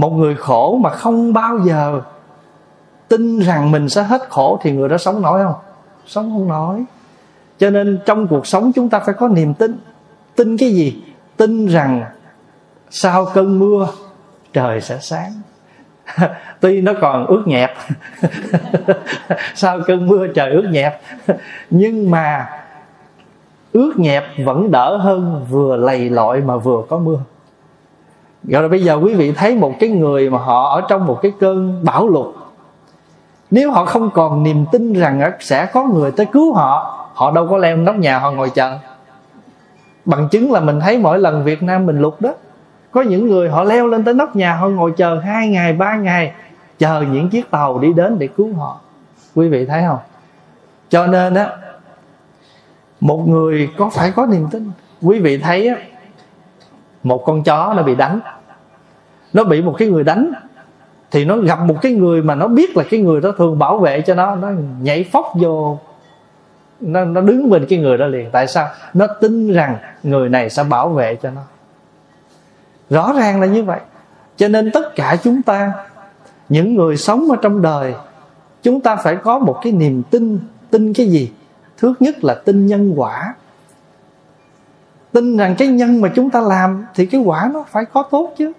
một người khổ mà không bao giờ tin rằng mình sẽ hết khổ thì người đó sống nổi không? Sống không nổi. Cho nên trong cuộc sống chúng ta phải có niềm tin. Tin cái gì? Tin rằng sau cơn mưa trời sẽ sáng. Tuy nó còn ướt nhẹp. Sau cơn mưa trời ướt nhẹp. Nhưng mà ướt nhẹp vẫn đỡ hơn vừa lầy lội mà vừa có mưa rồi bây giờ quý vị thấy một cái người mà họ ở trong một cái cơn bão lụt. Nếu họ không còn niềm tin rằng sẽ có người tới cứu họ họ đâu có leo nóc nhà, họ ngồi chờ. Bằng chứng là mình thấy mỗi lần việt nam mình lụt đó, có những người họ leo lên tới nóc nhà, họ ngồi chờ hai ngày, ba ngày, chờ những chiếc tàu đi đến để cứu họ. Quý vị thấy không? Cho nên á, một người có phải có niềm tin? Quý vị thấy á một con chó nó bị đánh. Nó bị một cái người đánh thì nó gặp một cái người mà nó biết là cái người đó thường bảo vệ cho nó. Nó nhảy phóc vô. Nó, nó đứng bên cái người đó liền. Tại sao? Nó tin rằng người này sẽ bảo vệ cho nó. Rõ ràng là như vậy. Cho nên tất cả chúng ta những người sống ở trong đời chúng ta phải có một cái niềm tin. Tin cái gì? Thứ nhất là tin nhân quả tin rằng cái nhân mà chúng ta làm thì cái quả nó phải có tốt chứ.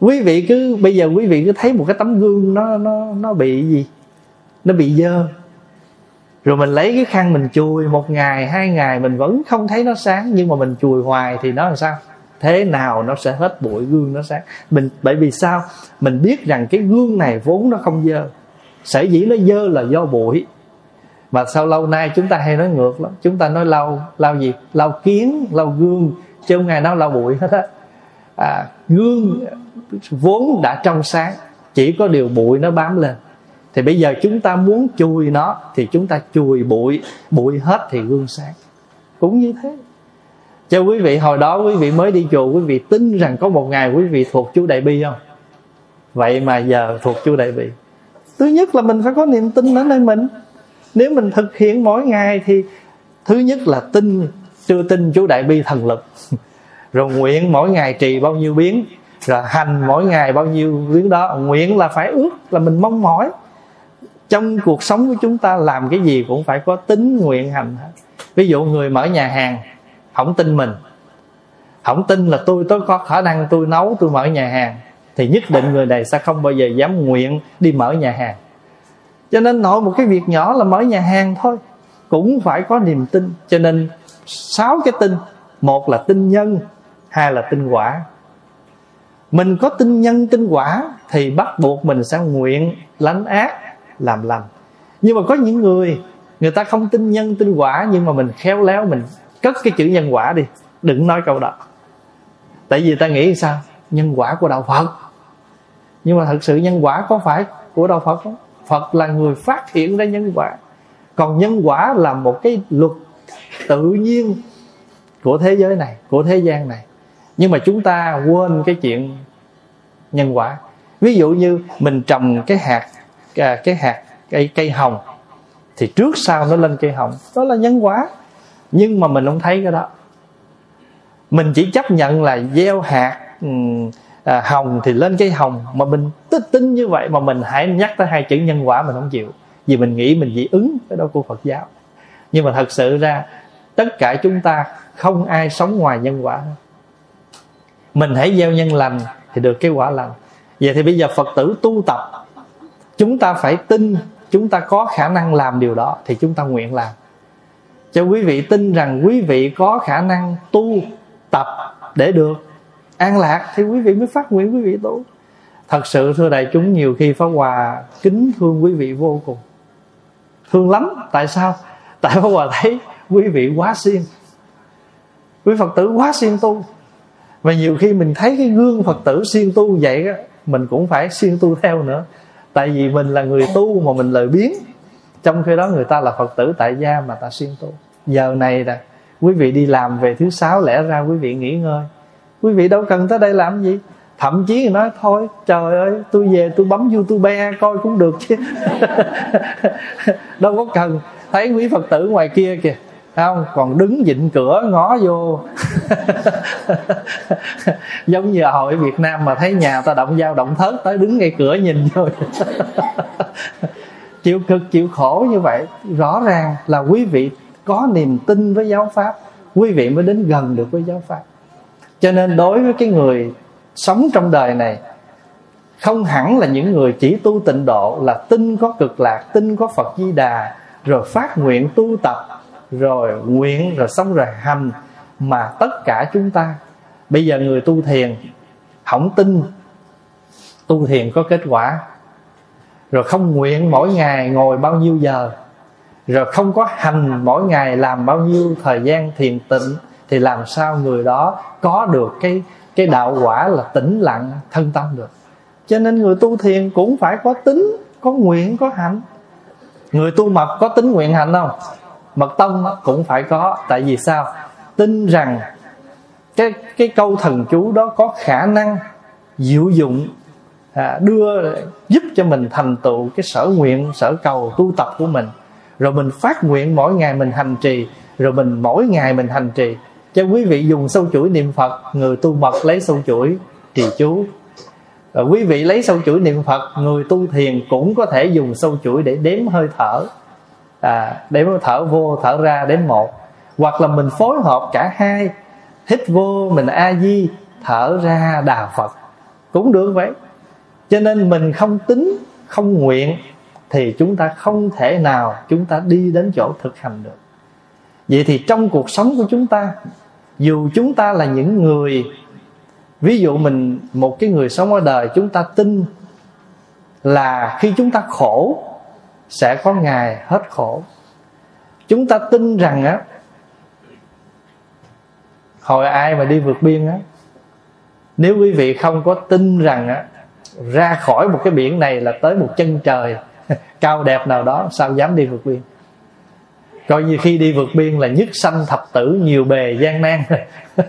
Quý vị cứ, bây giờ quý vị cứ thấy một cái tấm gương nó nó nó bị gì? Nó bị dơ. Rồi mình lấy cái khăn mình chùi một ngày, hai ngày, mình vẫn không thấy nó sáng, nhưng mà mình chùi hoài thì nó làm sao? Thế nào nó sẽ hết bụi gương nó sáng? Mình, bởi vì sao? Mình biết rằng cái gương này vốn nó không dơ. Sở dĩ nó dơ là do bụi mà sau lâu nay chúng ta hay nói ngược lắm. Chúng ta nói lau lau gì? Lau kiến lau gương. Chứ không ngày nào lau bụi hết á. À, gương vốn đã trong sáng. Chỉ có điều bụi nó bám lên. Thì bây giờ chúng ta muốn chùi nó thì chúng ta chùi bụi. Bụi hết thì gương sáng. Cũng như thế. Cho quý vị hồi đó quý vị mới đi chùa quý vị tin rằng có một ngày quý vị thuộc chú đại bi không? Vậy mà giờ thuộc chú đại bi. Thứ nhất là mình phải có niềm tin ở nơi mình nếu mình thực hiện mỗi ngày thì thứ nhất là tin, chưa tin chú đại bi thần lực. Rồi nguyện mỗi ngày trì bao nhiêu biến, rồi hành mỗi ngày bao nhiêu biến đó. Nguyện là phải ước, là mình mong mỏi. Trong cuộc sống của chúng ta làm cái gì cũng phải có tính nguyện hành. Ví dụ người mở nhà hàng, không tin mình. Không tin là tôi tôi có khả năng tôi nấu, tôi mở nhà hàng. Thì nhất định người này sẽ không bao giờ dám nguyện đi mở nhà hàng cho nên nội một cái việc nhỏ là mở nhà hàng thôi. Cũng phải có niềm tin. Cho nên sáu cái tin. Một là tin nhân, hai là tin quả. Mình có tin nhân, tin quả thì bắt buộc mình sẽ nguyện lánh ác, làm lành. Nhưng mà có những người người ta không tin nhân, tin quả, nhưng mà mình khéo léo mình cất cái chữ nhân quả đi. Đừng nói câu đó. Tại vì ta nghĩ sao? Nhân quả của đạo phật. Nhưng mà thật sự nhân quả có phải của đạo phật không? Phật là người phát hiện ra nhân quả. Còn nhân quả là một cái luật tự nhiên của thế giới này, của thế gian này. Nhưng mà chúng ta quên cái chuyện nhân quả. Ví dụ như mình trồng cái hạt à, cái hạt, cây cây hồng, thì trước sau nó lên cây hồng. Đó là nhân quả. Nhưng mà mình không thấy cái đó. Mình chỉ chấp nhận là gieo hạt à, hồng thì lên cây hồng mà mình tích tính như vậy mà mình hãy nhắc tới hai chữ nhân quả mình không chịu. Vì mình nghĩ mình dị ứng cái đó của Phật giáo. Nhưng mà thật sự ra tất cả chúng ta không ai sống ngoài nhân quả mình hãy gieo nhân lành thì được cái quả lành. Vậy thì bây giờ Phật tử tu tập chúng ta phải tin chúng ta có khả năng làm điều đó thì chúng ta nguyện làm. Cho quý vị tin rằng quý vị có khả năng tu tập để được an lạc thì quý vị mới phát nguyện quý vị tu. Thật sự thưa đại chúng, nhiều khi pháp hòa kính thương quý vị vô cùng. Thương lắm, tại sao? Tại pháp hòa thấy quý vị quá siêng. Quý phật tử quá siêng tu. Và nhiều khi mình thấy cái gương phật tử siêng tu vậy á, mình cũng phải siêng tu theo nữa. Tại vì mình là người tu mà mình lời biến. Trong khi đó người ta là phật tử tại gia mà ta siêng tu. Giờ này nè, quý vị đi làm về thứ sáu lẽ ra quý vị nghỉ ngơi quý vị đâu cần tới đây làm gì? Thậm chí người nói, thôi, trời ơi, tôi về, tôi bấm youtube coi cũng được chứ. Đâu có cần. Thấy quý phật tử ngoài kia kìa không? Còn đứng dịnh cửa, ngó vô. Giống như hội Việt Nam mà thấy nhà ta động dao động thớt, tới đứng ngay cửa nhìn vô chịu cực, chịu khổ như vậy, rõ ràng là quý vị có niềm tin với giáo pháp, quý vị mới đến gần được với giáo pháp cho nên đối với cái người sống trong đời này, không hẳn là những người chỉ tu tịnh độ là tin có cực lạc, tin có phật di đà, rồi phát nguyện tu tập, rồi nguyện rồi xong rồi hành, mà tất cả chúng ta, bây giờ người tu thiền, không tin, tu thiền có kết quả. Rồi không nguyện mỗi ngày ngồi bao nhiêu giờ, rồi không có hành mỗi ngày làm bao nhiêu thời gian thiền tịnh thì làm sao người đó có được cái cái đạo quả là tĩnh lặng thân tâm được? Cho nên người tu thiền cũng phải có tính có nguyện có hạnh. Người tu mật có tính nguyện hạnh không? Mật tông cũng phải có. Tại vì sao? Tin rằng cái cái câu thần chú đó có khả năng diệu dụng à, đưa giúp cho mình thành tựu cái sở nguyện sở cầu tu tập của mình. Rồi mình phát nguyện mỗi ngày mình hành trì rồi mình mỗi ngày mình hành trì cho quý vị dùng sâu chuỗi niệm phật người tu mật lấy sâu chuỗi trì chú. Rồi quý vị lấy sâu chuỗi niệm phật người tu thiền cũng có thể dùng sâu chuỗi để đếm hơi thở. À, đếm hơi thở vô thở ra đếm một. Hoặc là mình phối hợp cả hai. Hít vô mình a di thở ra đà phật. Cũng được vậy. Cho nên mình không tính không nguyện thì chúng ta không thể nào chúng ta đi đến chỗ thực hành được vậy thì trong cuộc sống của chúng ta, dù chúng ta là những người, ví dụ mình một cái người sống ở đời chúng ta tin là khi chúng ta khổ, sẽ có ngày hết khổ. Chúng ta tin rằng á, hồi ai mà đi vượt biên á, nếu quý vị không có tin rằng á, ra khỏi một cái biển này là tới một chân trời cao đẹp nào đó, sao dám đi vượt biên? Coi như khi đi vượt biên là nhất sanh thập tử nhiều bề gian nan.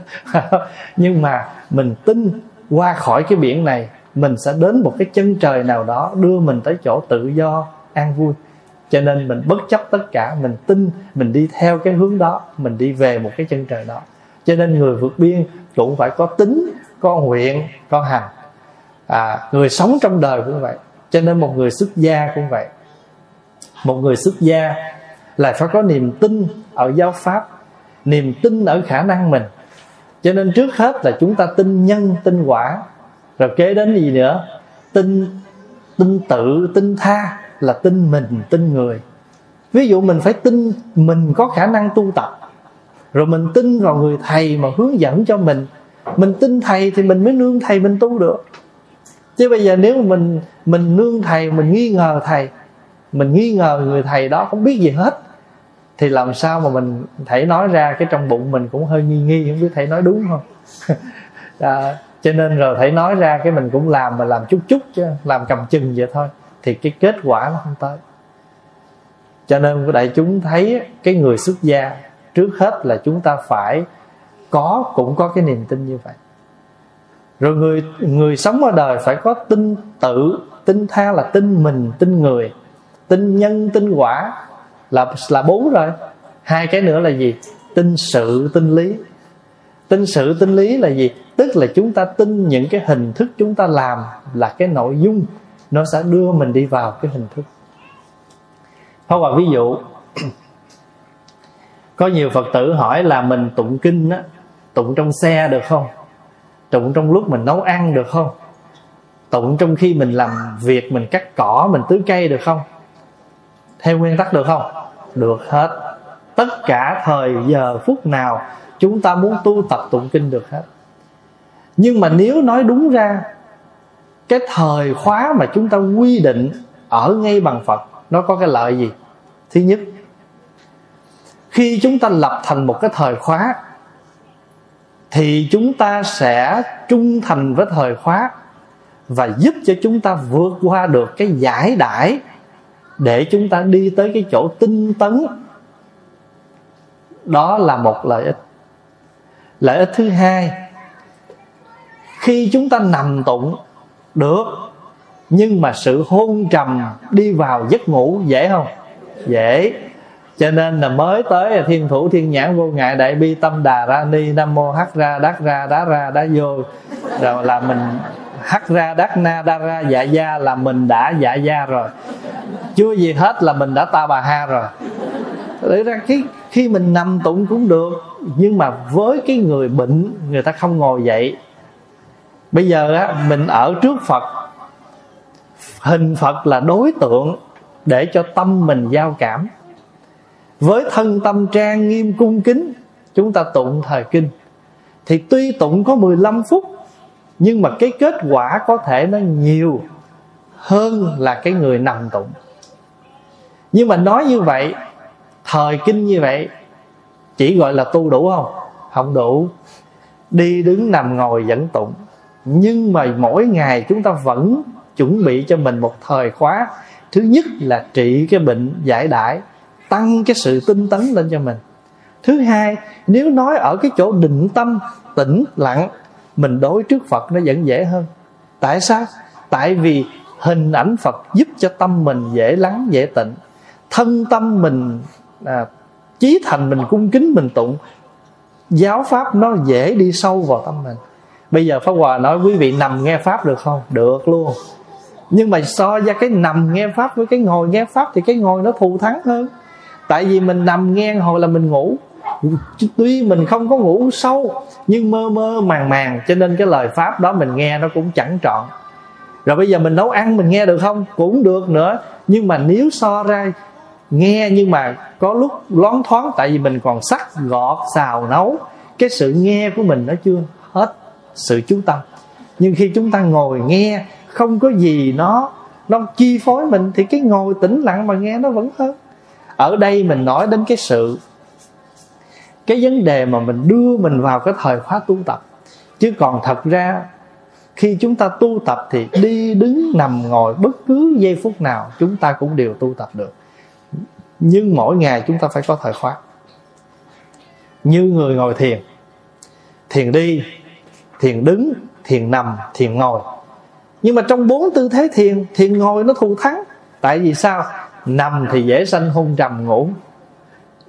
Nhưng mà mình tin qua khỏi cái biển này mình sẽ đến một cái chân trời nào đó đưa mình tới chỗ tự do an vui. Cho nên mình bất chấp tất cả mình tin mình đi theo cái hướng đó mình đi về một cái chân trời đó. Cho nên người vượt biên cũng phải có tính có nguyện có hành. À, người sống trong đời cũng vậy. Cho nên một người xuất gia cũng vậy. Một người xuất gia là phải có niềm tin ở giáo pháp, niềm tin ở khả năng mình. Cho nên trước hết là chúng ta tin nhân, tin quả. Rồi kế đến gì nữa? Tin tin tự, tin tha là tin mình, tin người. Ví dụ mình phải tin mình có khả năng tu tập, rồi mình tin vào người thầy mà hướng dẫn cho mình. Mình tin thầy thì mình mới nương thầy mình tu được. Chứ bây giờ nếu mình mình nương thầy, mình nghi ngờ thầy, mình nghi ngờ người thầy đó không biết gì hết thì làm sao mà mình thầy nói ra cái trong bụng mình cũng hơi nghi nghi không biết thầy nói đúng không? À, cho nên rồi thầy nói ra cái mình cũng làm mà làm chút chút chứ làm cầm chừng vậy thôi thì cái kết quả nó không tới. Cho nên đại chúng thấy cái người xuất gia trước hết là chúng ta phải có cũng có cái niềm tin như vậy. Rồi người người sống ở đời phải có tin tự tin tha là tin mình tin người tin nhân tin quả là là bốn rồi. Hai cái nữa là gì? Tin sự, tin lý. Tin sự, tin lý là gì? Tức là chúng ta tin những cái hình thức chúng ta làm là cái nội dung. Nó sẽ đưa mình đi vào cái hình thức. Thôi là ví dụ, có nhiều phật tử hỏi là mình tụng kinh á, tụng trong xe được không? Tụng trong lúc mình nấu ăn được không? Tụng trong khi mình làm việc, mình cắt cỏ, mình tưới cây được không? Theo nguyên tắc được không? Được hết. Tất cả thời giờ phút nào chúng ta muốn tu tập tụng kinh được hết. Nhưng mà nếu nói đúng ra, cái thời khóa mà chúng ta quy định ở ngay bằng phật, nó có cái lợi gì? Thứ nhất, khi chúng ta lập thành một cái thời khóa, thì chúng ta sẽ trung thành với thời khóa và giúp cho chúng ta vượt qua được cái giải đãi để chúng ta đi tới cái chỗ tinh tấn. Đó là một lợi ích. Lợi ích thứ hai, khi chúng ta nằm tụng được, nhưng mà sự hôn trầm đi vào giấc ngủ dễ không? Dễ. Cho nên là mới tới là thiên thủ, thiên nhãn, vô ngại, đại bi, tâm đà, ra ni, nam mô hắc ra đắc ra, đá ra, đá vô. Rồi là mình hắc ra đắc na đa ra dạ gia là mình đã dạ gia rồi. Chưa gì hết là mình đã ta bà ha rồi. Để ra cái, khi mình nằm tụng cũng được, nhưng mà với cái người bệnh, người ta không ngồi dậy. Bây giờ á, mình ở trước phật. Hình phật là đối tượng để cho tâm mình giao cảm. Với thân tâm trang nghiêm cung kính, chúng ta tụng thời kinh. Thì tuy tụng có 15 phút nhưng mà cái kết quả có thể nó nhiều hơn là cái người nằm tụng. Nhưng mà nói như vậy, thời kinh như vậy, chỉ gọi là tu đủ không? Không đủ. Đi đứng nằm ngồi vẫn tụng. Nhưng mà mỗi ngày chúng ta vẫn chuẩn bị cho mình một thời khóa. Thứ nhất là trị cái bệnh giải đãi, tăng cái sự tinh tấn lên cho mình. Thứ hai, nếu nói ở cái chỗ định tâm, tĩnh lặng mình đối trước phật nó vẫn dễ hơn. Tại sao? Tại vì hình ảnh phật giúp cho tâm mình dễ lắng dễ tịnh. Thân tâm mình à, chí thành mình cung kính mình tụng giáo pháp nó dễ đi sâu vào tâm mình. Bây giờ pháp hòa nói quý vị nằm nghe pháp được không? Được luôn. Nhưng mà so ra cái nằm nghe pháp với cái ngồi nghe pháp thì cái ngồi nó thù thắng hơn. Tại vì mình nằm nghe hồi là mình ngủ tuy mình không có ngủ sâu, nhưng mơ mơ màng màng, cho nên cái lời pháp đó mình nghe nó cũng chẳng trọn. Rồi bây giờ mình nấu ăn mình nghe được không? Cũng được nữa. Nhưng mà nếu so ra nghe nhưng mà có lúc loáng thoáng, tại vì mình còn sắc, gọt, xào, nấu, cái sự nghe của mình nó chưa hết sự chú tâm. Nhưng khi chúng ta ngồi nghe, không có gì nó nó chi phối mình, thì cái ngồi tĩnh lặng mà nghe nó vẫn hơn. Ở đây mình nói đến cái sự cái vấn đề mà mình đưa mình vào cái thời khóa tu tập. Chứ còn thật ra, khi chúng ta tu tập thì đi đứng nằm ngồi bất cứ giây phút nào, chúng ta cũng đều tu tập được. Nhưng mỗi ngày chúng ta phải có thời khóa. Như người ngồi thiền. Thiền đi, thiền đứng, thiền nằm, thiền ngồi. Nhưng mà trong bốn tư thế thiền thiền ngồi nó thù thắng. Tại vì sao? Nằm thì dễ sanh hôn trầm ngủ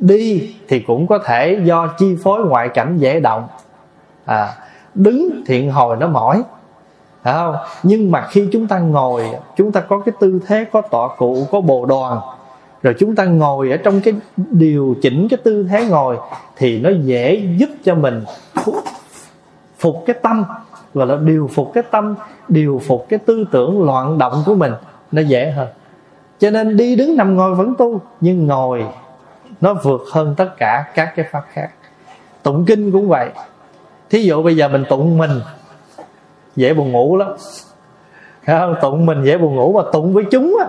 đi thì cũng có thể do chi phối ngoại cảnh dễ động. À, đứng thiện hồi nó mỏi phải không? Nhưng mà khi chúng ta ngồi chúng ta có cái tư thế có tọa cụ có bồ đoàn rồi chúng ta ngồi ở trong cái điều chỉnh cái tư thế ngồi thì nó dễ giúp cho mình phục, phục cái tâm gọi là điều phục cái tâm điều phục cái tư tưởng loạn động của mình nó dễ hơn. Cho nên đi đứng nằm ngồi vẫn tu nhưng ngồi nó vượt hơn tất cả các cái pháp khác. Tụng kinh cũng vậy. Thí dụ bây giờ mình tụng mình, dễ buồn ngủ lắm. Không? tụng mình dễ buồn ngủ mà tụng với chúng á,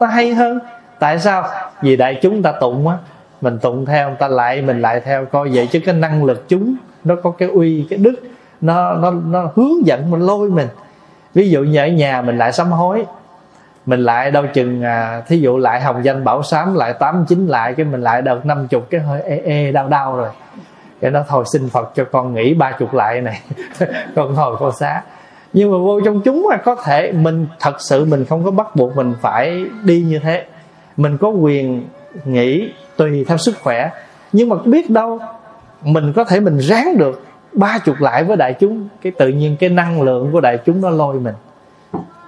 nó hay hơn. Tại sao? Vì đại chúng ta tụng á, mình tụng theo, người ta lại mình lại theo, coi vậy chứ cái năng lực chúng nó có cái uy, cái đức, nó nó nó hướng dẫn mình lôi mình. Ví dụ như ở nhà mình lại sám hối mình lại đâu chừng à, thí dụ lại hồng danh bảo sám lại tám chín lại cái mình lại đợt năm chục cái hơi ê ê đau đau rồi. Cái nó thôi xin phật cho con nghỉ ba chục lại này. Con thôi con xá. Nhưng mà vô trong chúng mà có thể mình thật sự mình không có bắt buộc mình phải đi như thế. Mình có quyền nghỉ tùy theo sức khỏe. Nhưng mà biết đâu mình có thể mình ráng được ba chục lại với đại chúng. Cái tự nhiên cái năng lượng của đại chúng nó lôi mình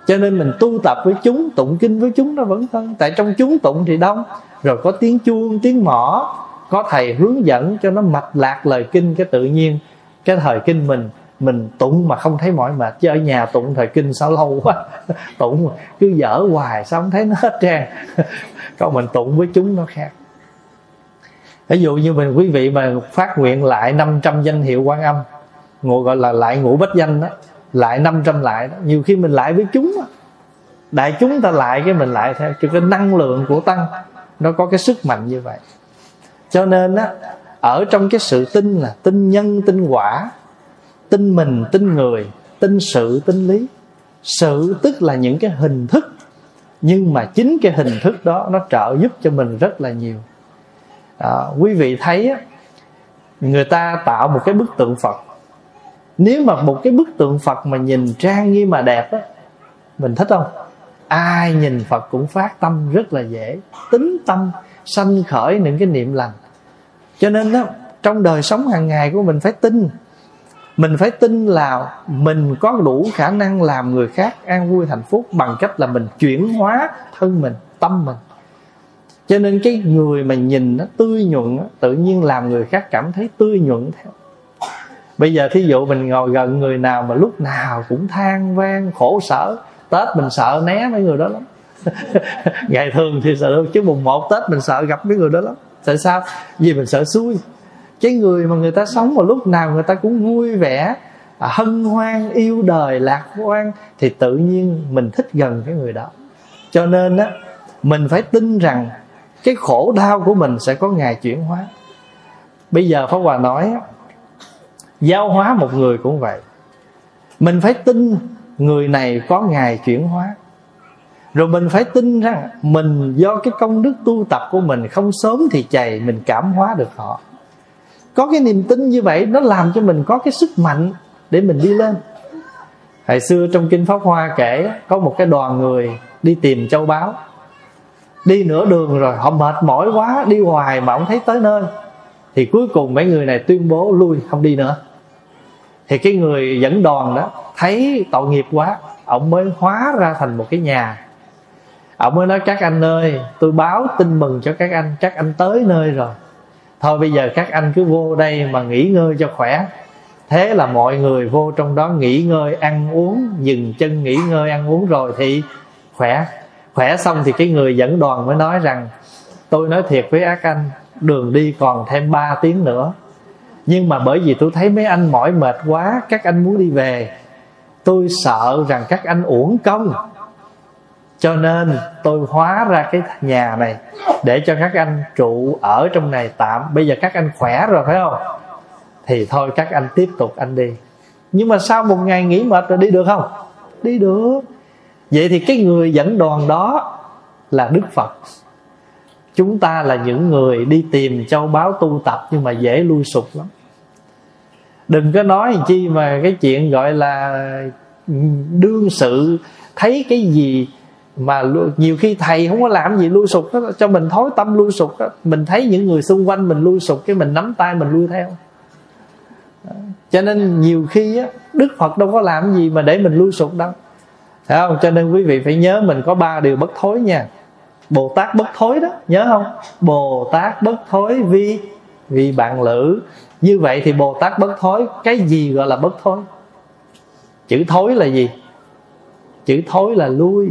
cho nên mình tu tập với chúng, tụng kinh với chúng nó vẫn hơn tại trong chúng tụng thì đông. Rồi có tiếng chuông, tiếng mỏ có thầy hướng dẫn cho nó mạch lạc lời kinh cái tự nhiên, cái thời kinh mình mình tụng mà không thấy mỏi mệt. Chứ ở nhà tụng thời kinh sao lâu quá. Tụng cứ dở hoài, sao không thấy nó hết trang còn mình tụng với chúng nó khác. Ví dụ như mình, quý vị mà phát nguyện lại 500 danh hiệu quan âm ngồi gọi là lại ngũ bách danh đó lại 500 lại đó. nhiều khi mình lại với chúng đó. đại chúng ta lại cái mình lại theo cho cái năng lượng của tăng nó có cái sức mạnh như vậy cho nên á ở trong cái sự tin là tin nhân tin quả tin mình tin người tin sự tin lý sự tức là những cái hình thức nhưng mà chính cái hình thức đó nó trợ giúp cho mình rất là nhiều à, quý vị thấy á, người ta tạo một cái bức tượng phật nếu mà một cái bức tượng phật mà nhìn trang nghiêm mà đẹp á, mình thích không? Ai nhìn phật cũng phát tâm rất là dễ, tính tâm sanh khởi những cái niệm lành. Cho nên đó trong đời sống hàng ngày của mình phải tin. Mình phải tin là mình có đủ khả năng làm người khác an vui hạnh phúc bằng cách là mình chuyển hóa thân mình, tâm mình. Cho nên cái người mà nhìn nó tươi nhuận tự nhiên làm người khác cảm thấy tươi nhuận theo bây giờ thí dụ mình ngồi gần người nào mà lúc nào cũng than vang khổ sở tết mình sợ né mấy người đó lắm. Ngày thường thì sợ chứ mùng một tết mình sợ gặp mấy người đó lắm. Tại sao? Vì mình sợ xui. Cái người mà người ta sống mà lúc nào người ta cũng vui vẻ à, hân hoan yêu đời lạc quan thì tự nhiên mình thích gần cái người đó. Cho nên á mình phải tin rằng cái khổ đau của mình sẽ có ngày chuyển hóa. Bây giờ pháp hòa nói giáo hóa một người cũng vậy. Mình phải tin người này có ngày chuyển hóa. Rồi mình phải tin rằng mình do cái công đức tu tập của mình không sớm thì chày mình cảm hóa được họ. Có cái niềm tin như vậy, nó làm cho mình có cái sức mạnh để mình đi lên. Hồi xưa trong kinh pháp hoa kể, có một cái đoàn người đi tìm châu báu. Đi nửa đường rồi, họ mệt mỏi quá, đi hoài mà không thấy tới nơi. Thì cuối cùng mấy người này tuyên bố lui, không đi nữa thì cái người dẫn đoàn đó thấy tội nghiệp quá, ông mới hóa ra thành một cái nhà. Ông mới nói, các anh ơi, tôi báo tin mừng cho các anh các anh tới nơi rồi. Thôi bây giờ các anh cứ vô đây mà nghỉ ngơi cho khỏe. Thế là mọi người vô trong đó nghỉ ngơi, ăn uống, dừng chân nghỉ ngơi, ăn uống rồi thì khỏe. Khỏe xong thì cái người dẫn đoàn mới nói rằng, tôi nói thiệt với ác anh, đường đi còn thêm 3 tiếng nữa nhưng mà bởi vì tôi thấy mấy anh mỏi mệt quá, các anh muốn đi về. Tôi sợ rằng các anh uổng công. Cho nên tôi hóa ra cái nhà này để cho các anh trụ ở trong này tạm. Bây giờ các anh khỏe rồi, phải không? Thì thôi, các anh tiếp tục anh đi. Nhưng mà sau một ngày nghỉ mệt rồi đi được không? Đi được. Vậy thì cái người dẫn đoàn đó là đức phật. Chúng ta là những người đi tìm châu báu tu tập nhưng mà dễ lui sụp lắm đừng có nói chi mà cái chuyện gọi là đương sự thấy cái gì mà nhiều khi thầy không có làm gì lui sụp đó, cho mình thối tâm lui sụp đó. mình thấy những người xung quanh mình lui sụp cái mình nắm tay mình lui theo. Cho nên nhiều khi á, đức phật đâu có làm gì mà để mình lui sụp đâu. Thấy không? Cho nên quý vị phải nhớ mình có ba điều bất thối nha. Bồ tát bất thối đó nhớ không? Bồ tát bất thối vi vì bạn lữ. Như vậy thì bồ tát bất thối. Cái gì gọi là bất thối? Chữ thối là gì? Chữ thối là lui.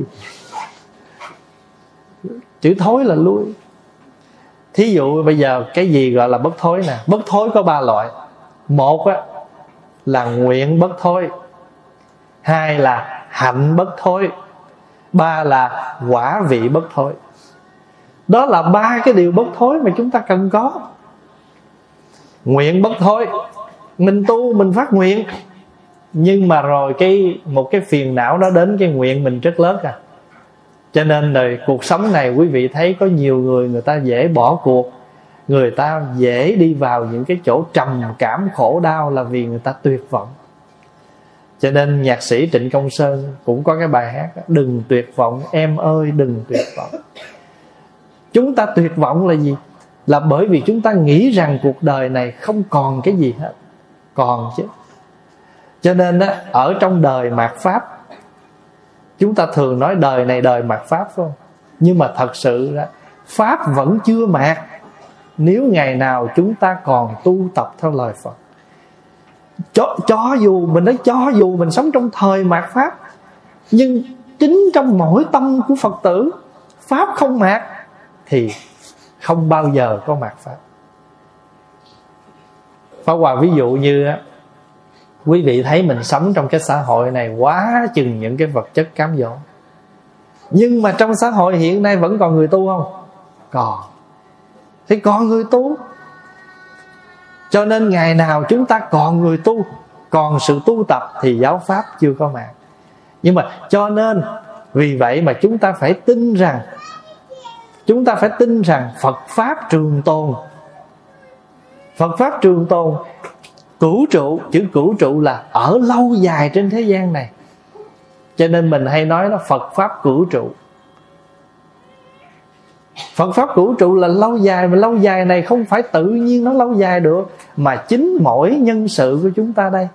Chữ thối là lui. Thí dụ bây giờ cái gì gọi là bất thối nè. Bất thối có ba loại. Một á, là nguyện bất thối. Hai là hạnh bất thối. Ba là quả vị bất thối. Đó là ba cái điều bất thối mà chúng ta cần có nguyện bất thôi, mình tu mình phát nguyện. Nhưng mà rồi cái một cái phiền não nó đến cái nguyện mình rất lớn à. Cho nên đời cuộc sống này quý vị thấy có nhiều người người ta dễ bỏ cuộc. Người ta dễ đi vào những cái chỗ trầm cảm khổ đau là vì người ta tuyệt vọng. Cho nên nhạc sĩ trịnh công sơn cũng có cái bài hát đừng tuyệt vọng em ơi đừng tuyệt vọng. Chúng ta tuyệt vọng là gì? Là bởi vì chúng ta nghĩ rằng cuộc đời này không còn cái gì hết. Còn chứ. Cho nên đó, ở trong đời mạt pháp chúng ta thường nói đời này đời mạt pháp phải không? Nhưng mà thật sự đó, pháp vẫn chưa mạt. Nếu ngày nào chúng ta còn tu tập theo lời phật cho, cho dù mình nói cho dù mình sống trong thời mạt pháp nhưng chính trong mỗi tâm của phật tử pháp không mạt thì không bao giờ có mạt pháp. Pháp Hòa ví dụ như quý vị thấy mình sống trong cái xã hội này quá chừng những cái vật chất cám dỗ. Nhưng mà trong xã hội hiện nay vẫn còn người tu không? Còn. Thì còn người tu. Cho nên ngày nào chúng ta còn người tu, còn sự tu tập thì giáo pháp chưa có mạng nhưng mà cho nên vì vậy mà chúng ta phải tin rằng chúng ta phải tin rằng phật pháp trường tồn. Phật pháp trường tồn. Cửu trụ chữ cửu trụ là ở lâu dài trên thế gian này. Cho nên mình hay nói nó phật pháp cửu trụ. Phật pháp vũ trụ là lâu dài Mà lâu dài này không phải tự nhiên nó lâu dài được Mà chính mỗi nhân sự của chúng ta đây.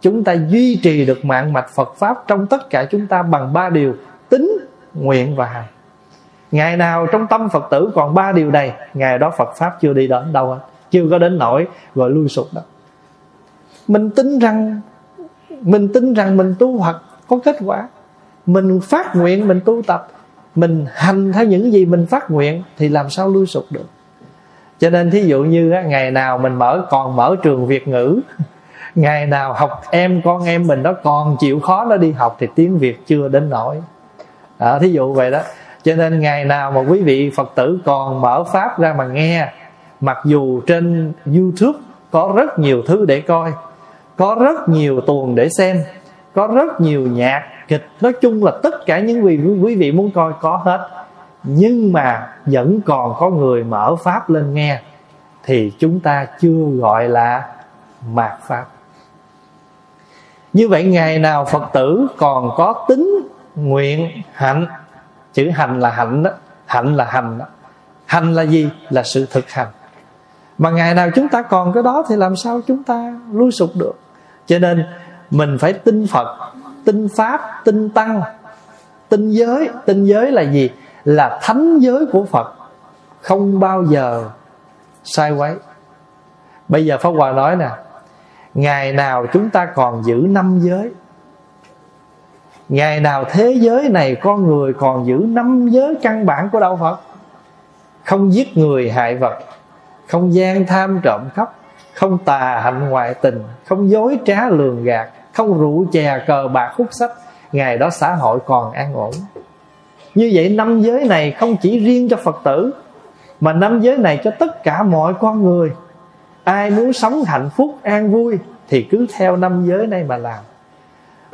Chúng ta duy trì được mạng mạch Phật Pháp Trong tất cả chúng ta bằng ba điều Tính, nguyện và hành. Ngày nào trong tâm Phật tử còn ba điều này Ngày đó Phật Pháp chưa đi đến đâu hết Chưa có đến nỗi gọi lui sụp đâu. Mình tin rằng Mình tin rằng mình tu Phật có kết quả. Mình phát nguyện mình tu tập mình hành theo những gì mình phát nguyện thì làm sao lui sụp được? Cho nên thí dụ như ngày nào mình mở còn mở trường việt ngữ ngày nào học em con em mình nó còn chịu khó nó đi học thì tiếng việt chưa đến nổi à, thí dụ vậy đó cho nên ngày nào mà quý vị phật tử còn mở pháp ra mà nghe, mặc dù trên youtube có rất nhiều thứ để coi, có rất nhiều tuồng để xem, có rất nhiều nhạc kịch, nói chung là tất cả những gì quý vị muốn coi có hết. Nhưng mà vẫn còn có người mở pháp lên nghe, thì chúng ta chưa gọi là mạt pháp. Như vậy ngày nào phật tử còn có tính nguyện hạnh chữ hành là hạnh đó. Hạnh là hành đó. Hành là gì? Là sự thực hành. Mà ngày nào chúng ta còn cái đó thì làm sao chúng ta lui sụp được? Cho nên mình phải tin phật, tin pháp, tin tăng. Tin giới. Tin giới là gì? Là thánh giới của phật. Không bao giờ sai quấy. Bây giờ pháp hòa nói nè, ngày nào chúng ta còn giữ năm giới ngày nào thế giới này con người còn giữ năm giới căn bản của đạo phật? Không giết người hại vật, không gian tham trộm cắp, không tà hạnh ngoại tình, không dối trá lường gạt, không rượu chè cờ bạc hút sách, ngày đó xã hội còn an ổn. Như vậy năm giới này không chỉ riêng cho phật tử, mà năm giới này cho tất cả mọi con người. Ai muốn sống hạnh phúc, an vui thì cứ theo năm giới này mà làm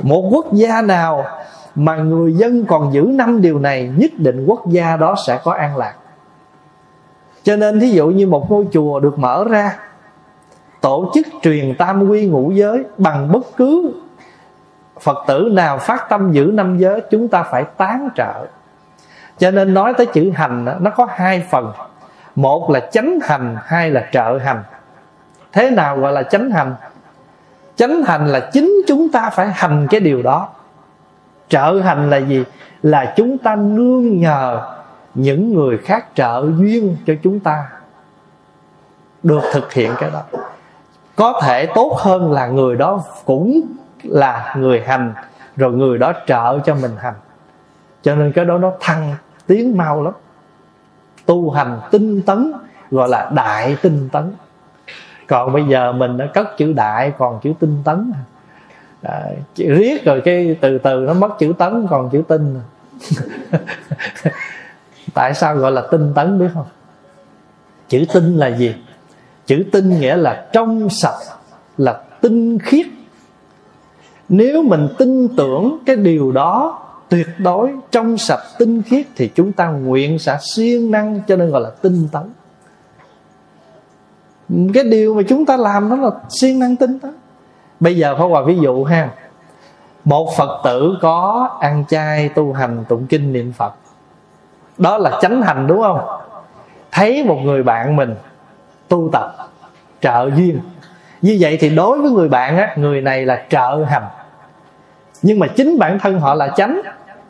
một quốc gia nào mà người dân còn giữ năm điều này, nhất định quốc gia đó sẽ có an lạc. Cho nên thí dụ như một ngôi chùa được mở ra, tổ chức truyền tam quy ngũ giới bằng bất cứ phật tử nào phát tâm giữ năm giới, chúng ta phải tán trợ. Cho nên nói tới chữ hành, nó có hai phần. Một là chánh hành, hai là trợ hành. Thế nào gọi là chánh hành? Chánh hành là chính chúng ta phải hành cái điều đó. Trợ hành là gì? Là chúng ta nương nhờ những người khác trợ duyên cho chúng ta được thực hiện cái đó. Có thể tốt hơn là người đó cũng là người hành, rồi người đó trợ cho mình hành. Cho nên cái đó nó thăng tiến mau lắm. Tu hành tinh tấn, gọi là đại tinh tấn còn bây giờ mình đã cất chữ đại còn chữ tinh tấn. À, riết rồi cái từ từ nó mất chữ tấn còn chữ tinh. Tại sao gọi là tinh tấn biết không? Chữ tinh là gì? Chữ tinh nghĩa là trong sạch là tinh khiết. Nếu mình tin tưởng cái điều đó tuyệt đối trong sạch tinh khiết thì chúng ta nguyện sẽ siêng năng cho nên gọi là tinh tấn cái điều mà chúng ta làm đó là siêng năng tinh tấn bây giờ phải hòa ví dụ ha. Một phật tử có ăn chay, tu hành, tụng kinh, niệm phật. Đó là chánh hành đúng không? Thấy một người bạn mình tu tập, trợ duyên. Như vậy thì đối với người bạn á, người này là trợ hành. Nhưng mà chính bản thân họ là chánh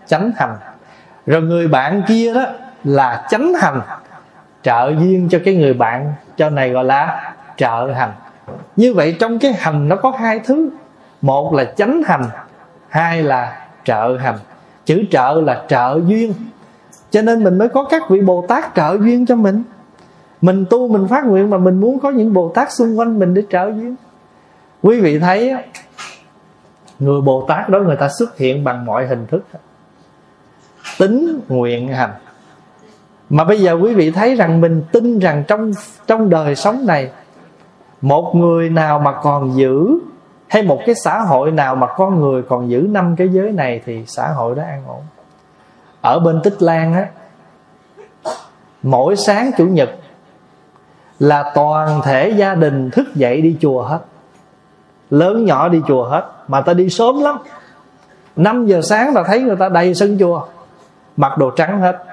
chánh hành. Rồi người bạn kia đó là chánh hành, trợ duyên cho cái người bạn cho này gọi là trợ hành. Như vậy trong cái hành nó có hai thứ. Một là chánh hành, hai là trợ hành. Chữ trợ là trợ duyên. Cho nên mình mới có các vị bồ tát trợ duyên cho mình. Mình tu mình phát nguyện mà mình muốn có những bồ tát xung quanh mình để trợ duyên. Quý vị thấy người bồ tát đó người ta xuất hiện bằng mọi hình thức. Tính nguyện hành mà bây giờ quý vị thấy rằng mình tin rằng trong trong đời sống này, một người nào mà còn giữ, hay một cái xã hội nào mà con người còn giữ năm cái giới này thì xã hội đó an ổn. Ở bên tích lan á, mỗi sáng chủ nhật là toàn thể gia đình thức dậy đi chùa hết. Lớn nhỏ đi chùa hết, mà ta đi sớm lắm. 5 giờ sáng ta thấy người ta đầy sân chùa, mặc đồ trắng hết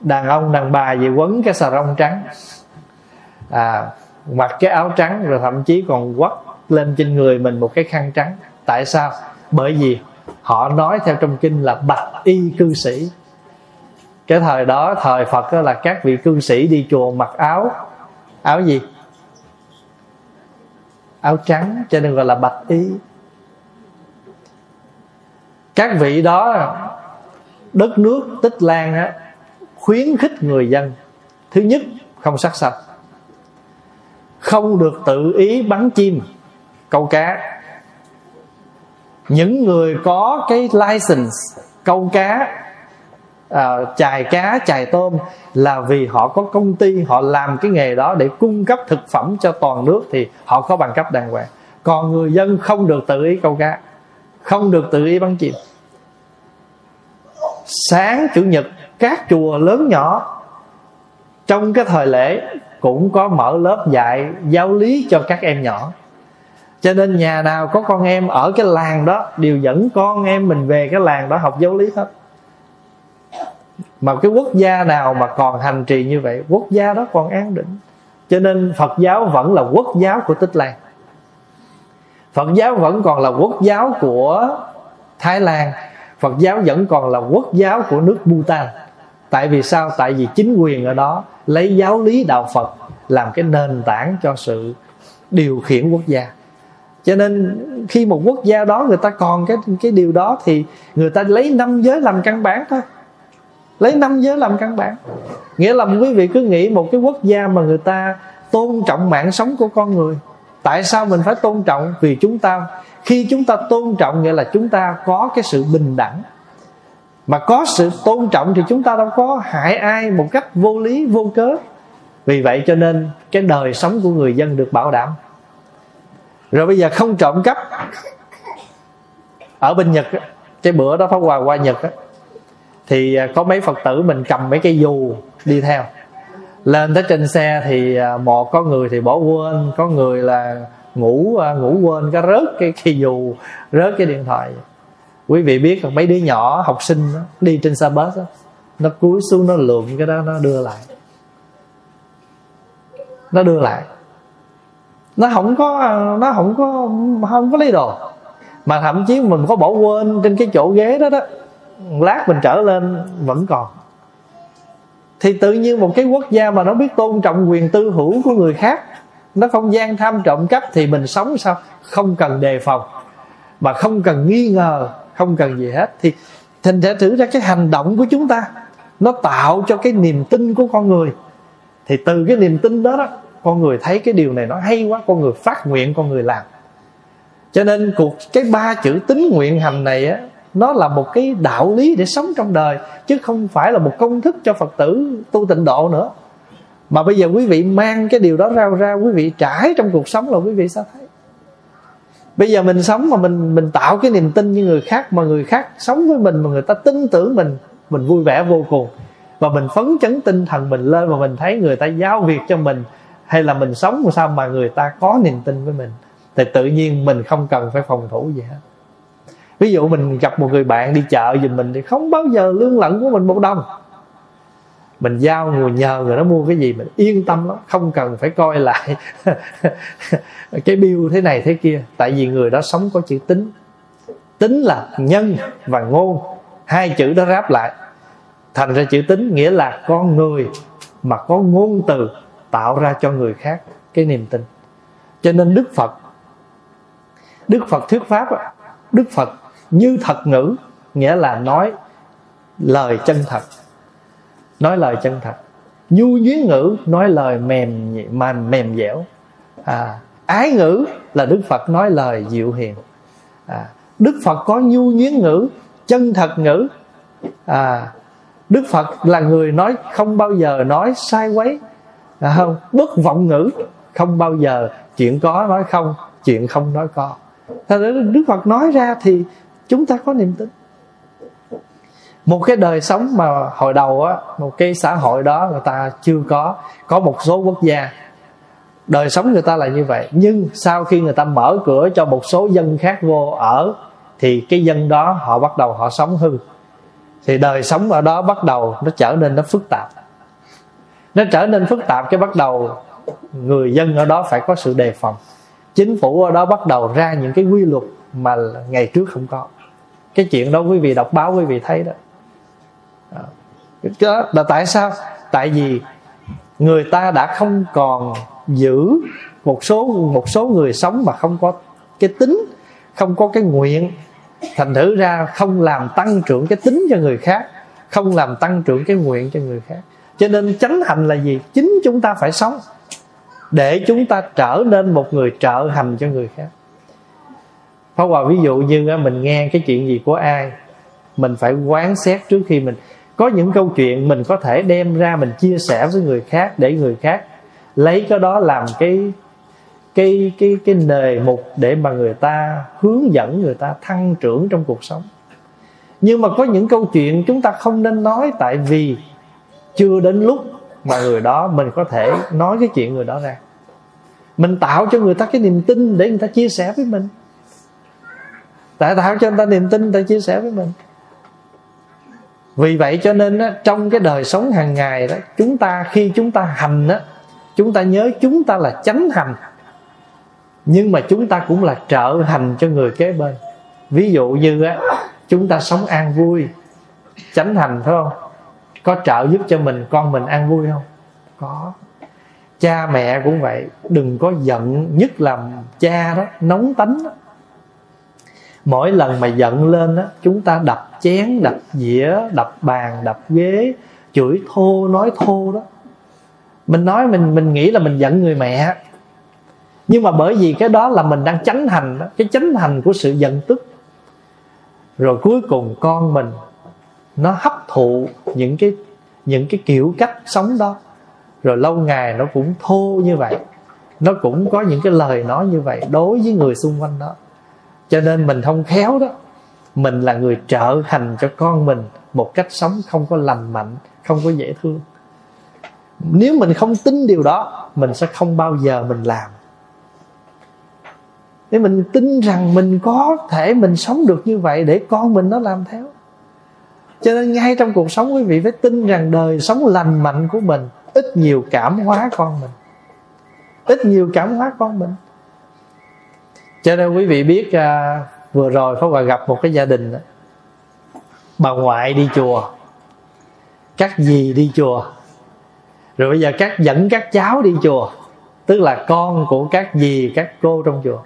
đàn ông, đàn bà về quấn cái xà rông trắng. À mặc cái áo trắng rồi thậm chí còn quất lên trên người mình một cái khăn trắng. Tại sao? Bởi vì họ nói theo trong kinh là bạch y cư sĩ. Cái thời đó, thời phật đó là các vị cư sĩ đi chùa mặc áo. Áo gì? Áo trắng, cho nên gọi là bạch y. Các vị đó, đất nước tích lan á khuyến khích người dân. Thứ nhất không sát sạch không được tự ý bắn chim câu cá. Những người có cái license câu cá à, chài cá chài tôm là vì họ có công ty họ làm cái nghề đó để cung cấp thực phẩm cho toàn nước thì họ có bằng cấp đàng hoàng. Còn người dân không được tự ý câu cá không được tự ý bắn chim. Sáng chủ nhật các chùa lớn nhỏ. Trong cái thời lễ cũng có mở lớp dạy giáo lý cho các em nhỏ. Cho nên nhà nào có con em ở cái làng đó, đều dẫn con em mình về cái làng đó học giáo lý hết. Mà cái quốc gia nào mà còn hành trì như vậy, quốc gia đó còn an định. Cho nên phật giáo vẫn là quốc giáo của tích lan. Phật giáo vẫn còn là quốc giáo của thái lan. Phật giáo vẫn còn là quốc giáo của nước bhutan tại vì sao? Tại vì chính quyền ở đó lấy giáo lý đạo phật làm cái nền tảng cho sự điều khiển quốc gia. Cho nên khi một quốc gia đó người ta còn cái cái điều đó thì người ta lấy năm giới làm căn bản thôi. Lấy năm giới làm căn bản. Nghĩa là quý vị cứ nghĩ một cái quốc gia mà người ta tôn trọng mạng sống của con người, tại sao mình phải tôn trọng? Vì chúng ta, khi chúng ta tôn trọng nghĩa là chúng ta có cái sự bình đẳng mà có sự tôn trọng thì chúng ta đâu có hại ai một cách vô lý, vô cớ. Vì vậy cho nên cái đời sống của người dân được bảo đảm. Rồi bây giờ không trộm cắp. Ở bên nhật cái bữa đó pháp hòa qua nhật thì à, có mấy phật tử mình cầm mấy cái dù đi theo. Lên tới trên xe thì à, một có người thì bỏ quên, có người là ngủ à, ngủ quên cái rớt cái cái dù, rớt cái điện thoại quý vị biết mấy đứa nhỏ học sinh đó, đi trên xe bus đó, nó cúi xuống nó lượm cái đó nó đưa lại. Nó đưa lại. Nó không có nó không có không có lấy đồ. Mà thậm chí mình có bỏ quên trên cái chỗ ghế đó đó lát mình trở lên vẫn còn. Thì tự nhiên một cái quốc gia mà nó biết tôn trọng quyền tư hữu của người khác nó không gian tham trộm cắp thì mình sống sao? Không cần đề phòng mà không cần nghi ngờ không cần gì hết. Thì thành sẽ thử ra cái hành động của chúng ta, nó tạo cho cái niềm tin của con người. Thì từ cái niềm tin đó đó, con người thấy cái điều này nó hay quá, con người phát nguyện, con người làm. Cho nên cuộc, cái ba chữ tính nguyện hành này á, nó là một cái đạo lý để sống trong đời, chứ không phải là một công thức cho phật tử tu tịnh độ nữa. Mà bây giờ quý vị mang cái điều đó ra ra, quý vị trải trong cuộc sống là quý vị sao thấy bây giờ mình sống mà mình mình tạo cái niềm tin như người khác mà người khác sống với mình mà người ta tin tưởng mình mình vui vẻ vô cùng. Và mình phấn chấn tinh thần mình lên và mình thấy người ta giao việc cho mình hay là mình sống làm sao mà người ta có niềm tin với mình. Thì tự nhiên mình không cần phải phòng thủ gì hết. Ví dụ mình gặp một người bạn đi chợ giùm mình thì không bao giờ lương lận của mình một đồng mình giao người nhờ người đó mua cái gì mình yên tâm lắm, không cần phải coi lại cái bill thế này thế kia. Tại vì người đó sống có chữ tính. Tính là nhân và ngôn. Hai chữ đó ráp lại. Thành ra chữ tính nghĩa là con người mà có ngôn từ tạo ra cho người khác cái niềm tin. Cho nên đức phật đức phật thuyết pháp đức phật như thật ngữ nghĩa là nói lời chân thật nói lời chân thật. Nhu nhuyến ngữ nói lời mềm mềm mềm dẻo. À, ái ngữ là đức phật nói lời dịu hiền. À, đức phật có nhu nhuyến ngữ chân thật ngữ. À, đức phật là người nói không bao giờ nói sai quấy. À, không bất vọng ngữ không bao giờ chuyện có nói không chuyện không nói có. Thế Đức Phật nói ra thì chúng ta có niềm tin một cái đời sống mà hồi đầu á, một cái xã hội đó người ta chưa có có một số quốc gia. Đời sống người ta là như vậy. Nhưng sau khi người ta mở cửa cho một số dân khác vô ở, thì cái dân đó họ bắt đầu họ sống hư. Thì đời sống ở đó bắt đầu nó trở nên nó phức tạp. Nó trở nên phức tạp cái bắt đầu người dân ở đó phải có sự đề phòng. Chính phủ ở đó bắt đầu ra những cái quy luật mà ngày trước không có. Cái chuyện đó quý vị đọc báo quý vị thấy đó đó là tại sao? Tại vì người ta đã không còn giữ một số một số người sống mà không có cái tính, không có cái nguyện. Thành thử ra không làm tăng trưởng cái tính cho người khác, không làm tăng trưởng cái nguyện cho người khác. Cho nên chánh hành là gì? Chính chúng ta phải sống để chúng ta trở nên một người trợ hành cho người khác. Pháp Hòa ví dụ như mình nghe cái chuyện gì của ai, Mình phải quán xét trước khi mình có những câu chuyện mình có thể đem ra Mình chia sẻ với người khác Để người khác lấy cái đó làm cái cái cái cái nề mục để mà người ta hướng dẫn, người ta thăng trưởng trong cuộc sống. Nhưng mà có những câu chuyện chúng ta không nên nói tại vì chưa đến lúc mà người đó mình có thể nói cái chuyện người đó ra. Mình tạo cho người ta cái niềm tin để người ta chia sẻ với mình. Tại tạo cho người ta niềm tin, người ta chia sẻ với mình vì vậy cho nên á, trong cái đời sống hàng ngày đó chúng ta khi chúng ta hành á chúng ta nhớ chúng ta là chánh hành. Nhưng mà chúng ta cũng là trợ hành cho người kế bên. Ví dụ như á chúng ta sống an vui chánh hành phải không? Có trợ giúp cho mình con mình an vui không? Có. Cha mẹ cũng vậy đừng có giận nhất là cha đó nóng tánh đó mỗi lần mà giận lên á, chúng ta đập chén, đập dĩa, đập bàn, đập ghế, chửi thô, nói thô đó. Mình nói mình mình nghĩ là mình giận người mẹ. Nhưng mà bởi vì cái đó là mình đang chánh hành đó, cái chánh hành của sự giận tức. Rồi cuối cùng con mình, nó hấp thụ những cái những cái kiểu cách sống đó. Rồi lâu ngày nó cũng thô như vậy. Nó cũng có những cái lời nói như vậy đối với người xung quanh đó cho nên mình không khéo đó. Mình là người trợ hành cho con mình một cách sống không có lành mạnh, không có dễ thương. Nếu mình không tin điều đó, mình sẽ không bao giờ mình làm. Để mình tin rằng mình có thể mình sống được như vậy để con mình nó làm theo. Cho nên ngay trong cuộc sống, quý vị phải tin rằng đời sống lành mạnh của mình ít nhiều cảm hóa con mình. Ít nhiều cảm hóa con mình cho nên quý vị biết à, vừa rồi Pháp Hòa gặp một cái gia đình bà ngoại đi chùa. Các dì đi chùa. Rồi bây giờ các dẫn các cháu đi chùa. Tức là con của các dì các cô trong chùa.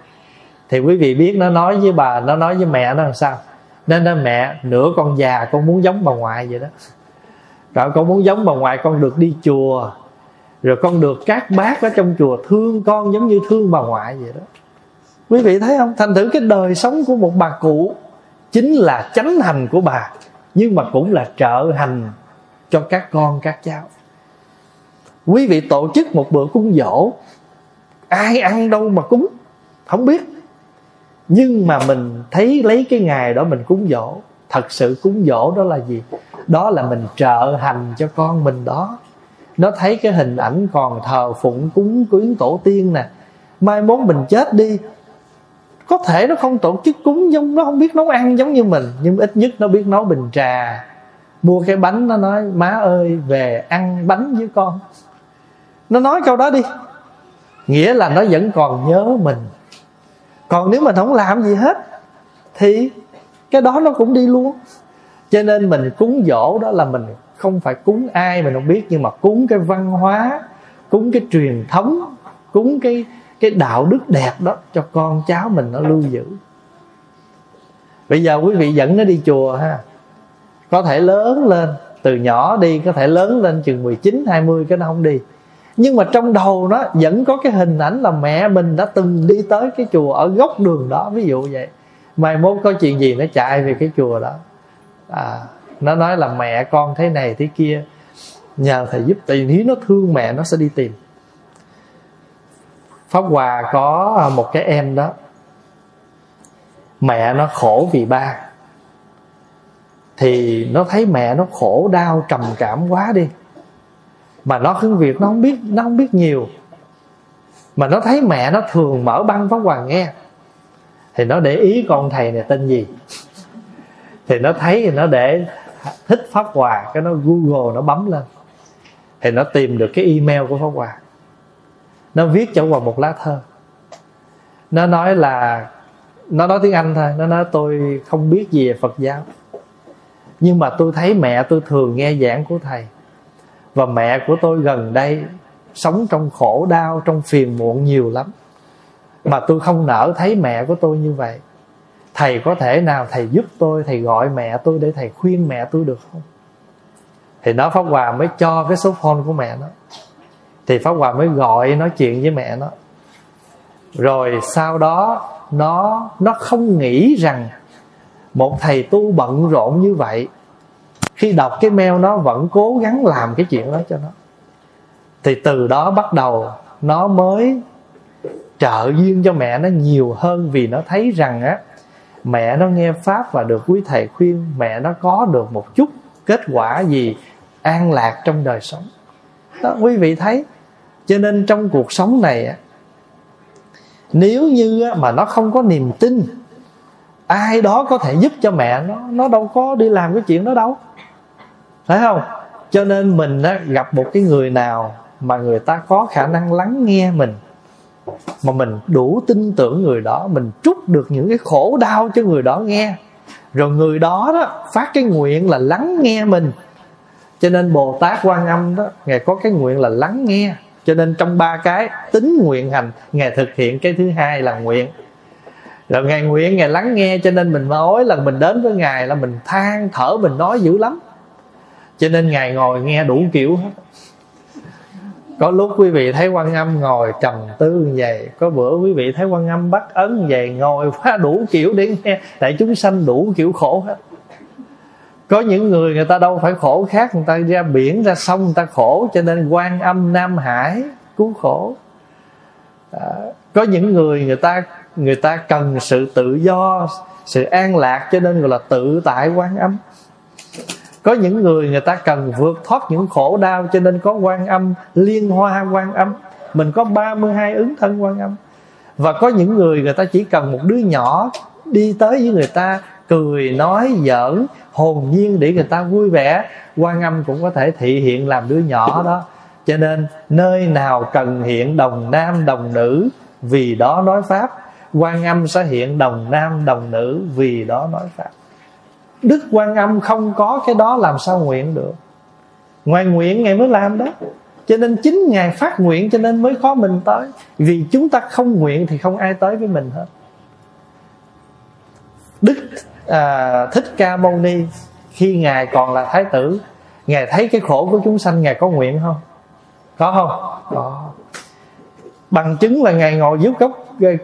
Thì quý vị biết nó nói với bà nó nói với mẹ nó làm sao? Nên nó mẹ nửa con già con muốn giống bà ngoại vậy đó. Rồi con muốn giống bà ngoại con được đi chùa. Rồi con được các bác ở trong chùa thương con giống như thương bà ngoại vậy đó quý vị thấy không? Thành thử cái đời sống của một bà cụ chính là chánh hành của bà, nhưng mà cũng là trợ hành cho các con, các cháu. Quý vị tổ chức một bữa cúng dỗ. Ai ăn đâu mà cúng? Không biết. Nhưng mà mình thấy lấy cái ngày đó mình cúng dỗ. Thật sự cúng dỗ đó là gì? Đó là mình trợ hành cho con mình đó. Nó thấy cái hình ảnh còn thờ phụng cúng quyến tổ tiên nè. Mai mốt mình chết đi có thể nó không tổ chức cúng giống, nó không biết nấu ăn giống như mình, nhưng ít nhất nó biết nấu bình trà. Mua cái bánh, nó nói, má ơi, về ăn bánh với con. Nó nói câu đó đi. Nghĩa là nó vẫn còn nhớ mình. Còn nếu mình không làm gì hết, thì cái đó nó cũng đi luôn. Cho nên mình cúng dỗ đó là mình không phải cúng ai mình không biết, nhưng mà cúng cái văn hóa, cúng cái truyền thống, cúng cái cái đạo đức đẹp đó cho con cháu mình nó lưu giữ. Bây giờ quý vị dẫn nó đi chùa ha. Có thể lớn lên từ nhỏ đi có thể lớn lên chừng 19 20 cái nó không đi. Nhưng mà trong đầu nó vẫn có cái hình ảnh là mẹ mình đã từng đi tới cái chùa ở góc đường đó ví dụ vậy. Mai mốt có chuyện gì nó chạy về cái chùa đó. À, nó nói là mẹ con thế này thế kia nhờ thầy giúp tìm nếu nó thương mẹ nó sẽ đi tìm pháp hòa có à, một cái em đó. Mẹ nó khổ vì ba. Thì nó thấy mẹ nó khổ, đau, trầm cảm quá đi. Mà nó cứ việc nó không biết, nó không biết nhiều. Mà nó thấy mẹ nó thường mở băng pháp hòa nghe. Thì nó để ý con thầy này tên gì. Thì nó thấy thì nó để thích pháp hòa, cái nó google nó bấm lên. Thì nó tìm được cái email của pháp hòa nó viết cho vào một lá thơ nó nói là, nó nói tiếng anh thôi. Nó nói, tôi không biết gì về phật giáo. Nhưng mà tôi thấy mẹ tôi thường nghe giảng của thầy. Và mẹ của tôi gần đây sống trong khổ đau, trong phiền muộn nhiều lắm. Mà tôi không nỡ thấy mẹ của tôi như vậy. Thầy có thể nào thầy giúp tôi, thầy gọi mẹ tôi để thầy khuyên mẹ tôi được không? Thì nó pháp hòa mới cho cái số phone của mẹ nó thì pháp hòa mới gọi nói chuyện với mẹ nó. Rồi sau đó, nó nó không nghĩ rằng một thầy tu bận rộn như vậy, khi đọc cái mail nó vẫn cố gắng làm cái chuyện đó cho nó. Thì từ đó bắt đầu nó mới trợ duyên cho mẹ nó nhiều hơn vì nó thấy rằng á, mẹ nó nghe pháp và được quý thầy khuyên mẹ nó có được một chút kết quả gì an lạc trong đời sống. Đó, quý vị thấy cho nên trong cuộc sống này nếu như mà nó không có niềm tin, ai đó có thể giúp cho mẹ nó nó đâu có đi làm cái chuyện đó đâu. Phải không? Cho nên mình gặp một cái người nào mà người ta có khả năng lắng nghe mình, mà mình đủ tin tưởng người đó, mình trút được những cái khổ đau cho người đó nghe. Rồi người đó đó phát cái nguyện là lắng nghe mình. Cho nên bồ tát quan âm đó, ngài có cái nguyện là lắng nghe cho nên trong ba cái, tính nguyện hành, ngài thực hiện cái thứ hai là nguyện. Rồi ngài nguyện, ngài lắng nghe, cho nên mình nói là mình đến với ngài là mình than thở, mình nói dữ lắm. Cho nên ngài ngồi nghe đủ kiểu hết. Có lúc quý vị thấy quan âm ngồi trầm tư như vậy, có bữa quý vị thấy quan âm bắt ấn như vậy, ngồi quá đủ kiểu để nghe tại chúng sanh đủ kiểu khổ hết có những người người ta đâu phải khổ khác người ta ra biển ra sông người ta khổ cho nên quan âm nam hải cứu khổ. À, có những người người ta người ta cần sự tự do sự an lạc cho nên gọi là tự tại quan âm. Có những người người ta cần vượt thoát những khổ đau cho nên có quan âm liên hoa quan âm. Mình có 32 ứng thân quan âm. Và có những người người ta chỉ cần một đứa nhỏ đi tới với người ta cười nói giỡn hồn nhiên để người ta vui vẻ quan âm cũng có thể thị hiện làm đứa nhỏ đó. Cho nên nơi nào cần hiện đồng nam đồng nữ vì đó nói pháp. Quan âm sẽ hiện đồng nam đồng nữ vì đó nói pháp. Đức quan âm không có cái đó làm sao nguyện được. Ngoài nguyện ngài mới làm đó. Cho nên chính ngài phát nguyện cho nên mới có mình tới. Vì chúng ta không nguyện thì không ai tới với mình hết. Đức à, thích ca mâu ni khi ngài còn là thái tử ngài thấy cái khổ của chúng sanh ngài có nguyện không? Có không? Có. Bằng chứng là ngài ngồi dưới gốc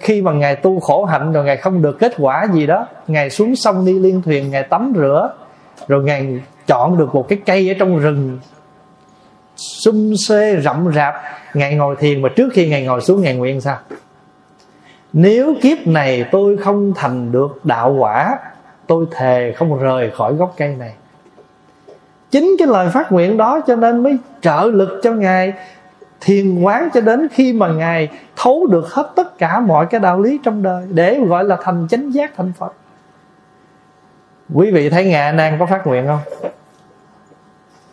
khi mà ngài tu khổ hạnh rồi ngài không được kết quả gì đó ngài xuống sông đi liên thuyền ngài tắm rửa rồi ngài chọn được một cái cây ở trong rừng xum xê rậm rạp. Ngài ngồi thiền mà trước khi ngài ngồi xuống ngài nguyện sao? Nếu kiếp này tôi không thành được đạo quả tôi thề không rời khỏi gốc cây này. Chính cái lời phát nguyện đó cho nên mới trợ lực cho ngài, thiền quán cho đến khi mà ngài thấu được hết tất cả mọi cái đạo lý trong đời, để gọi là thành chánh giác thành phật. Quý vị thấy ngài nàng có phát nguyện không?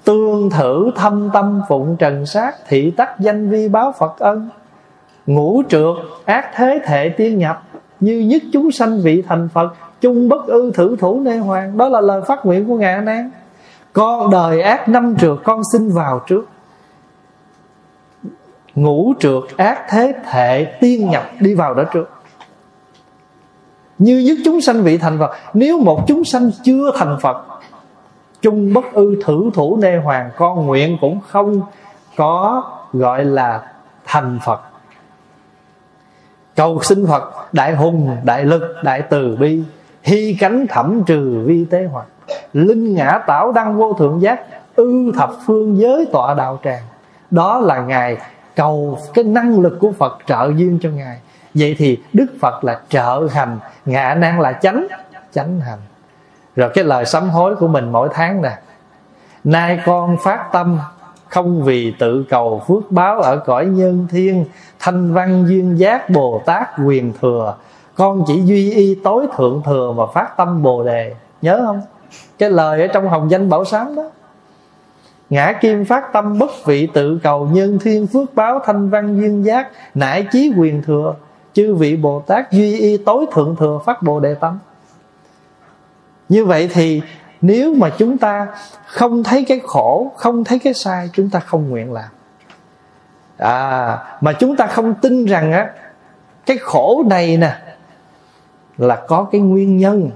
Tương thử thâm tâm phụng trần sát thị tắc danh vi báo phật ân, ngũ trượt ác thế thể tiên nhập, như nhất chúng sanh vị thành phật chung bất ư thử thủ nê hoàng. Đó là lời phát nguyện của ngài anh an. Con đời ác năm trượt con xin vào trước. Ngũ trượt ác thế thệ tiên nhập đi vào đó trước. Như nhất chúng sanh vị thành Phật. Nếu một chúng sanh chưa thành Phật Chung bất ư thử thủ nê hoàng Con nguyện cũng không có gọi là thành Phật. Cầu xin Phật Đại hùng, đại lực, đại từ bi. Hy cánh thẩm trừ vi tế hoạt Linh ngã tảo đăng vô thượng giác, Ư thập phương giới tọa đạo tràng. Đó là Ngài cầu cái năng lực của Phật trợ duyên cho Ngài. Vậy thì Đức Phật là trợ hành Ngạ năng là chánh Chánh hành. Rồi cái lời sám hối của mình mỗi tháng nè. Nay con phát tâm, Không vì tự cầu phước báo Ở cõi nhân thiên, Thanh văn duyên giác Bồ Tát quyền thừa con chỉ duy y tối thượng thừa Mà phát tâm Bồ Đề. Nhớ không? Cái lời ở trong hồng danh bảo sám đó. Ngã kim phát tâm bất vị tự cầu nhân thiên phước báo thanh văn duyên giác, nải chí quyền thừa. Chư vị bồ tát duy y tối thượng thừa phát bồ đề tâm. Như vậy thì nếu mà chúng ta không thấy cái khổ, không thấy cái sai, chúng ta không nguyện làm. À mà chúng ta không tin rằng á, cái khổ này nè là có cái nguyên nhân.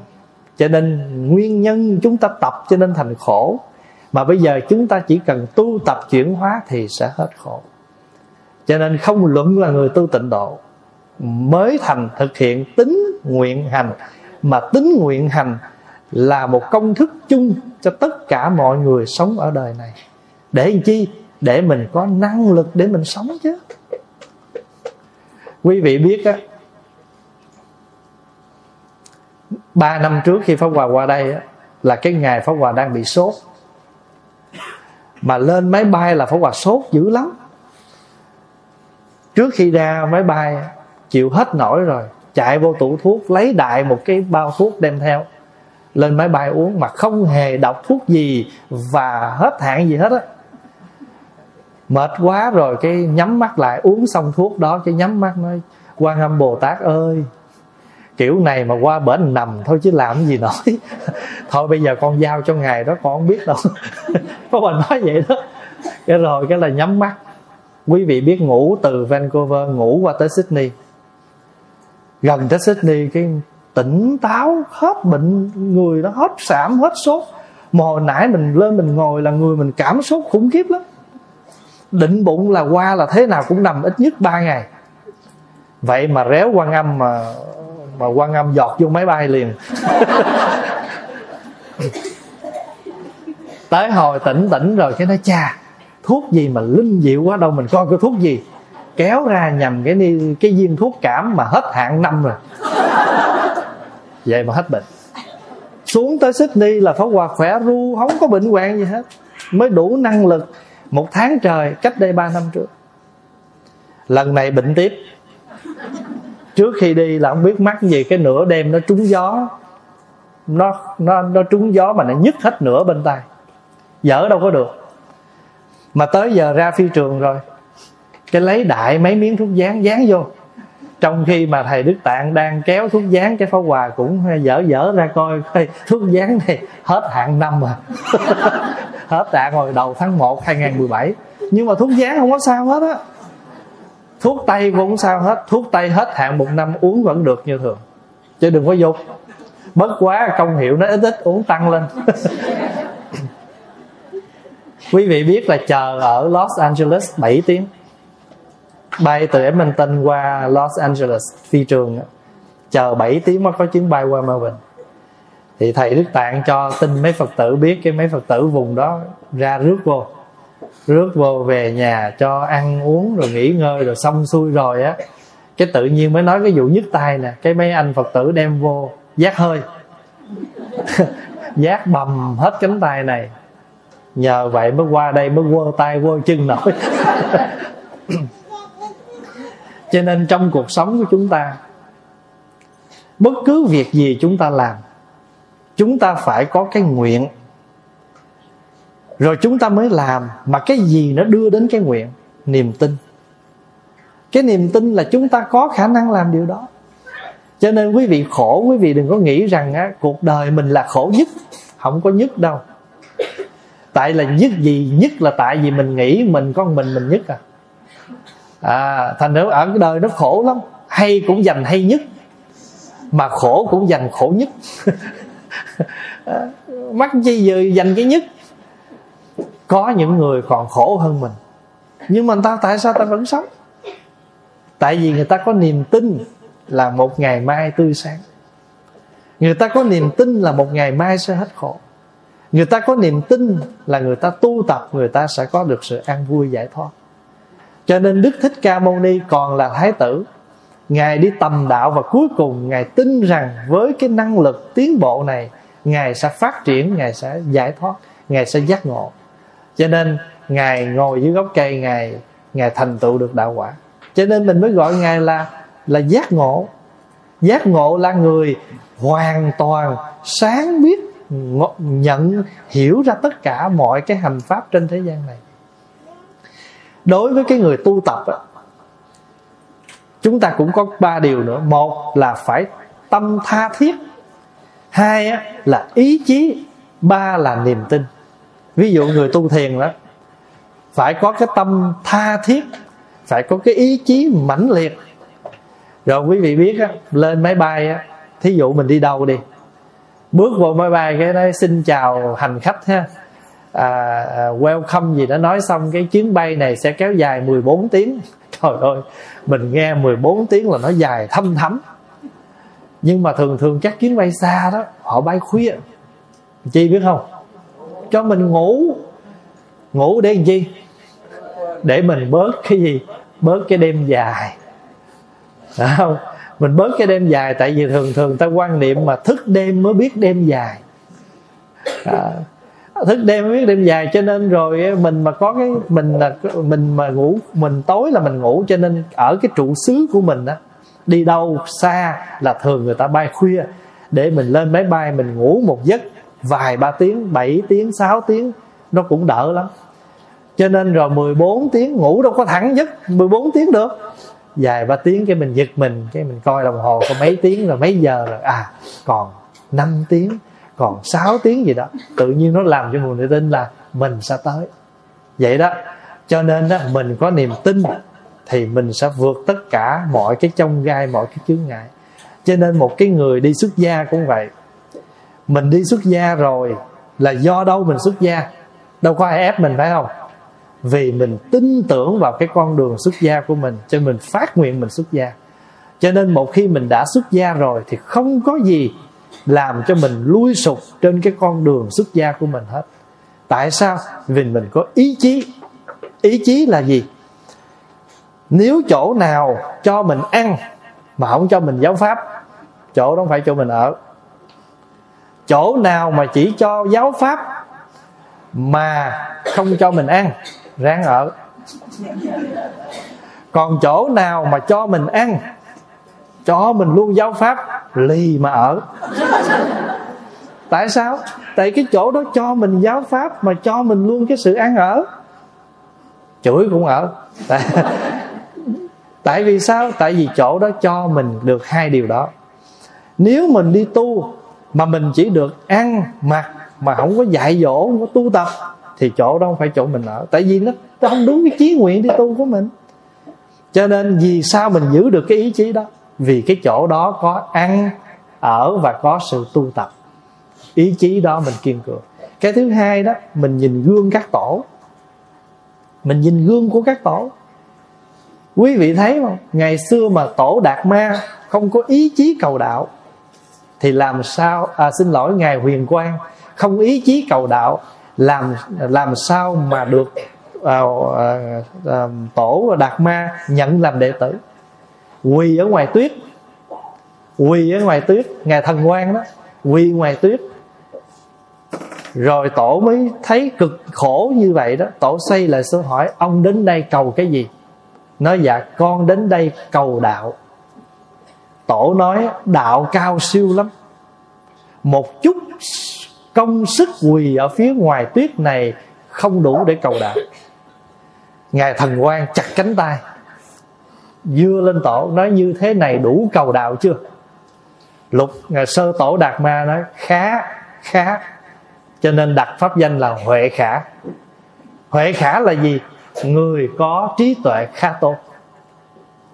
Cho nên nguyên nhân chúng ta tập cho nên thành khổ. Mà bây giờ chúng ta chỉ cần tu tập chuyển hóa thì sẽ hết khổ. Cho nên không luận là người tu tịnh độ. Mới thành thực hiện tính nguyện hành. Mà tính nguyện hành là một công thức chung cho tất cả mọi người sống ở đời này. Để làm chi? Để mình có năng lực để mình sống chứ. Quý vị biết á ba năm trước khi pháp hòa qua đây là cái ngày pháp hòa đang bị sốt. Mà lên máy bay là pháp hòa sốt dữ lắm. Trước khi ra máy bay, chịu hết nổi rồi, chạy vô tủ thuốc, lấy đại một cái bao thuốc đem theo. Lên máy bay uống mà không hề đọc thuốc gì và hết hạn gì hết á. Mệt quá rồi cái nhắm mắt lại, uống xong thuốc đó, cái nhắm mắt nói, quan âm bồ tát ơi kiểu này mà qua bển nằm thôi chứ làm gì nổi. Thôi bây giờ con giao cho ngài đó, con không biết đâu. Có bà nói vậy đó. Cái rồi cái là nhắm mắt. Quý vị biết ngủ từ Vancouver, ngủ qua tới Sydney. Gần tới Sydney, cái tỉnh táo, hết bệnh, người nó hết sảm hết sốt. Mà hồi nãy mình lên mình ngồi là người mình cảm xúc khủng khiếp lắm. Định bụng là qua là thế nào cũng nằm ít nhất 3 ngày. Vậy mà réo quan âm mà mà quan âm giọt vô máy bay liền. Tới hồi tỉnh tỉnh rồi cái nói, cha, thuốc gì mà linh diệu quá, đâu mình coi cái thuốc gì. Kéo ra nhầm cái ni, cái viên thuốc cảm mà hết hạn năm rồi. Vậy mà hết bệnh. Xuống tới Sydney là Pháp Hòa khỏe ru, không có bệnh hoạn gì hết. Mới đủ năng lực một tháng trời, cách đây ba năm trước. Lần này bệnh tiếp trước khi đi là không biết mắc gì, cái nửa đêm nó trúng gió. Nó nó nó trúng gió mà nó nhức hết nửa bên tay dở đâu có được. Mà tới giờ ra phi trường rồi, cái lấy đại mấy miếng thuốc dán dán vô. Trong khi mà thầy đức tạng đang kéo thuốc dán cái pháo quà cũng dở dở ra coi coi thuốc dán này hết hạn năm rồi à. hết hạn hồi đầu tháng 1 2017 nhưng mà thuốc dán không có sao hết á thuốc tây cũng sao hết. Thuốc tây hết, hạn một năm uống vẫn được như thường. Chứ đừng có dục bất quá công hiệu nó ít ít uống tăng lên. Quý vị biết là chờ ở Los Angeles 7 tiếng. Bay từ Edmonton qua Los Angeles, phi trường. Chờ 7 tiếng mới có chuyến bay qua Melbourne. Thì thầy Đức Tạng cho tin mấy Phật tử biết, cái mấy Phật tử vùng đó ra rước vô rước vô về nhà cho ăn uống rồi nghỉ ngơi rồi xong xuôi rồi á, cái tự nhiên mới nói cái vụ nhức tay nè, cái mấy anh Phật tử đem vô, giác hơi. Giác bầm hết cánh tay này. Nhờ vậy mới qua đây mới quơ tay quơ chân nổi. Cho nên trong cuộc sống của chúng ta, bất cứ việc gì chúng ta làm, chúng ta phải có cái nguyện rồi chúng ta mới làm mà cái gì nó đưa đến cái nguyện? Niềm tin. Cái niềm tin là chúng ta có khả năng làm điều đó. Cho nên quý vị khổ quý vị đừng có nghĩ rằng á, cuộc đời mình là khổ nhất không có nhất đâu. Tại là nhất gì nhất là tại vì mình nghĩ mình con mình mình nhất à. À thành nếu ở cái đời nó khổ lắm hay cũng dành hay nhất mà khổ cũng dành khổ nhất. Mắc chi giờ dành cái nhất? Có những người còn khổ hơn mình. Nhưng mà ta, tại sao ta vẫn sống? Tại vì người ta có niềm tin là một ngày mai tươi sáng. Người ta có niềm tin là một ngày mai sẽ hết khổ. Người ta có niềm tin là người ta tu tập, người ta sẽ có được sự an vui giải thoát. Cho nên đức thích ca mâu ni còn là thái tử. Ngài đi tầm đạo và cuối cùng ngài tin rằng với cái năng lực tiến bộ này, ngài sẽ phát triển, ngài sẽ giải thoát, ngài sẽ giác ngộ cho nên ngài ngồi dưới gốc cây ngài ngài thành tựu được đạo quả. Cho nên mình mới gọi ngài là là giác ngộ. Giác ngộ là người hoàn toàn sáng biết nhận hiểu ra tất cả mọi cái hành pháp trên thế gian này. Đối với cái người tu tập á, chúng ta cũng có ba điều nữa. Một là phải tâm tha thiết. Hai á, là ý chí. Ba là niềm tin ví dụ người tu thiền đó phải có cái tâm tha thiết phải có cái ý chí mãnh liệt. Rồi quý vị biết á lên máy bay á thí dụ mình đi đâu đi bước vào máy bay cái nói xin chào hành khách ha. À, à, welcome gì đó nói xong cái chuyến bay này sẽ kéo dài 14 tiếng. Trời ơi mình nghe 14 tiếng là nó dài thâm thấm nhưng mà thường thường các chuyến bay xa đó họ bay khuya. Chi biết không? Cho mình ngủ. Ngủ để làm chi? Để mình bớt cái gì? Bớt cái đêm dài. Đúng không? Mình bớt cái đêm dài tại vì thường thường ta quan niệm mà thức đêm mới biết đêm dài. À, thức đêm mới biết đêm dài cho nên rồi mình mà có cái mình là mình mà ngủ mình tối là mình ngủ cho nên ở cái trụ xứ của mình á đi đâu xa là thường người ta bay khuya. Để mình lên máy bay mình ngủ một giấc vài ba tiếng 7 tiếng 6 tiếng, nó cũng đỡ lắm. Cho nên rồi 14 tiếng ngủ đâu có thẳng giấc 14 tiếng được. Dài ba tiếng cái mình giật mình, cái mình coi đồng hồ có mấy tiếng rồi mấy giờ rồi. À còn 5 tiếng, còn 6 tiếng gì đó, tự nhiên nó làm cho người tự tin là mình sẽ tới. Vậy đó, cho nên đó mình có niềm tin thì mình sẽ vượt tất cả mọi cái trong gai, mọi cái chướng ngại. Cho nên một cái người đi xuất gia cũng vậy mình đi xuất gia rồi là do đâu mình xuất gia? Đâu có ai ép mình, phải không? Vì mình tin tưởng vào cái con đường xuất gia của mình, cho mình phát nguyện mình xuất gia. Cho nên một khi mình đã xuất gia rồi thì không có gì làm cho mình lui sụp trên cái con đường xuất gia của mình hết. Tại sao? Vì mình có ý chí. Ý chí là gì? Nếu chỗ nào cho mình ăn mà không cho mình giáo pháp, chỗ đó không phải chỗ mình ở chỗ nào mà chỉ cho giáo pháp mà không cho mình ăn ráng ở. Còn chỗ nào mà cho mình ăn cho mình luôn giáo pháp lì mà ở. Tại sao? Tại cái chỗ đó cho mình giáo pháp mà cho mình luôn cái sự ăn ở. Chửi cũng ở. Tại, tại vì sao? Tại vì chỗ đó cho mình được hai điều đó. Nếu mình đi tu mà mình chỉ được ăn mặc mà không có dạy dỗ không có tu tập thì chỗ đó không phải chỗ mình ở. Tại vì nó, nó không đúng cái chí nguyện đi tu của mình. Cho nên vì sao mình giữ được cái ý chí đó? Vì cái chỗ đó có ăn ở và có sự tu tập. Ý chí đó mình kiên cường. Cái thứ hai đó mình nhìn gương các tổ. Mình nhìn gương của các tổ. Quý vị thấy không? Ngày xưa mà tổ đạt ma không có ý chí cầu đạo thì làm sao à, xin lỗi ngài huyền quang không ý chí cầu đạo làm làm sao mà được à, à, à, tổ đạt ma nhận làm đệ tử? Quỳ ở ngoài tuyết quỳ ở ngoài tuyết ngài thần quan đó quỳ ngoài tuyết. Rồi tổ mới thấy cực khổ như vậy đó tổ xây lại sư hỏi ông đến đây cầu cái gì? Nói dạ con đến đây cầu đạo tổ nói đạo cao siêu lắm. Một chút công sức quỳ ở phía ngoài tuyết này không đủ để cầu đạo. Ngài thần quan chặt cánh tay. Dưa lên tổ nói như thế này đủ cầu đạo chưa? Lục, ngài sơ tổ đạt ma nói, khá khá. Cho nên đặt pháp danh là huệ khả. Huệ khả là gì? Người có trí tuệ khá tốt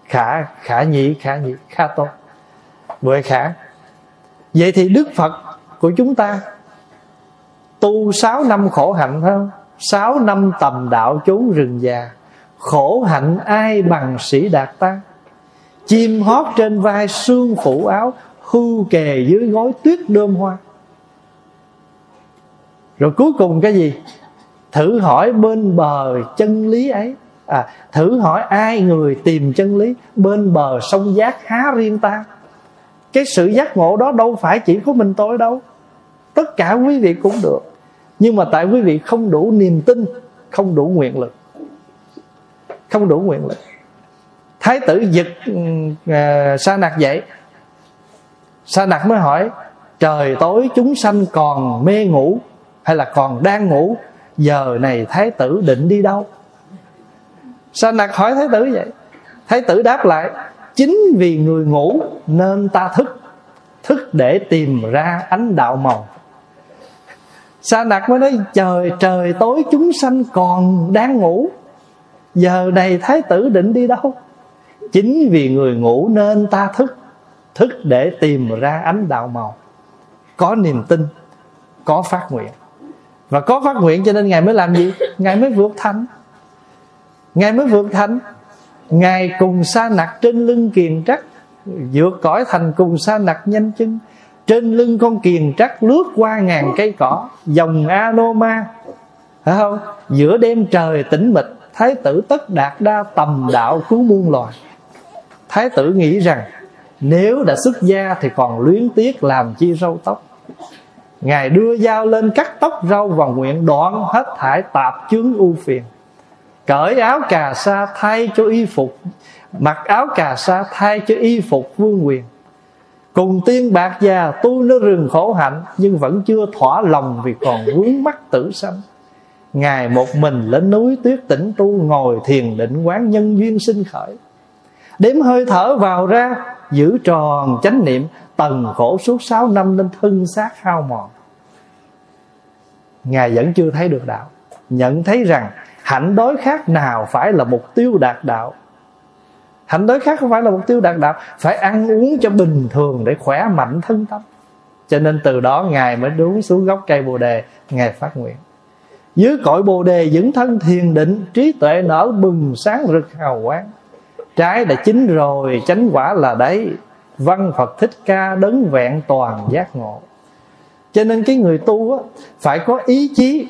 khả khả nhị khả nhị khá tốt. Mười khả. Vậy thì đức phật của chúng ta tu sáu năm khổ hạnh phải không? Sáu năm tầm đạo chốn rừng già. Khổ hạnh ai bằng sĩ đạt ta? Chim hót trên vai xương phủ áo, hưu kề dưới gối tuyết đơm hoa. Rồi cuối cùng cái gì? Thử hỏi bên bờ chân lý ấy à thử hỏi ai người tìm chân lý bên bờ sông giác há riêng ta? Cái sự giác ngộ đó đâu phải chỉ có mình tôi đâu. Tất cả quý vị cũng được. Nhưng mà tại quý vị không đủ niềm tin không đủ nguyện lực. Không đủ nguyện lực. Thái tử giật uh, sa nặc dậy. Sa nặc mới hỏi trời tối chúng sanh còn mê ngủ hay là còn đang ngủ? Giờ này thái tử định đi đâu? Sa nặc hỏi thái tử vậy? Thái tử đáp lại, chính vì người ngủ nên ta thức thức để tìm ra ánh đạo màu. Sa nặc mới nói, trời trời, tối chúng sanh còn đang ngủ. Giờ này thái tử định đi đâu? Chính vì người ngủ nên ta thức thức để tìm ra ánh đạo màu. Có niềm tin, có phát nguyện. Và có phát nguyện cho nên ngài mới làm gì? Ngài mới vượt thánh ngài mới vượt thành. Ngài cùng sa nặc trên lưng kiền trắc, vượt cõi thành cùng sa nặc nhanh chân. Trên lưng con kiền trắc lướt qua ngàn cây cỏ, dòng anoma. Phải không? Giữa đêm trời tĩnh mịch, thái tử tất đạt đa tầm đạo cứu muôn loài. Thái tử nghĩ rằng, nếu đã xuất gia thì còn luyến tiếc làm chi râu tóc. Ngài đưa dao lên cắt tóc râu và nguyện đoạn hết thải tạp chướng ưu phiền cởi áo cà sa thay cho y phục. Mặc áo cà sa thay cho y phục vương quyền. Cùng tiên bạc già, tu nó rừng khổ hạnh, nhưng vẫn chưa thỏa lòng vì còn vướng mắt tử sanh. Ngài một mình lên núi tuyết tĩnh tu, ngồi thiền định quán nhân duyên sinh khởi. Đếm hơi thở vào ra, giữ tròn chánh niệm, tầng khổ suốt sáu năm nên thân xác hao mòn. Ngài vẫn chưa thấy được đạo, nhận thấy rằng hạnh đối khác nào phải là mục tiêu đạt đạo. Hạnh đối khác không phải là mục tiêu đạt đạo phải ăn uống cho bình thường để khỏe mạnh thân tâm. Cho nên từ đó ngài mới đúng xuống gốc cây bồ đề ngài phát nguyện. Dưới cội bồ đề vững thân thiền định trí tuệ nở bừng sáng rực hào quang. Trái đã chín rồi chánh quả là đấy. Văn phật thích ca đấng vẹn toàn giác ngộ. Cho nên cái người tu á, phải có ý chí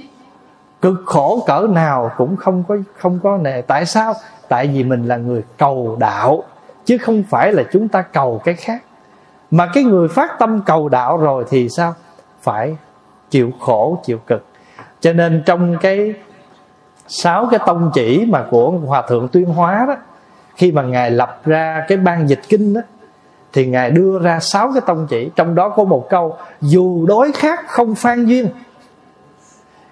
cực khổ cỡ nào cũng không có không có nề. Tại sao? Tại vì mình là người cầu đạo, chứ không phải là chúng ta cầu cái khác. Mà cái người phát tâm cầu đạo rồi thì sao? Phải chịu khổ, chịu cực. Cho nên trong cái sáu cái tông chỉ mà của hòa thượng tuyên hóa đó, khi mà ngài lập ra cái ban dịch kinh đó, thì ngài đưa ra sáu cái tông chỉ. Trong đó có một câu, dù đối khác không phan duyên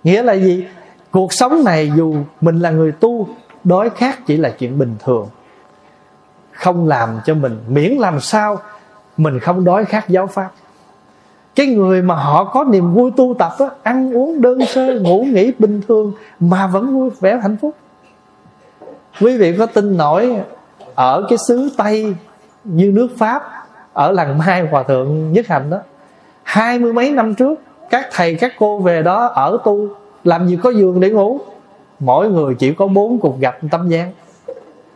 nghĩa là gì? Cuộc sống này dù mình là người tu đói khát chỉ là chuyện bình thường. Không làm cho mình miễn làm sao mình không đói khát giáo pháp. Cái người mà họ có niềm vui tu tập đó, ăn uống đơn sơ ngủ nghỉ bình thường mà vẫn vui vẻ hạnh phúc. Quý vị có tin nổi ở cái xứ tây như nước pháp ở làng mai hòa thượng nhất hành đó hai mươi mấy năm trước các thầy các cô về đó ở tu làm gì có giường để ngủ. Mỗi người chỉ có bốn cục gạch tấm gián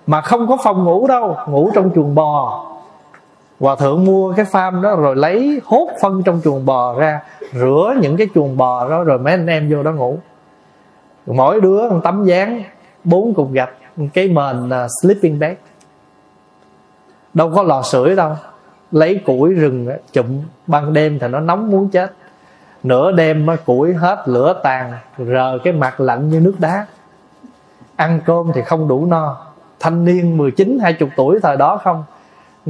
mà không có phòng ngủ đâu ngủ trong chuồng bò. Hòa thượng mua cái farm đó rồi lấy hốt phân trong chuồng bò ra rửa những cái chuồng bò đó rồi mấy anh em vô đó ngủ. Mỗi đứa một tấm dáng bốn cục gạch cái mền uh, sleeping bag. Đâu có lò sưởi đâu lấy củi rừng chụm ban đêm thì nó nóng muốn chết nửa đêm mới củi hết lửa tàn, rờ cái mặt lạnh như nước đá. Ăn cơm thì không đủ no. Thanh niên 19 20 tuổi thời đó không?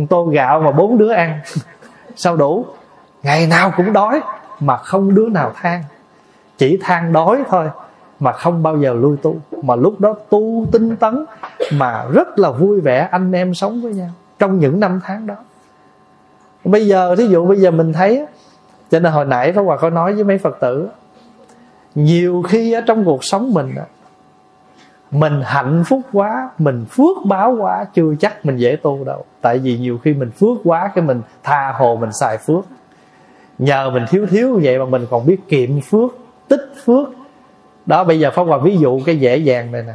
Tô gạo mà bốn đứa ăn. Sao đủ? Ngày nào cũng đói, mà không đứa nào than. Chỉ than đói thôi, mà không bao giờ lui tu. Mà lúc đó tu tinh tấn, mà rất là vui vẻ anh em sống với nhau trong những năm tháng đó. Bây giờ, thí dụ bây giờ mình thấy cho nên hồi nãy Pháp Hòa có nói với mấy Phật tử, nhiều khi ở trong cuộc sống mình mình hạnh phúc quá, mình phước báo quá, chưa chắc mình dễ tu đâu. Tại vì nhiều khi mình phước quá cái mình tha hồ mình xài phước. Nhờ mình thiếu thiếu vậy mà mình còn biết kiệm phước, tích phước. Đó, bây giờ Pháp Hòa ví dụ cái dễ dàng này nè.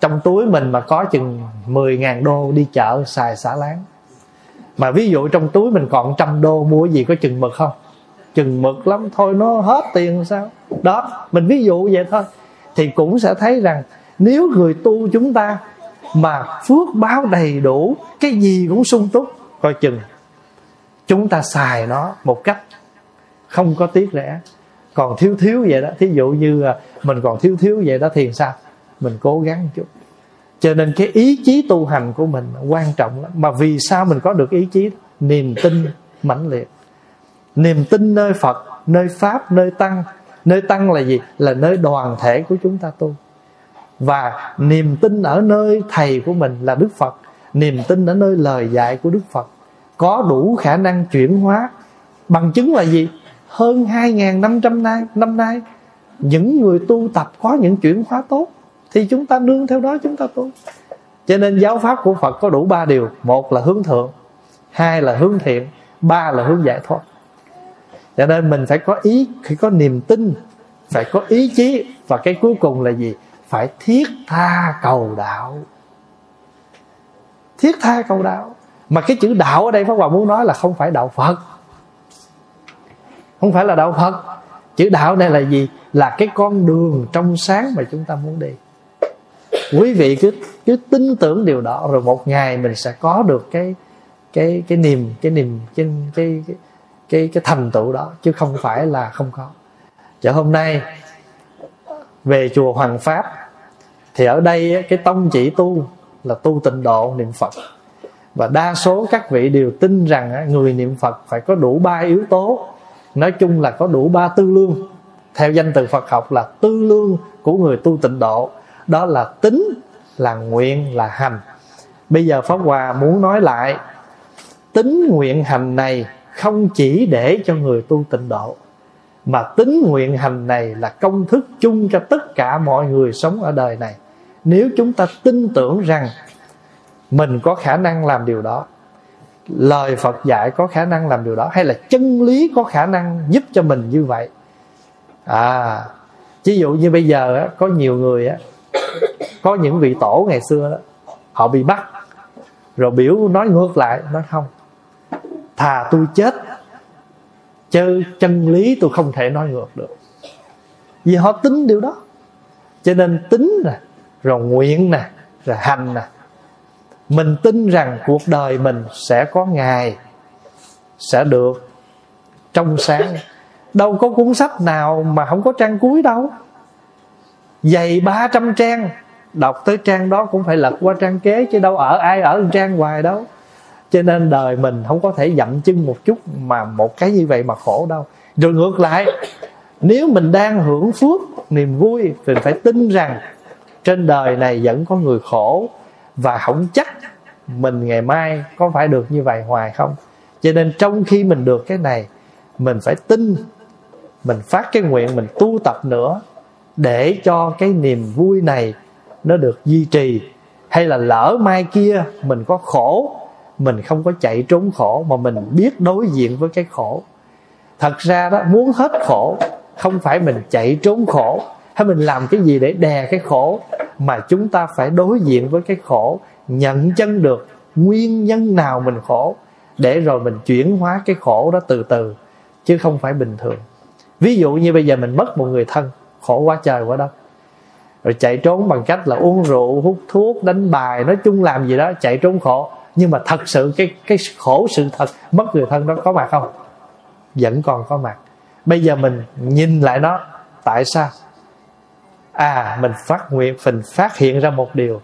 Trong túi mình mà có chừng 10.000 đô đi chợ xài xả láng. Mà ví dụ trong túi mình còn trăm đô, mua gì có chừng mực không? Chừng mực lắm, thôi nó hết tiền sao? Đó, mình ví dụ vậy thôi. Thì cũng sẽ thấy rằng nếu người tu chúng ta mà phước báo đầy đủ, cái gì cũng sung túc, coi chừng chúng ta xài nó một cách không có tiếc rẻ. Còn thiếu thiếu vậy đó, thí dụ như mình còn thiếu thiếu vậy đó thì sao? Mình cố gắng chút. Cho nên cái ý chí tu hành của mình quan trọng lắm. Mà vì sao mình có được ý chí? Niềm tin mãnh liệt niềm tin nơi phật, nơi pháp, nơi tăng. Nơi tăng là gì? Là nơi đoàn thể của chúng ta tu. Và niềm tin ở nơi thầy của mình là đức phật. Niềm tin ở nơi lời dạy của đức phật. Có đủ khả năng chuyển hóa. Bằng chứng là gì? Hơn 2.500 năm năm nay, những người tu tập có những chuyển hóa tốt, thì chúng ta nương theo đó chúng ta tu. Cho nên giáo pháp của phật có đủ ba điều. Một là hướng thượng, hai là hướng thiện, ba là hướng giải thoát cho nên mình phải có ý, phải có niềm tin, phải có ý chí. Và cái cuối cùng là gì? Phải thiết tha cầu đạo. Thiết tha cầu đạo. Mà cái chữ đạo ở đây pháp hòa muốn nói là không phải đạo phật. Không phải là đạo phật. Chữ đạo này là gì? Là cái con đường trong sáng mà chúng ta muốn đi. Quý vị cứ cứ tin tưởng điều đó, rồi một ngày mình sẽ có được cái cái cái niềm cái niềm, cái cái cái cái, cái thành tựu đó chứ không phải là không có. Chợ hôm nay về chùa Hoàng Pháp thì ở đây cái tông chỉ tu là tu tịnh độ niệm Phật. Và đa số các vị đều tin rằng người niệm Phật phải có đủ ba yếu tố. Nói chung là có đủ ba tư lương. Theo danh từ Phật học là tư lương của người tu tịnh độ. Đó là tính là nguyện là hành. Bây giờ pháp hòa muốn nói lại tính nguyện hành này không chỉ để cho người tu tịnh độ mà tính nguyện hành này là công thức chung cho tất cả mọi người sống ở đời này. Nếu chúng ta tin tưởng rằng mình có khả năng làm điều đó lời phật dạy có khả năng làm điều đó hay là chân lý có khả năng giúp cho mình như vậy. À ví dụ như bây giờ á, có nhiều người á, có những vị tổ ngày xưa đó họ bị bắt rồi biểu nói ngược lại nói không thà tôi chết, chứ chân lý tôi không thể nói ngược được. Vì họ tính điều đó. Cho nên tính nè, rồi nguyện nè, rồi hành nè. Mình tin rằng cuộc đời mình sẽ có ngày, sẽ được trong sáng. Đâu có cuốn sách nào mà không có trang cuối đâu. Dày 300 trang, đọc tới trang đó cũng phải lật qua trang kế chứ đâu ở ai ở trang hoài đâu cho nên đời mình không có thể dậm chân một chút mà một cái như vậy mà khổ đâu. Rồi ngược lại, nếu mình đang hưởng phước, niềm vui, thì phải tin rằng trên đời này vẫn có người khổ và không chắc mình ngày mai có phải được như vậy hoài không. Cho nên trong khi mình được cái này, mình phải tin, mình phát cái nguyện, mình tu tập nữa để cho cái niềm vui này nó được duy trì. Hay là lỡ mai kia mình có khổ mình không có chạy trốn khổ, mà mình biết đối diện với cái khổ. Thật ra đó, muốn hết khổ, không phải mình chạy trốn khổ, hay mình làm cái gì để đè cái khổ, mà chúng ta phải đối diện với cái khổ, nhận chân được nguyên nhân nào mình khổ, để rồi mình chuyển hóa cái khổ đó từ từ, chứ không phải bình thường. Ví dụ như bây giờ mình mất một người thân, khổ quá trời quá đất. Rồi chạy trốn bằng cách là uống rượu, hút thuốc, đánh bài, nói chung làm gì đó, chạy trốn khổ nhưng mà thật sự cái cái khổ sự thật, mất người thân đó có mặt không? Vẫn còn có mặt. Bây giờ mình nhìn lại nó, tại sao? À mình phát nguyện, mình phát hiện ra một điều.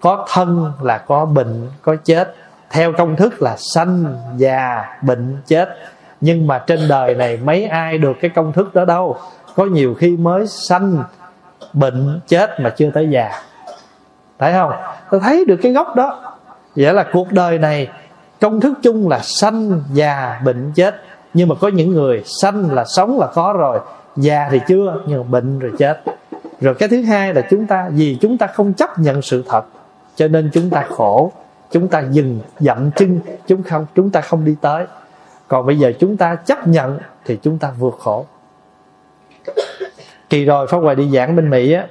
Có thân là có bệnh, có chết. Theo công thức là sanh già, bệnh, chết. Nhưng mà trên đời này mấy ai được cái công thức đó đâu? Có nhiều khi mới sanh, bệnh, chết mà chưa tới già. Thấy không? Tôi thấy được cái gốc đó vậy là cuộc đời này, công thức chung là sanh già bệnh chết. Nhưng mà có những người sanh là sống là có rồi, già thì chưa, nhưng mà bệnh rồi chết. Rồi cái thứ hai là chúng ta, vì chúng ta không chấp nhận sự thật, cho nên chúng ta khổ, chúng ta dừng dậm chân chúng không, chúng ta không đi tới. Còn bây giờ chúng ta chấp nhận thì chúng ta vượt khổ. Kỳ rồi Pháp Hoài đi giảng bên Mỹ á,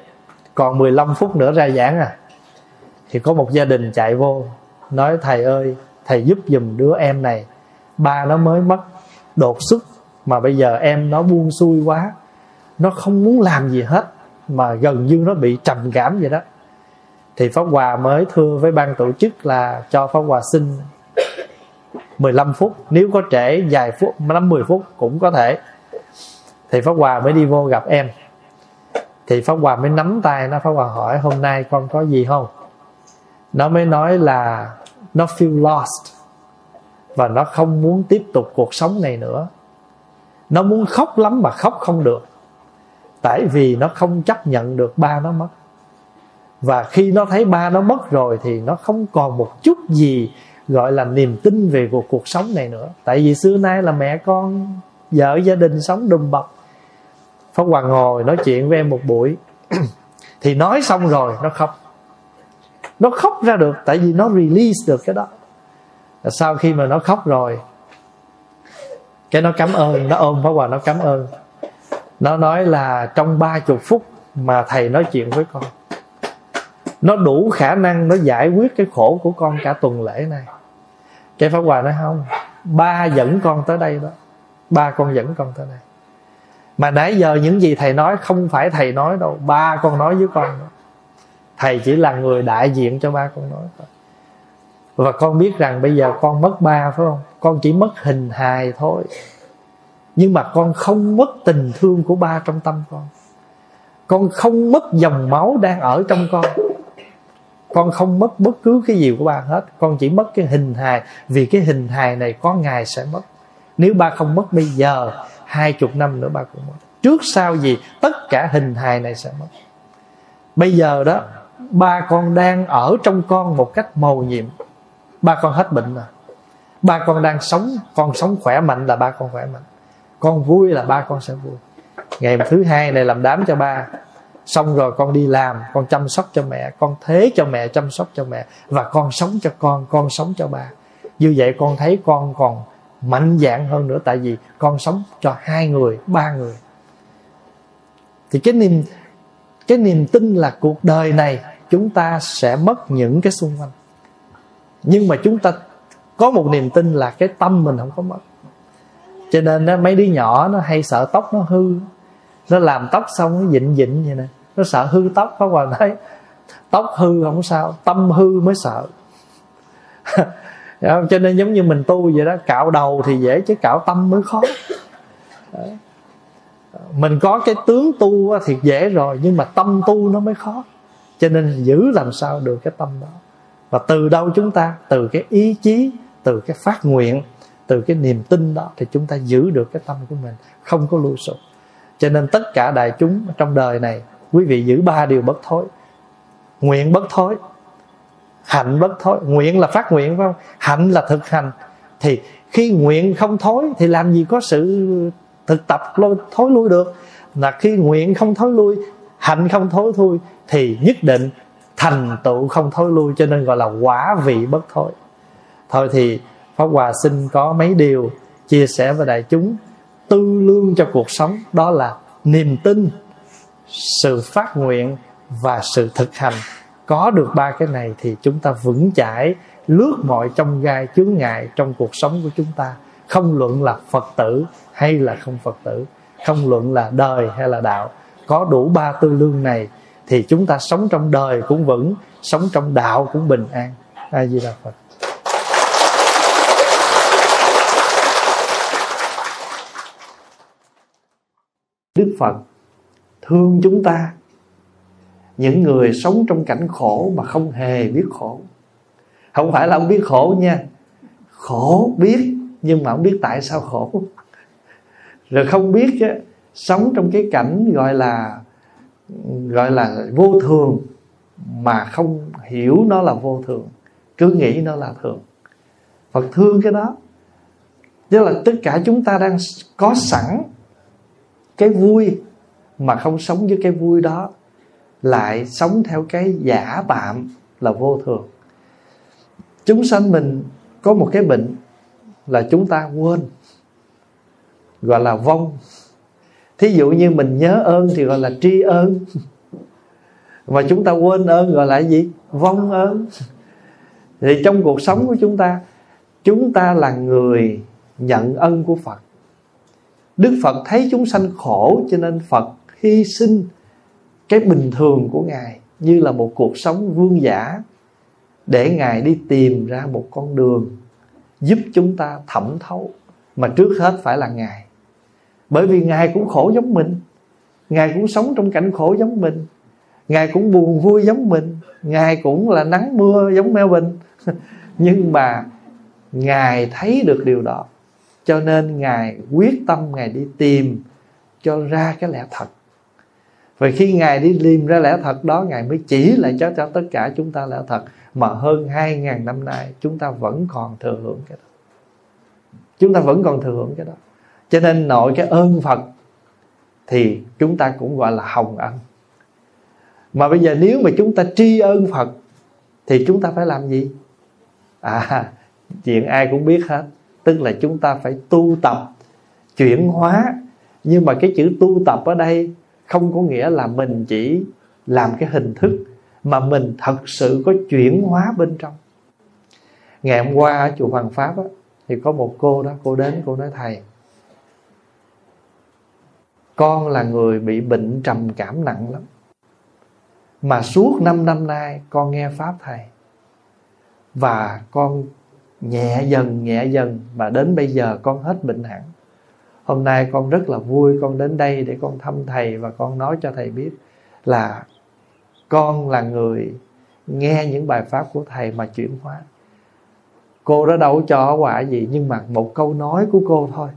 còn 15 phút nữa ra giảng à thì có một gia đình chạy vô nói, thầy ơi, thầy giúp giùm đứa em này. Ba nó mới mất đột xuất, mà bây giờ em nó buông xuôi quá. Nó không muốn làm gì hết, mà gần như nó bị trầm cảm vậy đó. Thì Pháp Hòa mới thưa với ban tổ chức là cho Pháp Hòa xin 15 phút. Nếu có trễ, vài phút 5 10 phút cũng có thể. Thì Pháp Hòa mới đi vô gặp em. Thì Pháp Hòa mới nắm tay nó. Pháp Hòa hỏi, hôm nay con có gì không? Nó mới nói là nó feel lost. Và nó không muốn tiếp tục cuộc sống này nữa. Nó muốn khóc lắm mà khóc không được. Tại vì nó không chấp nhận được ba nó mất. Và khi nó thấy ba nó mất rồi thì nó không còn một chút gì gọi là niềm tin về cuộc cuộc sống này nữa. Tại vì xưa nay là mẹ con, vợ gia đình sống đùm bọc. Pháp hoàng ngồi nói chuyện với em một buổi. Thì nói xong rồi nó khóc. Nó khóc ra được, Tại vì nó release được cái đó. Sau khi mà nó khóc rồi, Cái nó cảm ơn, Nó ôm Pháp Hòa, nó cảm ơn. Nó nói là trong ba chục phút Mà thầy nói chuyện với con, Nó đủ khả năng Nó giải quyết cái khổ của con cả tuần lễ này. Cái Pháp Hòa nói, không, Ba dẫn con tới đây đó. Ba con dẫn con tới đây. Mà nãy giờ những gì thầy nói không phải thầy nói đâu, ba con nói với con đó thầy chỉ là người đại diện cho ba con nói thôi. Và con biết rằng bây giờ con mất ba, phải không? Con chỉ mất hình hài thôi. Nhưng mà con không mất tình thương của ba trong tâm con. Con không mất dòng máu đang ở trong con. Con không mất bất cứ cái gì của ba hết. Con chỉ mất cái hình hài. Vì cái hình hài này có ngày sẽ mất. Nếu ba không mất bây giờ, hai chục năm nữa ba cũng mất. Trước sau gì, tất cả hình hài này sẽ mất. Bây giờ đó ba con đang ở trong con một cách mầu nhiệm. Ba con hết bệnh rồi ba con đang sống, con sống khỏe mạnh là ba con khỏe mạnh. Con vui là ba con sẽ vui. Ngày thứ hai này làm đám cho ba. Xong rồi con đi làm, con chăm sóc cho mẹ, con thế cho mẹ, chăm sóc cho mẹ. Và con sống cho con con sống cho ba. Như vậy con thấy con còn mạnh dạng hơn nữa, tại vì con sống cho hai người, ba người. Thì cái niềm cái niềm tin là cuộc đời này chúng ta sẽ mất những cái xung quanh. Nhưng mà chúng ta có một niềm tin là cái tâm mình không có mất. Cho nên đó, mấy đứa nhỏ nó hay sợ tóc nó hư. Nó làm tóc xong nó dịnh dịnh vậy nè. Nó sợ hư tóc có qua nói tóc hư không sao tâm hư mới sợ. Cho nên giống như mình tu vậy đó cạo đầu thì dễ chứ cạo tâm mới khó mình có cái tướng tu thì dễ rồi, nhưng mà tâm tu nó mới khó. Cho nên giữ làm sao được cái tâm đó. Và từ đâu chúng ta? Từ cái ý chí, từ cái phát nguyện, từ cái niềm tin đó thì chúng ta giữ được cái tâm của mình, không có lui sụp. Cho nên tất cả đại chúng trong đời này, quý vị giữ ba điều bất thối. Nguyện bất thối, hạnh bất thối. Nguyện là phát nguyện, phải không? Hạnh là thực hành. Thì khi nguyện không thối thì làm gì có sự thực tập thối lui được. Là khi nguyện không thối lui, hạnh không thối lui thì nhất định thành tựu không thối lui, cho nên gọi là quả vị bất thối. Thôi thì pháp hòa xin có mấy điều chia sẻ với đại chúng tư lương cho cuộc sống. Đó là niềm tin, sự phát nguyện và sự thực hành. Có được ba cái này thì chúng ta vững chãi, lướt mọi trong gai chướng ngại trong cuộc sống của chúng ta. Không luận là phật tử hay là không phật tử, không luận là đời hay là đạo. Có đủ ba tư lương này thì chúng ta sống trong đời cũng vững, sống trong đạo cũng bình an. A di đà phật. Đức phật thương chúng ta. Những người sống trong cảnh khổ mà không hề biết khổ. Không phải là không biết khổ nha. Khổ biết, nhưng mà không biết tại sao khổ rồi không biết chứ, sống trong cái cảnh gọi là gọi là vô thường, mà không hiểu nó là vô thường, cứ nghĩ nó là thường. Phật thương cái đó. Tức là tất cả chúng ta đang có sẵn Cái vui, Mà không sống với cái vui đó, lại sống theo cái giả tạm là vô thường. Chúng sanh mình có một cái bệnh là chúng ta quên gọi là vong. Thí dụ như mình nhớ ơn thì gọi là tri ơn. Mà chúng ta quên ơn gọi là gì? Vong ơn. Thì trong cuộc sống của chúng ta chúng ta là người nhận ân của phật. Đức phật thấy chúng sanh khổ cho nên phật hy sinh cái bình thường của ngài như là một cuộc sống vương giả để ngài đi tìm ra một con đường giúp chúng ta thẩm thấu. Mà trước hết phải là ngài bởi vì ngài cũng khổ giống mình. Ngài cũng sống trong cảnh khổ giống mình. Ngài cũng buồn vui giống mình. Ngài cũng là nắng mưa giống Melbourne. Nhưng mà ngài thấy được điều đó. Cho nên ngài quyết tâm ngài đi tìm cho ra cái lẽ thật. Và khi ngài đi tìm ra lẽ thật đó, ngài mới chỉ lại cho cho tất cả chúng ta lẽ thật. Mà hơn 2.000 năm nay, chúng ta vẫn còn thừa hưởng cái đó. Chúng ta vẫn còn thừa hưởng cái đó cho nên nội cái ơn phật thì chúng ta cũng gọi là hồng ân. Mà bây giờ nếu mà chúng ta tri ơn phật thì chúng ta phải làm gì? À chuyện ai cũng biết hết. Tức là chúng ta phải tu tập chuyển hóa. Nhưng mà cái chữ tu tập ở đây không có nghĩa là mình chỉ làm cái hình thức mà mình thật sự có chuyển hóa bên trong. Ngày hôm qua ở chùa Hoàng Pháp á, thì có một cô đó cô đến cô nói thầy con là người bị bệnh trầm cảm nặng lắm. Mà suốt 5 năm nay con nghe pháp thầy. Và con nhẹ dần nhẹ dần, mà đến bây giờ con hết bệnh hẳn. Hôm nay con rất là vui con đến đây để con thăm thầy và con nói cho thầy biết là con là người nghe những bài pháp của thầy mà chuyển hóa. Cô đó đâu cho quả gì, nhưng mà một câu nói của cô thôi,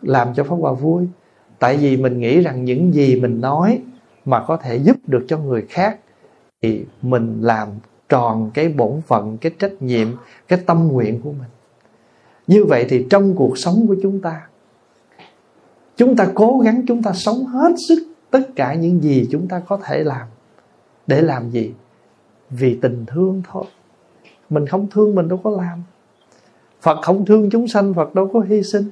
làm cho pháp hòa vui tại vì mình nghĩ rằng những gì mình nói mà có thể giúp được cho người khác thì mình làm tròn cái bổn phận, cái trách nhiệm, cái tâm nguyện của mình. Như vậy thì trong cuộc sống của chúng ta chúng ta cố gắng chúng ta sống hết sức tất cả những gì chúng ta có thể làm để làm gì? Vì tình thương thôi. Mình không thương, mình đâu có làm. Phật không thương chúng sanh, phật đâu có hy sinh.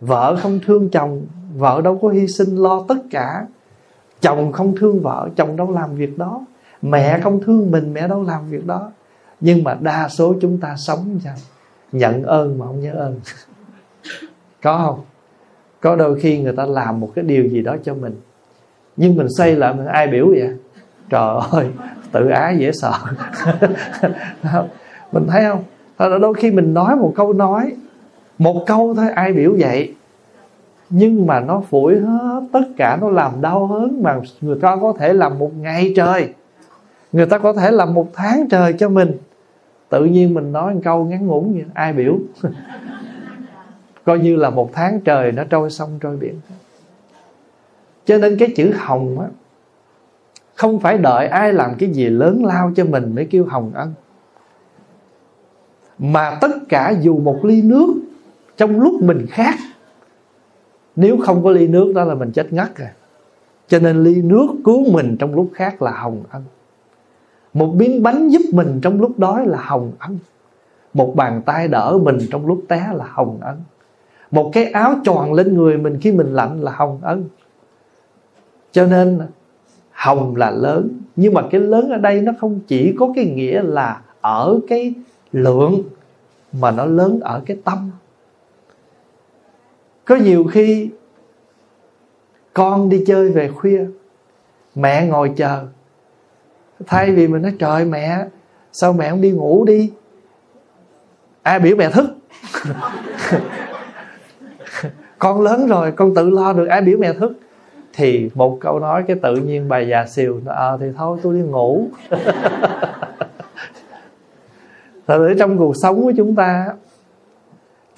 Vợ không thương chồng vợ đâu có hy sinh lo tất cả. Chồng không thương vợ chồng đâu làm việc đó. Mẹ không thương mình mẹ đâu làm việc đó. Nhưng mà đa số chúng ta sống sao nhận ơn mà không nhớ ơn. Có không? Có đôi khi người ta làm một cái điều gì đó cho mình. Nhưng mình xoay lại mình ai biểu vậy? Trời ơi tự ái dễ sợ. Mình thấy không? Đôi khi mình nói một câu nói một câu thôi ai biểu vậy nhưng mà nó phủi hết, tất cả nó làm đau hớn mà người ta có thể làm một ngày trời. Người ta có thể làm một tháng trời cho mình. Tự nhiên mình nói một câu ngắn ngủn vậy ai biểu? Coi như là một tháng trời nó trôi sông trôi biển. Cho nên cái chữ hồng á, không phải đợi ai làm cái gì lớn lao cho mình mới kêu hồng ân. Mà tất cả dù một ly nước trong lúc mình khát nếu không có ly nước đó là mình chết ngất rồi. Cho nên ly nước cứu mình trong lúc khác là hồng ân. Một miếng bánh giúp mình trong lúc đói là hồng ân. Một bàn tay đỡ mình trong lúc té là hồng ân. Một cái áo tròn lên người mình khi mình lạnh là hồng ân. Cho nên hồng là lớn, nhưng mà cái lớn ở đây nó không chỉ có cái nghĩa là ở cái lượng, mà nó lớn ở cái tâm có nhiều khi con đi chơi về khuya mẹ ngồi chờ. Thay vì mình nói trời mẹ sao mẹ không đi ngủ đi? Ai biểu mẹ thức. Con lớn rồi con tự lo được. Ai biểu mẹ thức. Thì một câu nói cái tự nhiên bà già xìu à, thì thôi tôi đi ngủ. Thật ra trong cuộc sống của chúng ta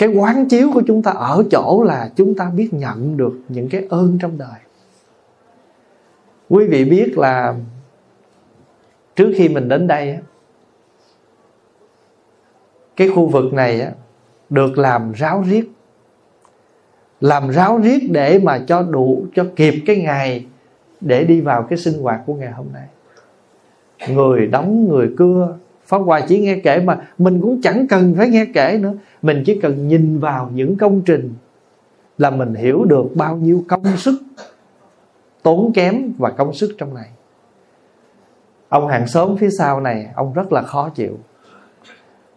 cái quán chiếu của chúng ta ở chỗ là chúng ta biết nhận được những cái ơn trong đời. Quý vị biết là trước khi mình đến đây cái khu vực này được làm ráo riết. Làm ráo riết để mà cho đủ, cho kịp cái ngày để đi vào cái sinh hoạt của ngày hôm nay. Người đóng, người cưa Pháp Hòa chỉ nghe kể mà mình cũng chẳng cần phải nghe kể nữa. Mình chỉ cần nhìn vào những công trình Là mình hiểu được bao nhiêu công sức Tốn kém và công sức trong này. Ông hàng xóm phía sau này, Ông rất là khó chịu.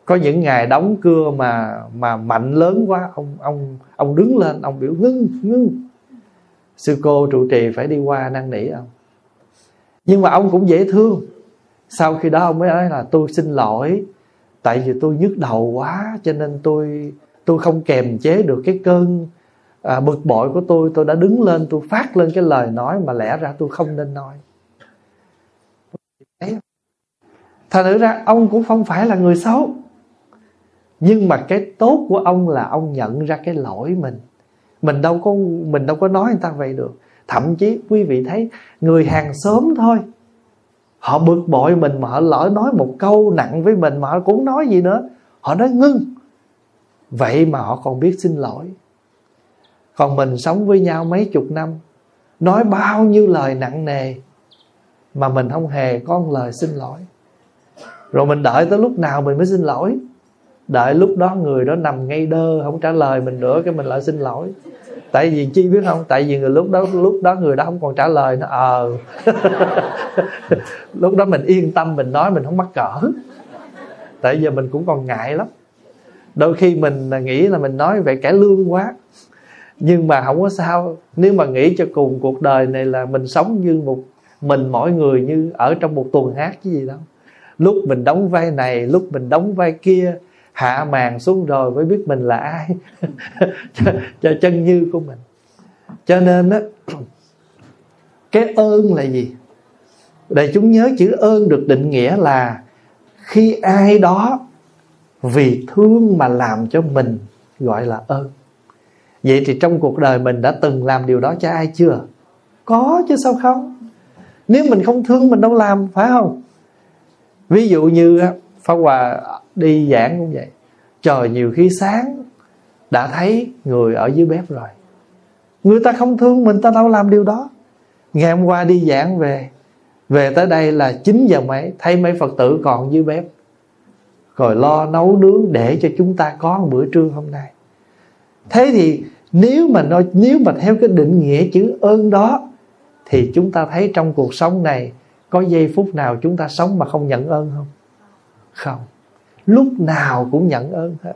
Có những ngày đóng cưa mà mà mạnh lớn quá, ông ông ông đứng lên, ông biểu ngưng ngưng. Sư cô trụ trì phải đi qua năn nỉ ông. Nhưng mà ông cũng dễ thương sau khi đó ông mới nói là tôi xin lỗi tại vì tôi nhức đầu quá cho nên tôi tôi không kềm chế được cái cơn à, bực bội của tôi. Tôi đã đứng lên tôi phát lên cái lời nói mà lẽ ra tôi không nên nói. Thành thử ra ông cũng không phải là người xấu. Nhưng mà cái tốt của ông là ông nhận ra cái lỗi mình. Mình đâu có mình đâu có nói người ta vậy được. Thậm chí quý vị thấy người hàng xóm thôi họ bực bội mình mà họ lỡ nói một câu nặng với mình mà họ cũng nói gì nữa. Họ nói ngưng. Vậy mà họ còn biết xin lỗi. Còn mình sống với nhau mấy chục năm, nói bao nhiêu lời nặng nề mà mình không hề có một lời xin lỗi. Rồi mình đợi tới lúc nào mình mới xin lỗi? Đợi lúc đó người đó nằm ngay đơ, không trả lời mình nữa, cái mình lại xin lỗi tại vì chi biết không? Tại vì người lúc đó lúc đó người đó không còn trả lời nó ờ. Lúc đó mình yên tâm, mình nói mình không mắc cỡ. Tại giờ mình cũng còn ngại lắm. Đôi khi mình nghĩ là mình nói về kẻ lương quá. Nhưng mà không có sao. Nếu mà nghĩ cho cùng cuộc đời này là mình sống như một, mình mỗi người như ở trong một tuần hát chứ gì đâu. Lúc mình đóng vai này, lúc mình đóng vai kia hạ màn xuống rồi mới biết mình là ai. Cho, cho chân như của mình. Cho nên á cái ơn là gì? Để chúng nhớ chữ ơn được định nghĩa là khi ai đó vì thương mà làm cho mình gọi là ơn. Vậy thì trong cuộc đời mình đã từng làm điều đó cho ai chưa? Có chứ sao không? Nếu mình không thương mình đâu làm phải không? Ví dụ như Pháp Hòa đi giảng cũng vậy. Trời nhiều khi sáng, đã thấy người ở dưới bếp rồi. Người ta không thương mình, ta đâu làm điều đó. Ngày hôm qua đi giảng về về tới đây là 9 giờ mấy, thấy mấy phật tử còn dưới bếp. Rồi lo nấu nướng để cho chúng ta có một bữa trưa hôm nay. Thế thì nếu mà nói nếu mà theo cái định nghĩa chữ ơn đó, thì chúng ta thấy trong cuộc sống này có giây phút nào chúng ta sống mà không nhận ơn không? Không lúc nào cũng nhận ơn hết.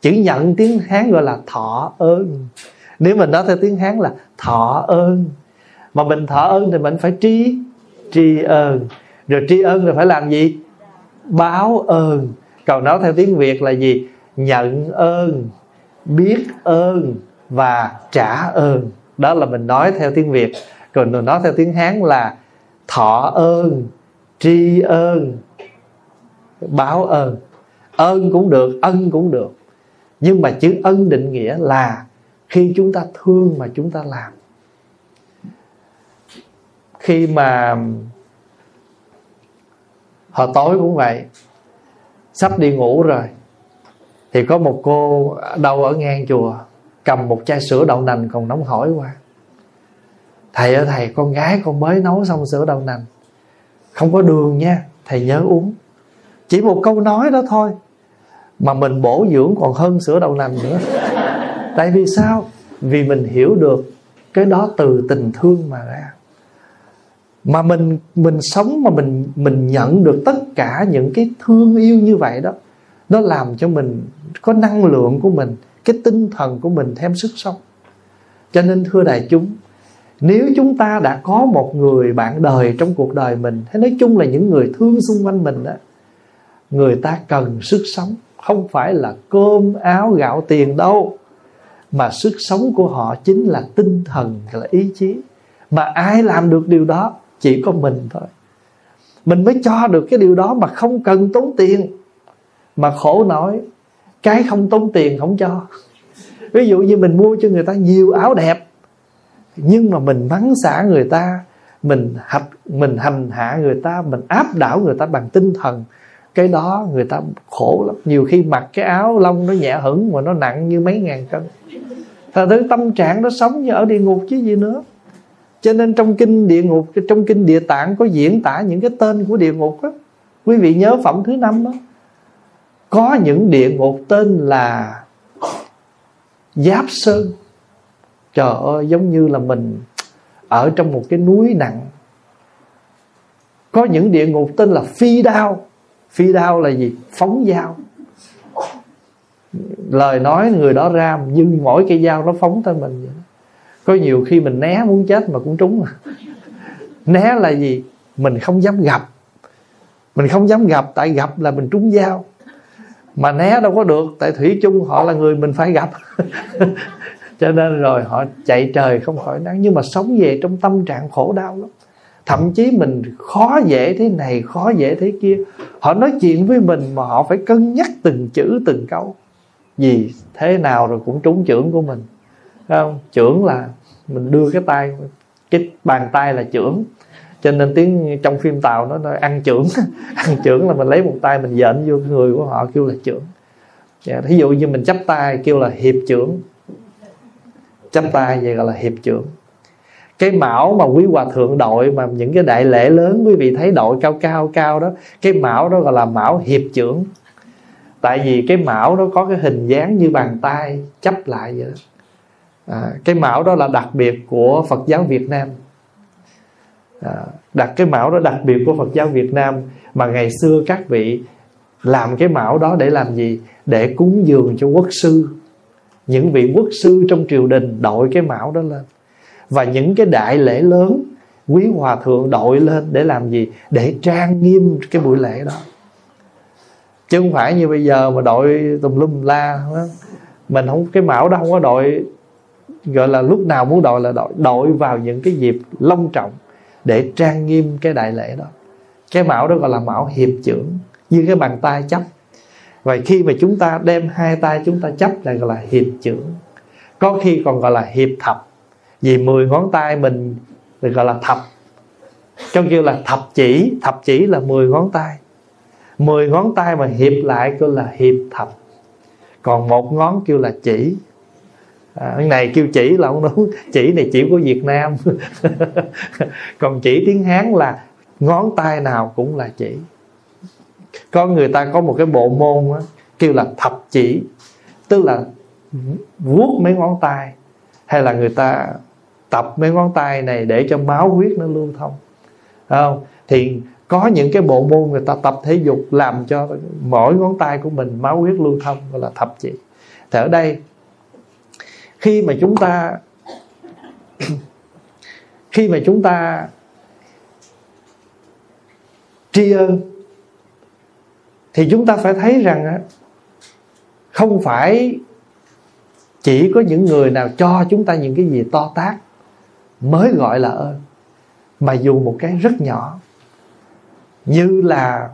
Chữ nhận tiếng hán gọi là thọ ơn. Nếu mình nói theo tiếng hán là thọ ơn, mà mình thọ ơn thì mình phải tri tri ơn. Rồi tri ơn rồi phải làm gì? Báo ơn. Còn nói theo tiếng việt là gì? Nhận ơn, biết ơn và trả ơn. Đó là mình nói theo tiếng việt. Còn mình nói theo tiếng hán là thọ ơn, tri ơn, báo ơn ơn cũng được, ân cũng được. Nhưng mà chữ ân định nghĩa là khi chúng ta thương mà chúng ta làm. Khi mà hồi tối cũng vậy, sắp đi ngủ rồi, thì có một cô đâu ở ngang chùa, cầm một chai sữa đậu nành còn nóng hổi qua thầy ơi, thầy, con gái con mới nấu xong sữa đậu nành. Không có đường nha, thầy nhớ uống. Chỉ một câu nói đó thôi mà mình bổ dưỡng còn hơn sữa đậu nành nữa. Tại vì sao? Vì mình hiểu được cái đó từ tình thương mà ra. Mà mình mình sống mà mình mình nhận được tất cả những cái thương yêu như vậy đó, nó làm cho mình có năng lượng của mình, cái tinh thần của mình thêm sức sống. Cho nên thưa đại chúng, nếu chúng ta đã có một người bạn đời trong cuộc đời mình hay nói chung là những người thương xung quanh mình đó, người ta cần sức sống không phải là cơm, áo, gạo, tiền đâu. Mà sức sống của họ chính là tinh thần, là ý chí. Mà ai làm được điều đó? Chỉ có mình thôi. Mình mới cho được cái điều đó mà không cần tốn tiền. Mà khổ nổi cái không tốn tiền không cho. Ví dụ như mình mua cho người ta nhiều áo đẹp, nhưng mà mình mắng xả người ta, mình hạch, mình hành hạ người ta, mình áp đảo người ta bằng tinh thần cái đó người ta khổ lắm. Nhiều khi mặc cái áo lông nó nhẹ hững mà nó nặng như mấy ngàn cân. Thật thứ tâm trạng nó sống như ở địa ngục chứ gì nữa. Cho nên trong kinh địa ngục, trong kinh địa tạng có diễn tả những cái tên của địa ngục á. Quý vị nhớ phẩm thứ năm đó. Có những địa ngục tên là giáp sơn. Trời ơi, giống như là mình ở trong một cái núi nặng. Có những địa ngục tên là phi đao phi đao là gì? Phóng dao. Lời nói người đó ra, nhưng mỗi cây dao nó phóng tới mình vậy có nhiều khi mình né muốn chết mà cũng trúng mà. né là gì? Mình không dám gặp. Mình không dám gặp, tại gặp là mình trúng dao. Mà né đâu có được, tại thủy chung họ là người mình phải gặp. Cho nên rồi họ chạy trời không khỏi nắng nhưng mà sống về trong tâm trạng khổ đau lắm thậm chí mình khó dễ thế này khó dễ thế kia. Họ nói chuyện với mình mà họ phải cân nhắc từng chữ từng câu. Vì thế nào rồi cũng trúng trưởng của mình. Thấy không? Trưởng là mình đưa cái tay cái bàn tay là trưởng cho nên tiếng trong phim tàu nó nói ăn trưởng ăn trưởng là mình lấy một tay mình dện vô người của họ kêu là trưởng dạ, thí dụ như mình chắp tay kêu là hiệp trưởng chắp tay vậy gọi là hiệp trưởng cái mão mà quý hòa thượng đội mà những cái đại lễ lớn quý vị thấy đội cao cao cao đó cái mão đó gọi là mão hiệp trưởng. Tại vì cái mão đó có cái hình dáng như bàn tay chấp lại vậy đó. À, cái mão đó là đặc biệt của Phật giáo Việt Nam. À, đặt cái mão đó đặc biệt của Phật giáo Việt Nam mà ngày xưa các vị làm cái mão đó để làm gì? Để cúng dường cho quốc sư. Những vị quốc sư trong triều đình đội cái mão đó lên và những cái đại lễ lớn, quý hòa thượng đội lên để làm gì? Để trang nghiêm cái buổi lễ đó. Chứ không phải như bây giờ mà đội tùm lum la, đó. mình không, cái mão đó không có đội, gọi là lúc nào muốn đội là đội. Đội vào những cái dịp long trọng để trang nghiêm cái đại lễ đó. Cái mão đó gọi là mão hiệp trưởng như cái bàn tay chấp. Vậy khi mà chúng ta đem hai tay chúng ta chấp lại gọi là hiệp trưởng có khi còn gọi là hiệp thập vì 10 ngón tay mình được gọi là thập. Trong kêu là thập chỉ thập chỉ là 10 ngón tay. 10 ngón tay mà hiệp lại kêu là hiệp thập. Còn một ngón kêu là chỉ. À, cái này kêu chỉ là không đúng. Chỉ này chỉ của Việt Nam. Còn chỉ tiếng Hán là ngón tay nào cũng là chỉ. Có người ta có một cái bộ môn đó, kêu là thập chỉ. Tức là vuốt mấy ngón tay. Hay là người ta tập mấy ngón tay này để cho máu huyết nó lưu thông. Không? Thì có những cái bộ môn người ta tập thể dục làm cho mỗi ngón tay của mình máu huyết lưu thông, gọi là thập chỉ. Thì ở đây, khi mà chúng ta, khi mà chúng ta tri ân, thì chúng ta phải thấy rằng không phải chỉ có những người nào cho chúng ta những cái gì to tát mới gọi là ơn. Mà dù một cái rất nhỏ, như là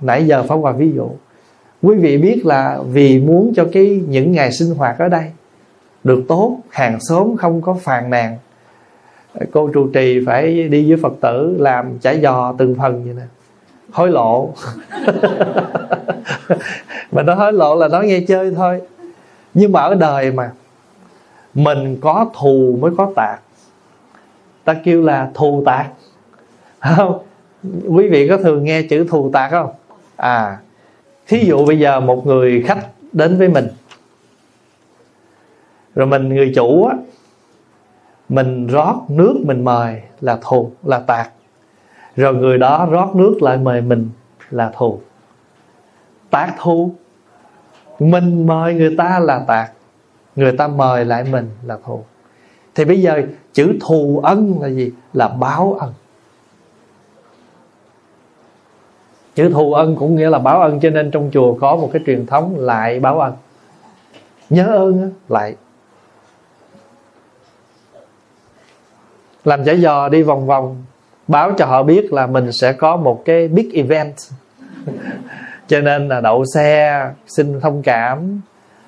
nãy giờ pháp hòa ví dụ, quý vị biết là vì muốn cho cái những ngày sinh hoạt ở đây được tốt, hàng xóm không có phàn nàn. Cô trụ trì phải đi với phật tử làm chả giò từng phần vậy nè. Hối lộ. Mà nó hối lộ là nói nghe chơi thôi. Nhưng mà ở đời mà, mình có thù mới có tạc ta kêu là thù tạc. Không, quý vị có thường nghe chữ thù tạc không? À thí dụ bây giờ một người khách đến với mình. Rồi mình, người chủ á, mình rót nước mình mời là thù, là tạc. Rồi người đó rót nước lại mời mình là thù. Tạc thù? Mình mời người ta là tạc, người ta mời lại mình là thù thì bây giờ chữ thù ân là gì? Là báo ân. Chữ thù ân cũng nghĩa là báo ân, cho nên trong chùa có một cái truyền thống lại báo ân. Nhớ ơn lại. Làm chả giò đi vòng vòng, báo cho họ biết là mình sẽ có một cái big event. Cho nên là đậu xe, xin thông cảm.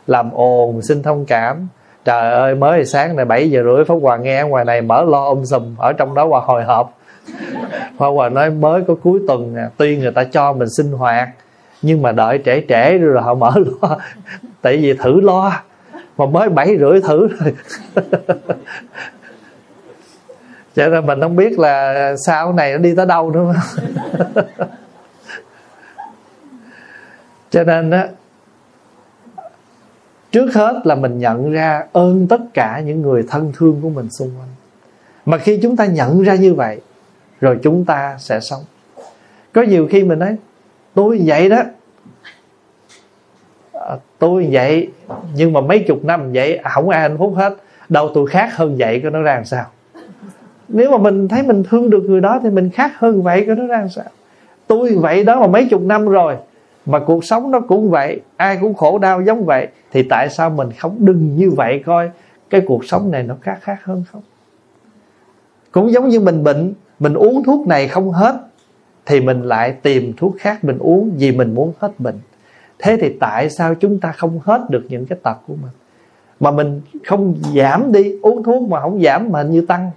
Làm ồn, xin thông cảm trời ơi, mới sáng này 7 giờ rưỡi, pháp hòa nghe ngoài này mở lo ôm sùm, ở trong đó hòa hồi hộp. Pháp hòa nói mới có cuối tuần nè, tuy người ta cho mình sinh hoạt, nhưng mà đợi trễ trễ rồi họ mở lo. Tại vì thử lo, mà mới bảy rưỡi thử rồi. Cho nên mình không biết là sau này nó đi tới đâu nữa. Cho nên á trước hết là mình nhận ra ơn tất cả những người thân thương của mình xung quanh. Mà khi chúng ta nhận ra như vậy rồi chúng ta sẽ sống. Có nhiều khi mình nói tôi vậy đó. À, tôi vậy nhưng mà mấy chục năm vậy không ai hạnh phúc hết. Đâu tôi khác hơn vậy có nó ra làm sao? Nếu mà mình thấy mình thương được người đó thì mình khác hơn vậy có nó ra làm sao? Tôi vậy đó mà mấy chục năm rồi mà cuộc sống nó cũng vậy ai cũng khổ đau giống vậy thì tại sao mình không đừng như vậy coi? Cái cuộc sống này nó khác khác hơn không? Cũng giống như mình bệnh mình uống thuốc này không hết thì mình lại tìm thuốc khác mình uống vì mình muốn hết bệnh. Thế thì tại sao chúng ta không hết được những cái tật của mình? Mà mình không giảm đi uống thuốc mà không giảm mà như tăng.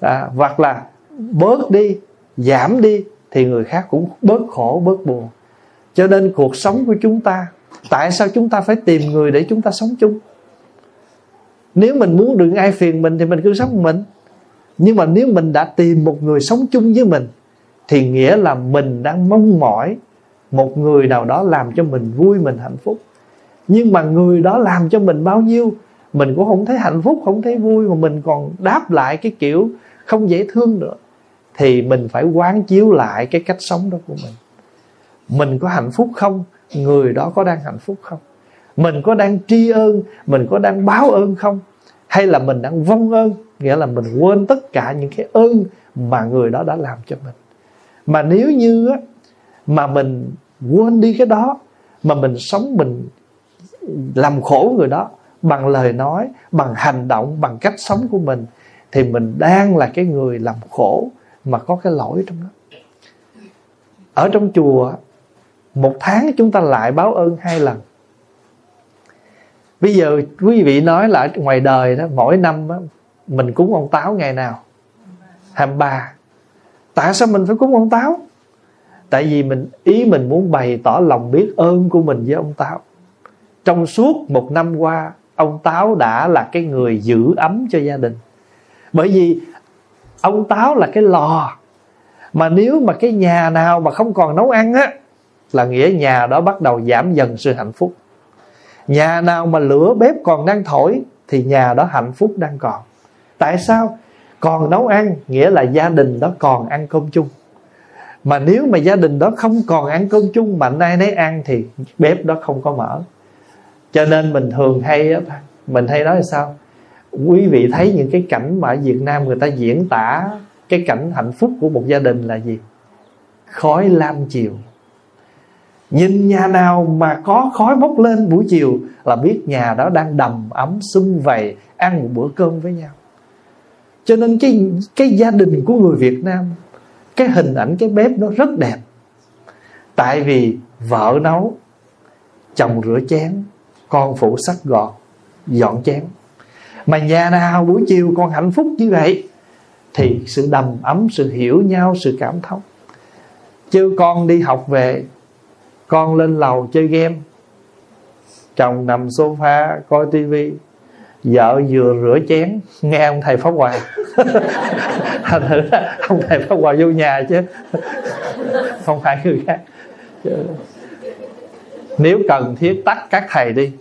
À, hoặc là bớt đi giảm đi thì người khác cũng bớt khổ bớt buồn cho nên cuộc sống của chúng ta, tại sao chúng ta phải tìm người để chúng ta sống chung? Nếu mình muốn đừng ai phiền mình thì mình cứ sống một mình. Nhưng mà nếu mình đã tìm một người sống chung với mình, thì nghĩa là mình đang mong mỏi một người nào đó làm cho mình vui, mình hạnh phúc. Nhưng mà người đó làm cho mình bao nhiêu, mình cũng không thấy hạnh phúc, không thấy vui, mà mình còn đáp lại cái kiểu không dễ thương nữa, thì mình phải quán chiếu lại cái cách sống đó của mình mình có hạnh phúc không? Người đó có đang hạnh phúc không? Mình có đang tri ân mình có đang báo ơn không? Hay là mình đang vong ơn? Nghĩa là mình quên tất cả những cái ơn mà người đó đã làm cho mình. Mà nếu như á, mà mình quên đi cái đó mà mình sống mình làm khổ người đó bằng lời nói bằng hành động bằng cách sống của mình thì mình đang là cái người làm khổ mà có cái lỗi trong đó. Ở trong chùa một tháng chúng ta lại báo ơn hai lần. Bây giờ quý vị nói là ngoài đời đó mỗi năm đó, mình cúng ông táo ngày nào? 23 tại sao mình phải cúng ông táo? Tại vì mình ý mình muốn bày tỏ lòng biết ơn của mình với ông táo. Trong suốt một năm qua ông táo đã là cái người giữ ấm cho gia đình. Bởi vì ông táo là cái lò. Mà nếu mà cái nhà nào mà không còn nấu ăn á là nghĩa nhà đó bắt đầu giảm dần sự hạnh phúc. Nhà nào mà lửa bếp còn đang thổi thì nhà đó hạnh phúc đang còn. Tại sao? Còn nấu ăn, nghĩa là gia đình đó còn ăn cơm chung. Mà nếu mà gia đình đó không còn ăn cơm chung mạnh ai nấy ăn thì bếp đó không có mở. Cho nên mình thường hay mình hay nói là sao? Quý vị thấy những cái cảnh mà ở Việt Nam người ta diễn tả cái cảnh hạnh phúc của một gia đình là gì? Khói lam chiều nhìn nhà nào mà có khói bốc lên buổi chiều là biết nhà đó đang đầm ấm sum vầy, ăn một bữa cơm với nhau. Cho nên cái cái gia đình của người Việt Nam, cái hình ảnh cái bếp nó rất đẹp. Tại vì vợ nấu, chồng rửa chén, con phụ sắc gọt, dọn chén. Mà nhà nào buổi chiều còn hạnh phúc như vậy, thì sự đầm ấm, sự hiểu nhau, sự cảm thông. Chứ con đi học về con lên lầu chơi game. Chồng nằm sofa, coi tivi. Vợ vừa rửa chén, nghe ông thầy pháp hòa. Thành thử ông thầy pháp hòa vô nhà chứ. Không phải người khác. Nếu cần thiết, tắt các thầy đi.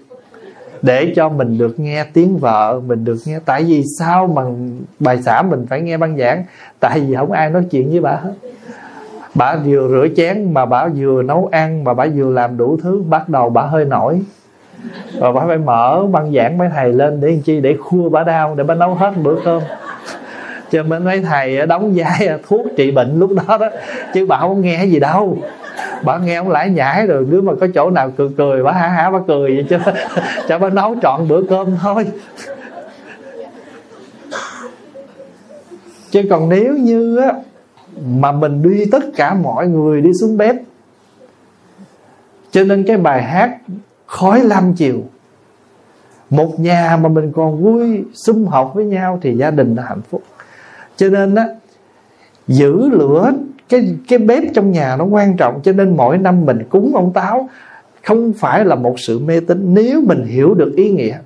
Để cho mình được nghe tiếng vợ, mình được nghe. Tại vì sao mà bài xã mình phải nghe băng giảng? Tại vì không ai nói chuyện với bà hết bà vừa rửa chén mà bà vừa nấu ăn mà bà vừa làm đủ thứ, bắt đầu bà hơi nổi. Và bà phải mở băng giảng mấy thầy lên để làm chi? Để khua bà đau, để bà nấu hết bữa cơm. Cho nên mấy thầy đóng vai thuốc trị bệnh lúc đó đó, chứ bà không nghe gì đâu. Bà nghe ông lãi nhãi rồi nếu mà có chỗ nào cười cười bà hả hả bà cười vậy chứ. Cho bà nấu trọn bữa cơm thôi. Chứ còn nếu như á mà mình đi tất cả mọi người đi xuống bếp. Cho nên cái bài hát khói lam chiều, một nhà mà mình còn vui sum họp với nhau thì gia đình đã hạnh phúc. Cho nên á, giữ lửa cái cái bếp trong nhà nó quan trọng, cho nên mỗi năm mình cúng ông táo không phải là một sự mê tín. Nếu mình hiểu được ý nghĩa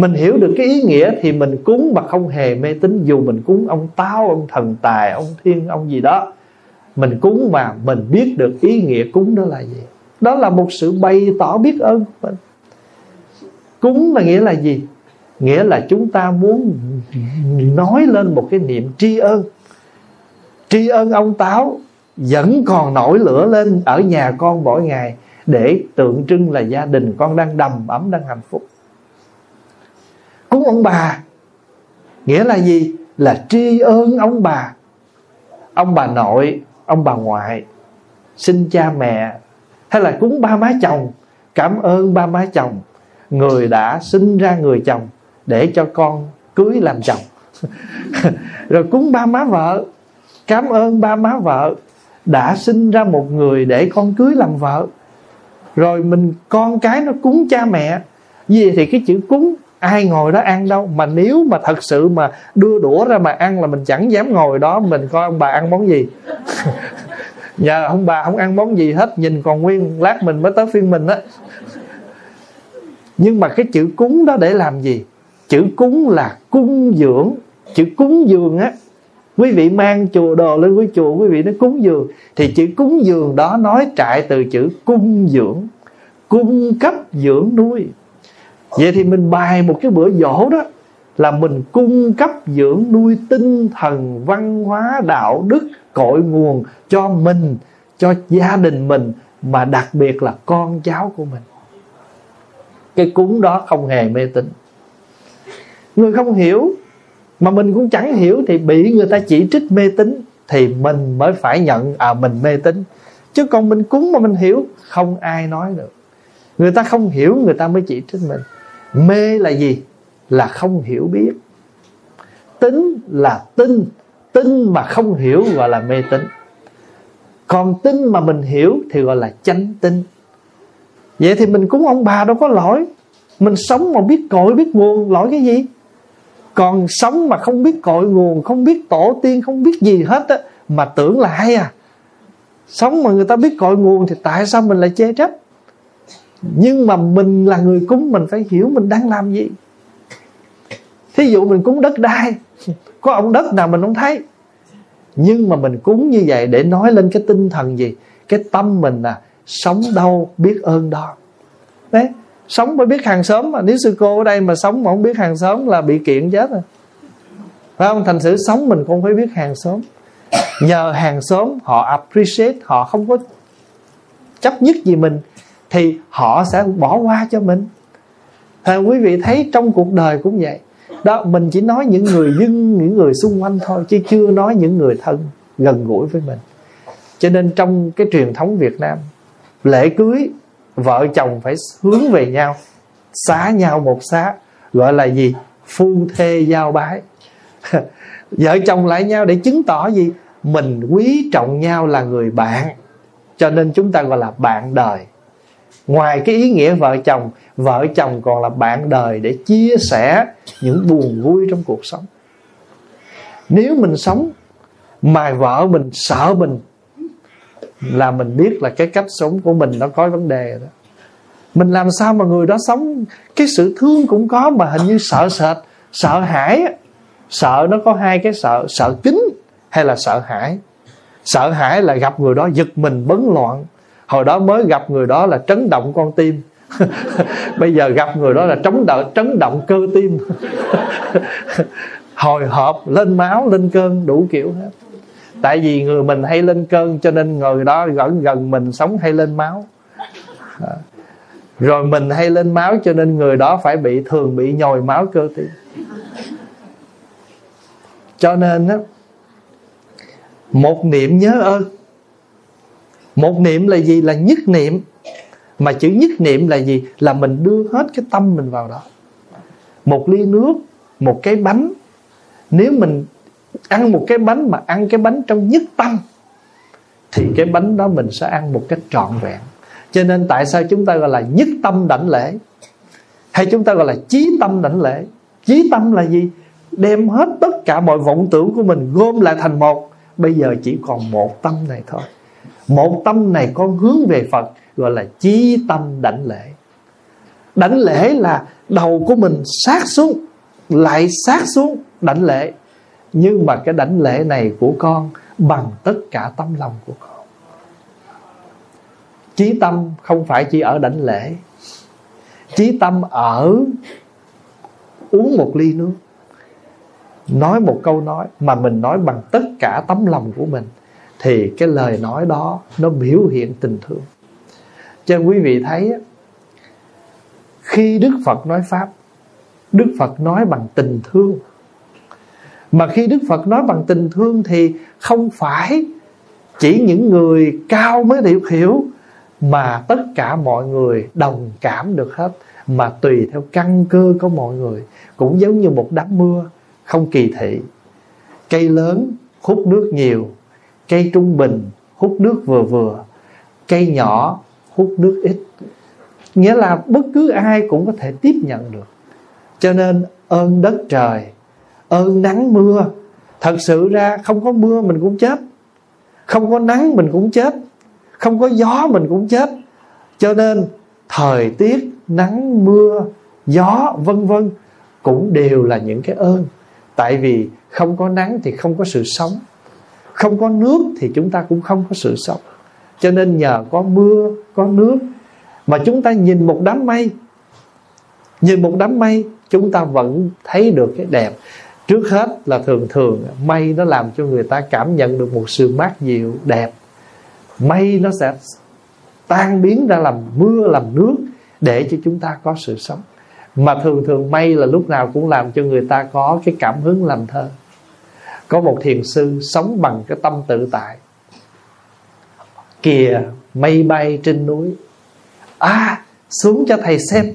mình hiểu được cái ý nghĩa thì mình cúng mà không hề mê tín. Dù mình cúng ông táo, ông thần tài, ông thiên, ông gì đó, mình cúng mà mình biết được ý nghĩa cúng đó là gì. Đó là một sự bày tỏ biết ơn. Của mình cúng là nghĩa là gì? Nghĩa là chúng ta muốn nói lên một cái niệm tri ân. Tri ân ông táo vẫn còn nổi lửa lên ở nhà con mỗi ngày để tượng trưng là gia đình con đang đầm ấm, đang hạnh phúc cúng ông bà. Nghĩa là gì? Là tri ân ông bà. Ông bà nội, ông bà ngoại, xin cha mẹ, hay là cúng ba má chồng. Cảm ơn ba má chồng. Người đã sinh ra người chồng để cho con cưới làm chồng. Rồi cúng ba má vợ. Cảm ơn ba má vợ đã sinh ra một người để con cưới làm vợ. Rồi mình, con cái nó cúng cha mẹ. Vì thì cái chữ cúng ai ngồi đó ăn đâu. Mà nếu mà thật sự mà đưa đũa ra mà ăn là mình chẳng dám ngồi đó, mình coi ông bà ăn món gì. Nhờ ông bà không ăn món gì hết, nhìn còn nguyên lát mình mới tới phiên mình á. Nhưng mà cái chữ cúng đó để làm gì? Chữ cúng là cung dưỡng. Chữ cúng dường á, quý vị mang chùa đồ lên quý chùa, quý vị nó cúng dường. Thì chữ cúng dường đó nói trại từ chữ cung dưỡng. Cung cấp dưỡng nuôi vậy thì mình bài một cái bữa dỗ đó là mình cung cấp dưỡng nuôi tinh thần, văn hóa, đạo đức, cội nguồn cho mình, cho gia đình mình, mà đặc biệt là con cháu của mình. Cái cúng đó không hề mê tín. Người không hiểu, mà mình cũng chẳng hiểu thì bị người ta chỉ trích mê tín thì mình mới phải nhận à mình mê tín. Chứ còn mình cúng mà mình hiểu, không ai nói được. Người ta không hiểu, người ta mới chỉ trích mình mê là gì? Là không hiểu biết. Tính là tin. Tin mà không hiểu gọi là mê tín. Còn tin mà mình hiểu thì gọi là chánh tin. Vậy thì mình cúng ông bà đâu có lỗi. Mình sống mà biết cội, biết nguồn, lỗi cái gì? Còn sống mà không biết cội nguồn, không biết tổ tiên, không biết gì hết á, mà tưởng là hay à. Sống mà người ta biết cội nguồn thì tại sao mình lại chê trách? Nhưng mà mình là người cúng, mình phải hiểu mình đang làm gì. Thí dụ mình cúng đất đai, có ông đất nào mình không thấy? Nhưng mà mình cúng như vậy để nói lên cái tinh thần gì? Cái tâm mình à sống đâu biết ơn đó. Đấy, sống mới biết hàng xóm mà, nếu sư cô ở đây mà sống mà không biết hàng xóm là bị kiện chết rồi. Phải không? Thành sự sống mình cũng phải biết hàng xóm. Nhờ hàng xóm họ appreciate, họ không có chấp nhất gì mình thì họ sẽ bỏ qua cho mình. À, quý vị thấy trong cuộc đời cũng vậy. Đó mình chỉ nói những người dân những người xung quanh thôi chứ chưa nói những người thân gần gũi với mình. Cho nên trong cái truyền thống Việt Nam lễ cưới vợ chồng phải hướng về nhau xá nhau một xá gọi là gì? Phu thê giao bái. Vợ chồng lại nhau để chứng tỏ gì? Mình quý trọng nhau là người bạn. Cho nên chúng ta gọi là bạn đời ngoài cái ý nghĩa vợ chồng vợ chồng còn là bạn đời để chia sẻ những buồn vui trong cuộc sống. Nếu mình sống mà vợ mình sợ mình, là mình biết là cái cách sống của mình nó có vấn đề đó. Mình làm sao mà người đó sống? Cái sự thương cũng có mà hình như sợ sệt, sợ hãi sợ nó có hai cái sợ sợ kính hay là sợ hãi. Sợ hãi là gặp người đó giật mình, bấn loạn hồi đó mới gặp người đó là trấn động con tim. Bây giờ gặp người đó là trống đỡ trấn động cơ tim. Hồi hộp lên máu, lên cơn, đủ kiểu hết. Tại vì người mình hay lên cơn, cho nên người đó gần gần mình sống hay lên máu. À, rồi mình hay lên máu, cho nên người đó phải bị, thường bị nhồi máu cơ tim. Cho nên á, một niệm nhớ ơn một niệm là gì? Là nhất niệm. Mà chữ nhất niệm là gì? Là mình đưa hết cái tâm mình vào đó. Một ly nước, một cái bánh. Nếu mình ăn một cái bánh mà ăn cái bánh trong nhất tâm, thì cái bánh đó mình sẽ ăn một cách trọn vẹn. Cho nên tại sao chúng ta gọi là nhất tâm đảnh lễ? Hay chúng ta gọi là chí tâm đảnh lễ? Chí tâm là gì? Đem hết tất cả mọi vọng tưởng của mình gom lại thành một. Bây giờ chỉ còn một tâm này thôi một tâm này con hướng về phật, gọi là chí tâm đảnh lễ. Đảnh lễ là đầu của mình sát xuống, lại sát xuống đảnh lễ. Nhưng mà cái đảnh lễ này của con bằng tất cả tấm lòng của con. Chí tâm không phải chỉ ở đảnh lễ. Chí tâm ở uống một ly nước. Nói một câu nói mà mình nói bằng tất cả tấm lòng của mình thì cái lời nói đó nó biểu hiện tình thương. Cho nên quý vị thấy khi đức phật nói pháp, đức phật nói bằng tình thương. Mà khi đức phật nói bằng tình thương thì không phải chỉ những người cao mới được hiểu mà tất cả mọi người đồng cảm được hết, mà tùy theo căn cơ của mọi người, cũng giống như một đám mưa không kỳ thị. Cây lớn, hút nước nhiều cây trung bình, hút nước vừa vừa. Cây nhỏ, hút nước ít. Nghĩa là bất cứ ai cũng có thể tiếp nhận được. Cho nên ơn đất trời, ơn nắng mưa, thật sự ra không có mưa mình cũng chết. Không có nắng mình cũng chết. Không có gió mình cũng chết. Cho nên thời tiết, nắng, mưa, gió, vân vân cũng đều là những cái ơn. Tại vì không có nắng thì không có sự sống không có nước thì chúng ta cũng không có sự sống. Cho nên nhờ có mưa, có nước, mà chúng ta nhìn một đám mây. Nhìn một đám mây, chúng ta vẫn thấy được cái đẹp. Trước hết là thường thường, mây nó làm cho người ta cảm nhận được một sự mát dịu, đẹp. Mây nó sẽ tan biến ra làm mưa, làm nước để cho chúng ta có sự sống. Mà thường thường mây là lúc nào cũng làm cho người ta có cái cảm hứng làm thơ có một thiền sư sống bằng cái tâm tự tại. Kìa, mây bay trên núi. À xuống cho thầy xem.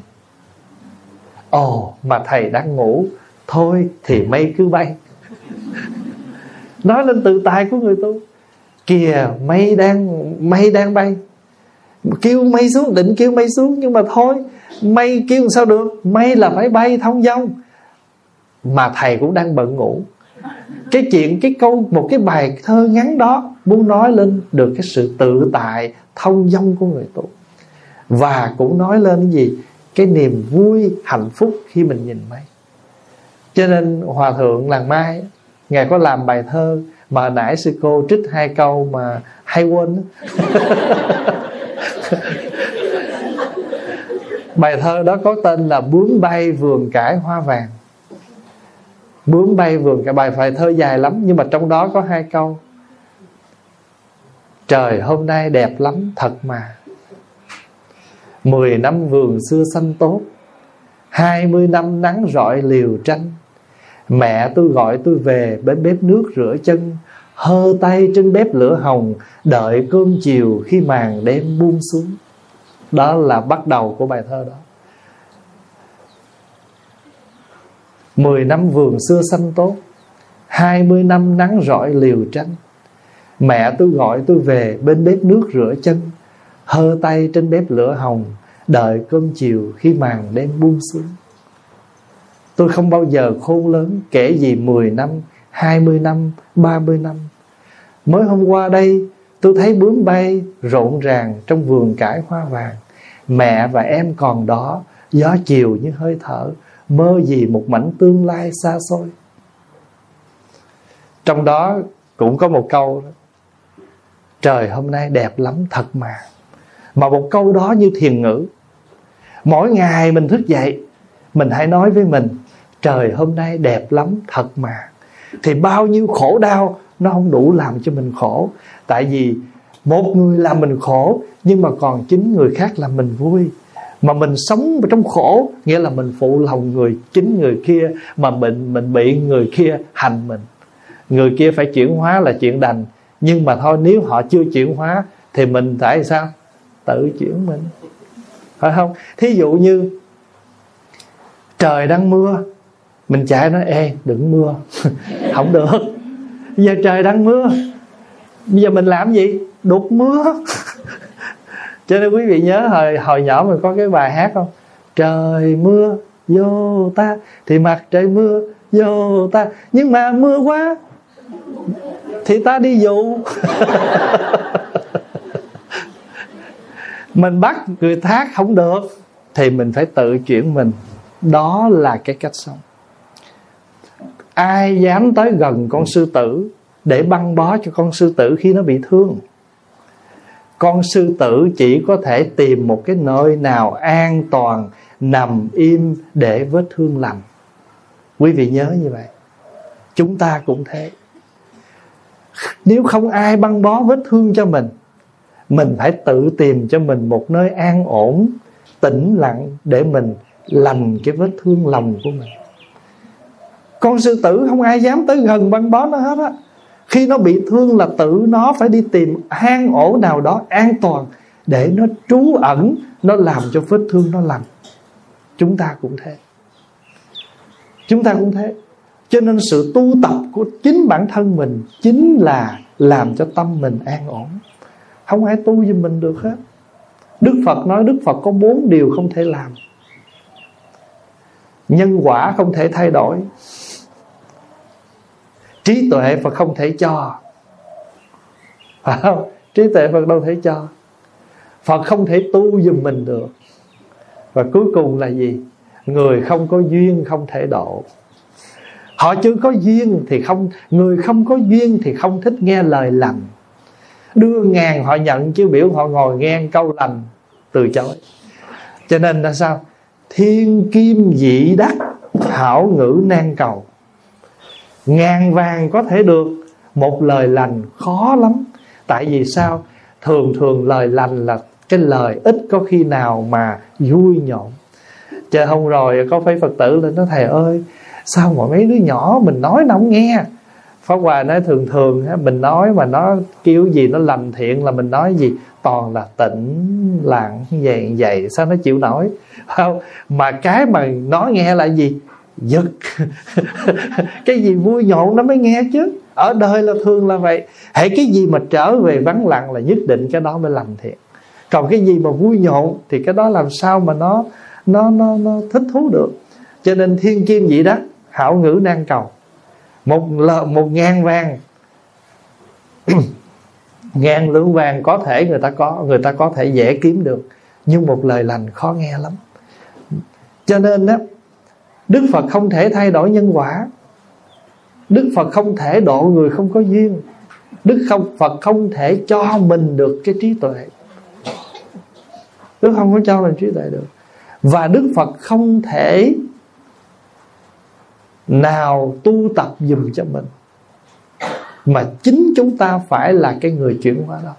Ồ, mà thầy đang ngủ. Thôi thì mây cứ bay. Nói lên tự tại của người tu. Kìa, mây đang mây đang bay. Kêu mây xuống, định kêu mây xuống, nhưng mà thôi, mây kêu sao được? Mây là phải bay thông dong mà thầy cũng đang bận ngủ cái chuyện, cái câu, một cái bài thơ ngắn đó muốn nói lên được cái sự tự tại, thông dong của người tu. Và cũng nói lên cái gì? Cái niềm vui, hạnh phúc khi mình nhìn mây. Cho nên hòa thượng làng mai, ngài có làm bài thơ mà nãy sư cô trích hai câu mà hay quên bài thơ đó có tên là bướm bay vườn cải hoa vàng bướm bay vườn, cái bài phải thơ dài lắm, nhưng mà trong đó có hai câu. Trời hôm nay đẹp lắm, thật mà. Mười năm vườn xưa xanh tốt, Hai mươi năm nắng rọi liều tranh. Mẹ tôi gọi tôi về bên bếp nước rửa chân, Hơ tay trên bếp lửa hồng, Đợi cơm chiều khi màn đêm buông xuống. Đó là bắt đầu của bài thơ đó. Mười năm vườn xưa xanh tốt, Hai mươi năm nắng rọi liều tranh Mẹ tôi gọi tôi về bên bếp nước rửa chân, Hơ tay trên bếp lửa hồng, Đợi cơm chiều khi màn đêm buông xuống. Tôi không bao giờ khôn lớn, Kể gì 10 năm 20 năm 30 năm. Mới hôm qua đây, Tôi thấy bướm bay rộn ràng Trong vườn cải hoa vàng. Mẹ và em còn đó, Gió chiều như hơi thở Mơ gì một mảnh tương lai xa xôi. Trong đó cũng có một câu đó. Trời hôm nay đẹp lắm thật mà. Mà một câu đó như thiền ngữ. Mỗi ngày mình thức dậy, Mình hãy nói với mình, Trời hôm nay đẹp lắm thật mà. Thì bao nhiêu khổ đau, Nó không đủ làm cho mình khổ. Tại vì một người làm mình khổ, Nhưng mà còn chính người khác làm mình vui mà mình sống trong khổ, nghĩa là mình phụ lòng người chính người kia, mà mình mình bị người kia hành mình. Người kia phải chuyển hóa là chuyện đành. Nhưng mà thôi, nếu họ chưa chuyển hóa, thì mình tại sao? Tự chuyển mình. Phải không? Thí dụ như, trời đang mưa, mình chạy nói, ê, đừng mưa. Không được. Giờ trời đang mưa, bây giờ mình làm gì? Đục mưa cho nên quý vị nhớ hồi hồi nhỏ mình có cái bài hát không? Trời mưa vô ta, thì mặt trời mưa vô ta. Nhưng mà mưa quá, thì ta đi dụ. Mình bắt người thác không được, thì mình phải tự chuyển mình. Đó là cái cách sống. Ai dám tới gần con sư tử để băng bó cho con sư tử khi nó bị thương? Con sư tử chỉ có thể tìm một cái nơi nào an toàn, nằm im để vết thương lành. Quý vị nhớ như vậy. Chúng ta cũng thế. Nếu không ai băng bó vết thương cho mình mình phải tự tìm cho mình một nơi an ổn, tĩnh lặng để mình lành cái vết thương lòng của mình. Con sư tử không ai dám tới gần băng bó nó hết á khi nó bị thương là tự nó phải đi tìm hang ổ nào đó an toàn để nó trú ẩn, nó làm cho vết thương nó lành. Chúng ta cũng thế. Chúng ta cũng thế. Cho nên sự tu tập của chính bản thân mình chính là làm cho tâm mình an ổn. Không ai tu giùm mình được hết. Đức phật nói đức phật có bốn điều không thể làm. Nhân quả không thể thay đổi trí tuệ phật không thể cho. Phải không? Trí tuệ phật đâu thể cho. Phật không thể tu giùm mình được. Và cuối cùng là gì? Người không có duyên không thể độ. Họ chưa có duyên thì không, người không có duyên thì không thích nghe lời lành. Đưa ngàn họ nhận, chứ biểu họ ngồi nghe câu lành từ chối. Cho nên là sao? Thiên kim dị đắc, hảo ngữ nan cầu ngàn vàng có thể được, một lời lành khó lắm. Tại vì sao? Thường thường lời lành là cái lời ít có khi nào mà vui nhộn. Chờ hôm rồi có phải phật tử lên nói, thầy ơi, sao mà mấy đứa nhỏ mình nói nó không nghe? Pháp Hòa nói thường thường mình nói mà nó kêu gì, nó lành thiện là mình nói gì? Toàn là tĩnh lặng vậy vậy sao nó chịu nổi? Không, mà cái mà nó nghe là gì? Giật. Cái gì vui nhộn nó mới nghe chứ. Ở đời là thường là vậy. Hãy cái gì mà trở về vắng lặng là nhất định cái đó mới lành thiện còn cái gì mà vui nhộn thì cái đó làm sao mà nó nó nó nó thích thú được. Cho nên thiên kim vậy đó, hảo ngữ nan cầu. Một lợ, một ngàn vàng. Ngàn lượng vàng có thể người ta có, người ta có thể dễ kiếm được. Nhưng một lời lành khó nghe lắm. Cho nên đó đức phật không thể thay đổi nhân quả. Đức phật không thể độ người không có duyên. Đức không, phật không thể cho mình được cái trí tuệ. Đức không có cho mình trí tuệ được. Và đức phật không thể nào tu tập dùm cho mình. Mà chính chúng ta phải là cái người chuyển hóa đó.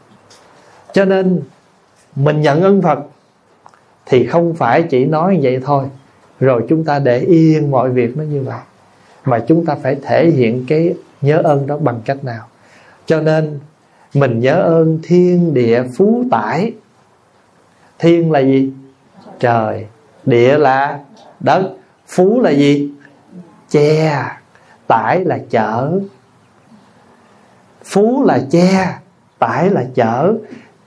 Cho nên mình nhận ơn phật thì không phải chỉ nói vậy thôi rồi chúng ta để yên mọi việc nó như vậy. Mà chúng ta phải thể hiện cái nhớ ơn đó bằng cách nào? Cho nên, mình nhớ ơn thiên địa phú tải. Thiên là gì? Trời. Địa là đất. Phú là gì? Che. Tải là chở. Phú là che. Tải là chở.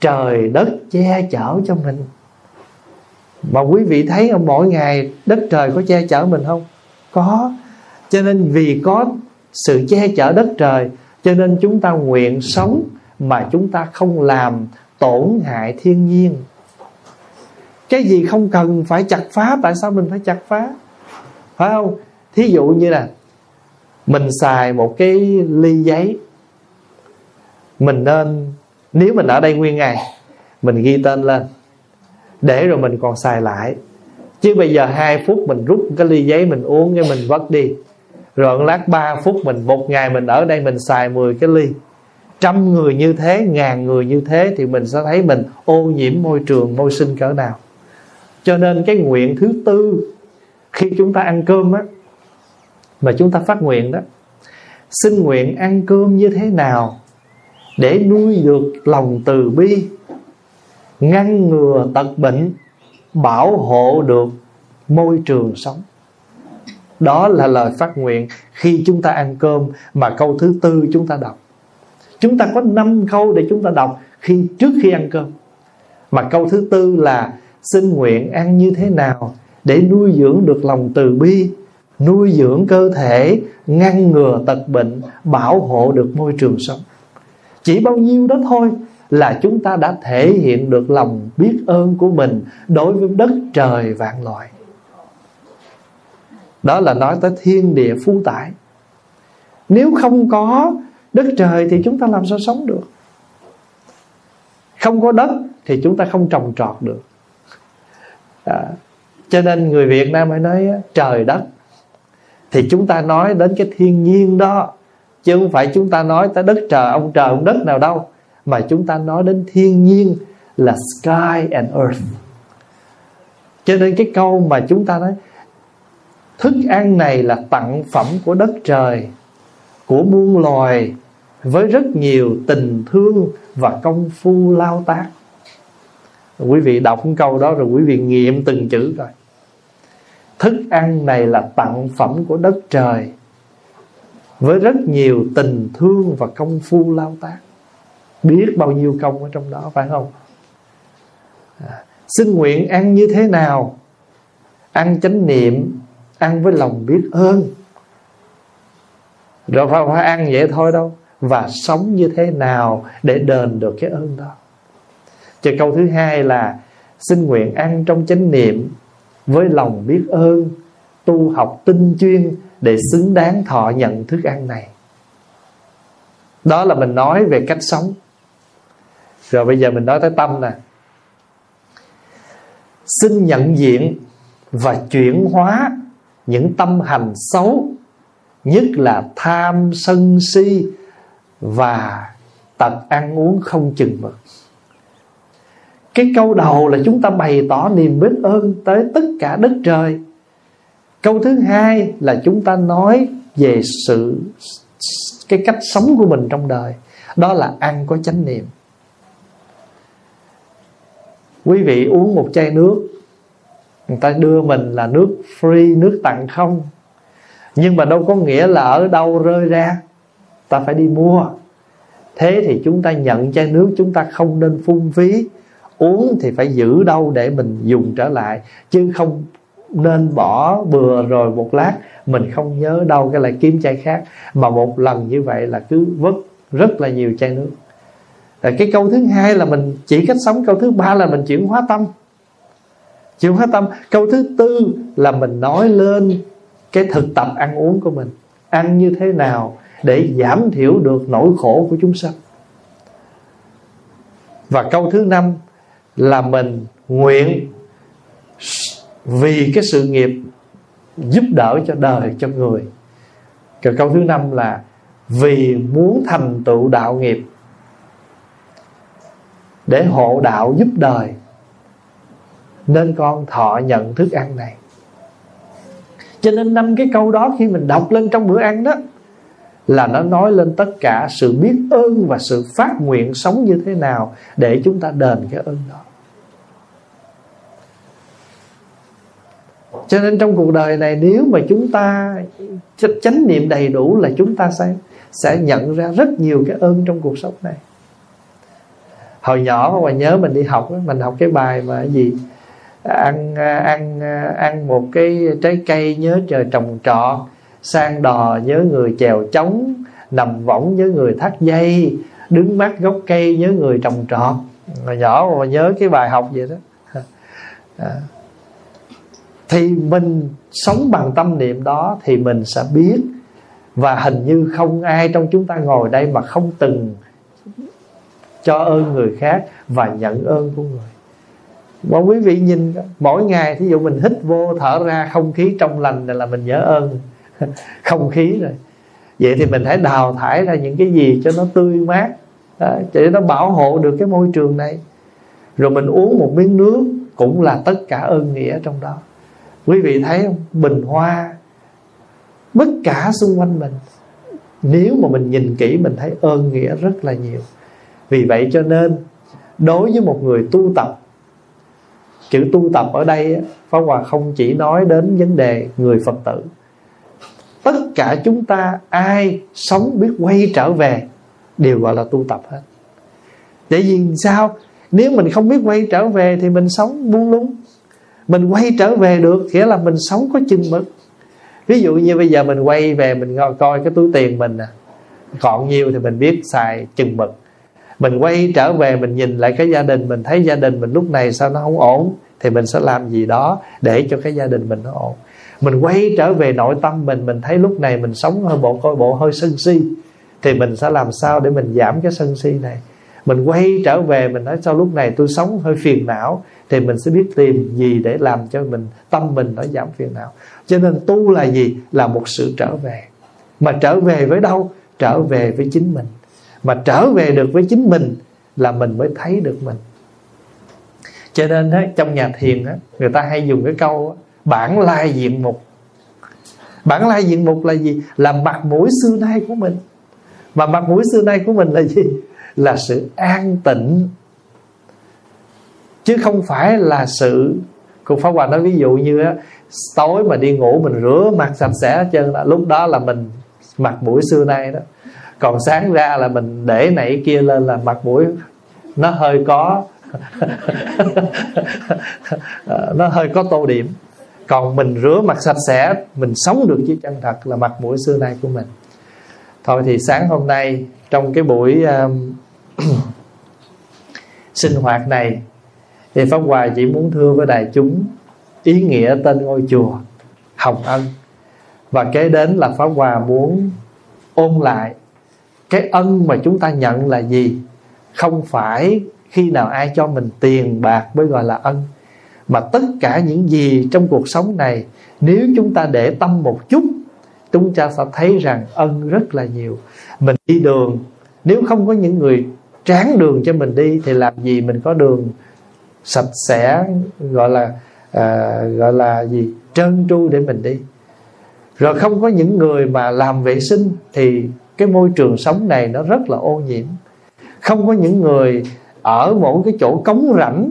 Trời đất che chở cho mình mà quý vị thấy không, mỗi ngày đất trời có che chở mình không? Có. Cho nên vì có sự che chở đất trời, cho nên chúng ta nguyện sống mà chúng ta không làm tổn hại thiên nhiên. Cái gì không cần phải chặt phá, tại sao mình phải chặt phá? Phải không? Thí dụ như là mình xài một cái ly giấy. Mình nên, nếu mình ở đây nguyên ngày, mình ghi tên lên để rồi mình còn xài lại. Chứ bây giờ hai phút mình rút cái ly giấy mình uống cái mình vất đi. Rồi lát 3 phút mình, một ngày mình ở đây mình xài 10 cái ly. Trăm người như thế, ngàn người như thế thì mình sẽ thấy mình ô nhiễm môi trường, môi sinh cỡ nào. Cho nên cái nguyện thứ tư, khi chúng ta ăn cơm á, mà chúng ta phát nguyện đó, xin nguyện ăn cơm như thế nào để nuôi được lòng từ bi ngăn ngừa tật bệnh, bảo hộ được môi trường sống. Đó là lời phát nguyện khi chúng ta ăn cơm mà câu thứ tư chúng ta đọc. Chúng ta có năm câu để chúng ta đọc khi trước khi ăn cơm. Mà câu thứ tư là xin nguyện ăn như thế nào để nuôi dưỡng được lòng từ bi, nuôi dưỡng cơ thể, ngăn ngừa tật bệnh, bảo hộ được môi trường sống. Chỉ bao nhiêu đó thôi là chúng ta đã thể hiện được lòng biết ơn của mình đối với đất trời vạn loại đó là nói tới thiên địa phú tải. Nếu không có đất trời thì chúng ta làm sao sống được? Không có đất thì chúng ta không trồng trọt được. À, cho nên người việt nam hay nói trời đất. Thì chúng ta nói đến cái thiên nhiên đó chứ không phải chúng ta nói tới đất trời ông trời ông đất nào đâu mà chúng ta nói đến thiên nhiên là sky and earth. Cho nên cái câu mà chúng ta nói, thức ăn này là tặng phẩm của đất trời, của muôn loài, với rất nhiều tình thương và công phu lao tác. Quý vị đọc câu đó rồi quý vị nghiệm từng chữ rồi thức ăn này là tặng phẩm của đất trời, với rất nhiều tình thương và công phu lao tác biết bao nhiêu công ở trong đó phải không? À, xin nguyện ăn như thế nào? Ăn chánh niệm ăn với lòng biết ơn. Rồi phải, phải ăn vậy thôi đâu. Và sống như thế nào để đền được cái ơn đó? Cho câu thứ hai là xin nguyện ăn trong chánh niệm với lòng biết ơn tu học tinh chuyên để xứng đáng thọ nhận thức ăn này. Đó là mình nói về cách sống rồi bây giờ mình nói tới tâm nè. Xin nhận diện và chuyển hóa những tâm hành xấu, nhất là tham sân si và tật ăn uống không chừng mực. Cái câu đầu là chúng ta bày tỏ niềm biết ơn tới tất cả đất trời. Câu thứ hai là chúng ta nói về sự, cái cách sống của mình trong đời. Đó là ăn có chánh niệm quý vị uống một chai nước. Người ta đưa mình là nước free, nước tặng không? Nhưng mà đâu có nghĩa là ở đâu rơi ra. Ta phải đi mua. Thế thì chúng ta nhận chai nước, chúng ta không nên phung phí. Uống thì phải giữ đâu để mình dùng trở lại. Chứ không nên bỏ bừa rồi một lát, mình không nhớ đâu cái lại kiếm chai khác. Mà một lần như vậy là cứ vứt rất là nhiều chai nước rồi cái câu thứ hai là mình chỉ cách sống, câu thứ ba là mình chuyển hóa tâm. Chuyển hóa tâm. Câu thứ tư là mình nói lên cái thực tập ăn uống của mình. Ăn như thế nào để giảm thiểu được nỗi khổ của chúng sanh. Và câu thứ năm là mình nguyện vì cái sự nghiệp giúp đỡ cho đời, cho người. Còn câu thứ năm là vì muốn thành tựu đạo nghiệp để hộ đạo giúp đời. Nên con thọ nhận thức ăn này. Cho nên năm cái câu đó khi mình đọc lên trong bữa ăn đó, là nó nói lên tất cả sự biết ơn và sự phát nguyện sống như thế nào để chúng ta đền cái ơn đó. Cho nên trong cuộc đời này, nếu mà chúng ta chánh niệm đầy đủ là chúng ta sẽ sẽ nhận ra rất nhiều cái ơn trong cuộc sống này hồi nhỏ mà nhớ mình đi học mình học cái bài mà gì? Ăn ăn ăn một cái trái cây nhớ trời trồng trọt sang đò nhớ người chèo trống nằm võng nhớ người thắt dây, đứng mắt gốc cây nhớ người trồng trọt hồi nhỏ mà nhớ cái bài học vậy đó. À. thì mình sống bằng tâm niệm đó thì mình sẽ biết. Và hình như không ai trong chúng ta ngồi đây mà không từng cho ơn người khác và nhận ơn của người. Mà quý vị nhìn mỗi ngày thí dụ mình hít vô thở ra không khí trong lành là mình nhớ ơn. Không khí rồi. Vậy thì mình phải đào thải ra những cái gì cho nó tươi mát. Đó, để nó bảo hộ được cái môi trường này. Rồi mình uống một miếng nước cũng là tất cả ơn nghĩa trong đó. Quý vị thấy không? Bình hoa. Tất cả xung quanh mình. Nếu mà mình nhìn kỹ mình thấy ơn nghĩa rất là nhiều vì vậy cho nên, đối với một người tu tập, chữ tu tập ở đây Pháp Hòa không chỉ nói đến vấn đề người Phật tử. Tất cả chúng ta, ai sống biết quay trở về, đều gọi là tu tập hết. Để vì sao? Nếu mình không biết quay trở về thì mình sống buông lung. Mình quay trở về được, nghĩa là mình sống có chừng mực. Ví dụ như bây giờ mình quay về, mình coi cái túi tiền mình à còn nhiều thì mình biết xài chừng mực mình quay trở về, mình nhìn lại cái gia đình, mình thấy gia đình mình lúc này sao nó không ổn, thì mình sẽ làm gì đó để cho cái gia đình mình nó ổn. Mình quay trở về nội tâm mình mình thấy lúc này mình sống hơi bộ, coi bộ hơi sân si, thì mình sẽ làm sao để mình giảm cái sân si này. Mình quay trở về, mình nói sao lúc này tôi sống hơi phiền não, thì mình sẽ biết tìm gì để làm cho mình, tâm mình nó giảm phiền não. Cho nên tu là gì? Là một sự trở về. Mà trở về với đâu? Trở về với chính mình mà trở về được với chính mình là mình mới thấy được mình. Cho nên á, trong nhà thiền á, người ta hay dùng cái câu bản lai diện mục. Bản lai diện mục là gì? Là mặt mũi xưa nay của mình. Mà mặt mũi xưa nay của mình là gì? Là sự an tịnh. Chứ không phải là sự Cùng Pháp Hòa nói ví dụ như á, tối mà đi ngủ mình rửa mặt sạch sẽ hết trơn là lúc đó là mình mặt mũi xưa nay đó còn sáng ra là mình để nãy kia lên là mặt mũi nó hơi có nó hơi có tô điểm. Còn mình rửa mặt sạch sẽ mình sống được với chân thật là mặt mũi xưa nay của mình. Thôi thì sáng hôm nay trong cái buổi um, sinh hoạt này thì pháp hòa chỉ muốn thưa với đại chúng ý nghĩa tên ngôi chùa hồng ân. Và kế đến là pháp hòa muốn ôn lại cái ân mà chúng ta nhận là gì? Không phải khi nào ai cho mình tiền bạc mới gọi là ân mà tất cả những gì trong cuộc sống này nếu chúng ta để tâm một chút chúng ta sẽ thấy rằng ân rất là nhiều. Mình đi đường nếu không có những người tráng đường cho mình đi thì làm gì mình có đường sạch sẽ gọi là à, gọi là gì trơn tru để mình đi? Rồi không có những người mà làm vệ sinh thì cái môi trường sống này nó rất là ô nhiễm. Không có những người ở một cái chỗ cống rãnh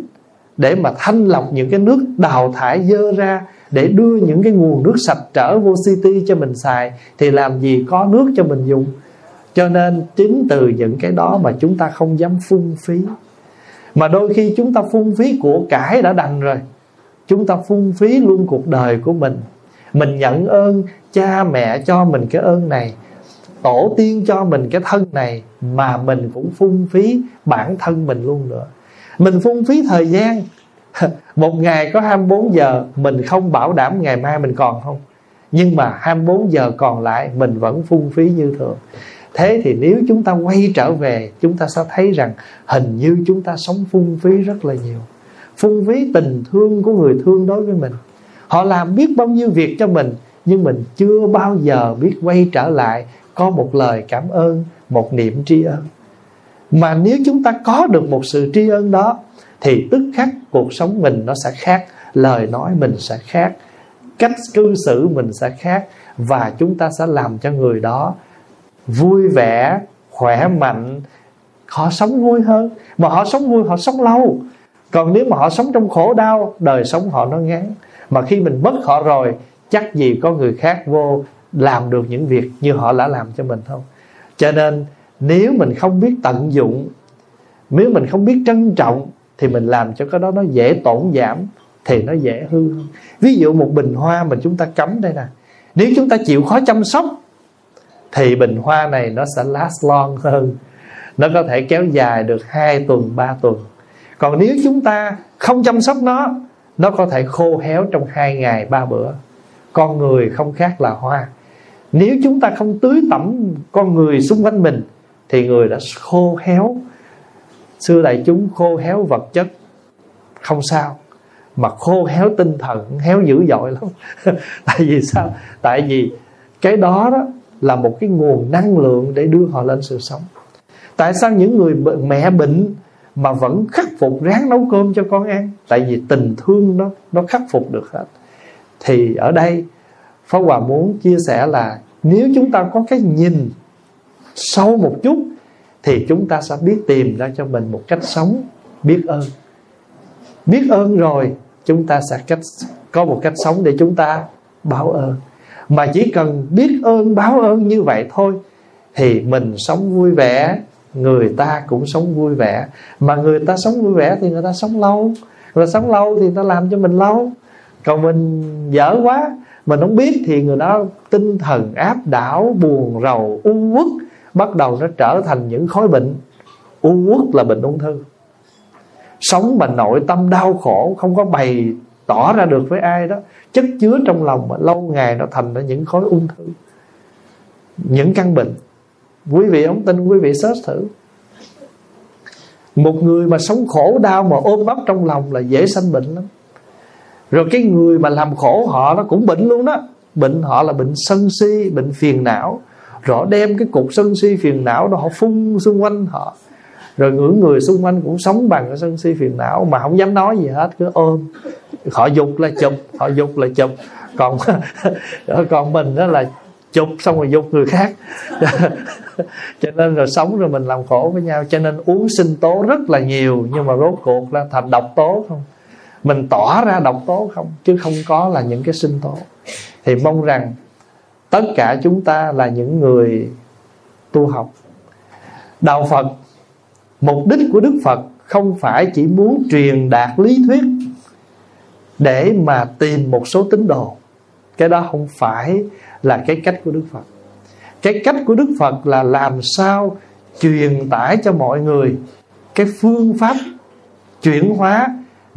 để mà thanh lọc những cái nước đào thải dơ ra để đưa những cái nguồn nước sạch trở vô city cho mình xài, thì làm gì có nước cho mình dùng. Cho nên chính từ những cái đó mà chúng ta không dám phung phí. Mà đôi khi chúng ta phung phí của cải đã đành rồi. Chúng ta phung phí luôn cuộc đời của mình. Mình nhận ơn cha mẹ cho mình cái ơn này tổ tiên cho mình cái thân này mà mình cũng phung phí bản thân mình luôn nữa. Mình phung phí thời gian. Một ngày có 24 giờ, mình không bảo đảm ngày mai mình còn không. Nhưng mà 24 giờ còn lại, mình vẫn phung phí như thường. Thế thì nếu chúng ta quay trở về, chúng ta sẽ thấy rằng hình như chúng ta sống phung phí rất là nhiều. Phung phí tình thương của người thương đối với mình. Họ làm biết bao nhiêu việc cho mình, nhưng mình chưa bao giờ biết quay trở lại có một lời cảm ơn, một niệm tri ân. Mà nếu chúng ta có được một sự tri ân đó, thì tức khắc cuộc sống mình nó sẽ khác, lời nói mình sẽ khác, cách cư xử mình sẽ khác, và chúng ta sẽ làm cho người đó vui vẻ, khỏe mạnh, họ sống vui hơn. Mà họ sống vui, họ sống lâu. Còn nếu mà họ sống trong khổ đau, đời sống họ nó ngắn mà khi mình mất họ rồi, chắc gì có người khác vô làm được những việc như họ đã làm cho mình không cho nên, nếu mình không biết tận dụng, nếu mình không biết trân trọng, thì mình làm cho cái đó nó dễ tổn giảm, thì nó dễ hư hơn. Ví dụ một bình hoa mà chúng ta cấm đây nè. Nếu chúng ta chịu khó chăm sóc, thì bình hoa này nó sẽ last long hơn. Nó có thể kéo dài được 2 tuần 3 tuần. Còn nếu chúng ta không chăm sóc nó nó có thể khô héo trong hai ngày, ba bữa. Con người không khác là hoa nếu chúng ta không tưới tẩm con người xung quanh mình, thì người đã khô héo. Xưa đại chúng khô héo vật chất, không sao. Mà khô héo tinh thần, héo dữ dội lắm. Tại vì sao? Tại vì cái đó đó là một cái nguồn năng lượng để đưa họ lên sự sống. Tại sao những người mẹ bệnh mà vẫn khắc phục ráng nấu cơm cho con ăn? Tại vì tình thương nó nó khắc phục được hết. Thì ở đây Pháp Hòa muốn chia sẻ là nếu chúng ta có cái nhìn sâu một chút, thì chúng ta sẽ biết tìm ra cho mình một cách sống biết ơn. Biết ơn rồi, chúng ta sẽ cách, có một cách sống để chúng ta báo ơn. Mà chỉ cần biết ơn, báo ơn như vậy thôi, thì mình sống vui vẻ, người ta cũng sống vui vẻ. Mà người ta sống vui vẻ thì người ta sống lâu. Người ta sống lâu thì người ta làm cho mình lâu. Còn mình dở quá mình không biết thì người đó tinh thần áp đảo, buồn rầu, u uất, bắt đầu nó trở thành những khối bệnh. U uất là bệnh ung thư. Sống mà nội tâm đau khổ, không có bày tỏ ra được với ai đó, chất chứa trong lòng mà lâu ngày nó thành ra những khối ung thư, những căn bệnh. Quý vị ông tin, quý vị search thử. Một người mà sống khổ, đau mà ôm ấp trong lòng là dễ sanh bệnh lắm rồi cái người mà làm khổ họ nó cũng bệnh luôn đó. Bệnh họ là bệnh sân si, bệnh phiền não. Rõ đem cái cục sân si phiền não đó, họ phun xung quanh họ. Rồi những người xung quanh cũng sống bằng cái sân si phiền não, mà không dám nói gì hết, cứ ôm. Họ dục là chụp, họ dục là chụp. Còn còn mình đó là chụp xong rồi dục người khác. Cho nên rồi sống rồi mình làm khổ với nhau, cho nên uống sinh tố rất là nhiều, nhưng mà rốt cuộc là thành độc tố không? Mình tỏ ra độc tố không? Chứ không có là những cái sinh tố. Thì mong rằng tất cả chúng ta là những người tu học. Đạo phật, mục đích của đức phật không phải chỉ muốn truyền đạt lý thuyết để mà tìm một số tín đồ. Cái đó không phải là cái cách của đức phật. Cái cách của đức phật là làm sao truyền tải cho mọi người cái phương pháp chuyển hóa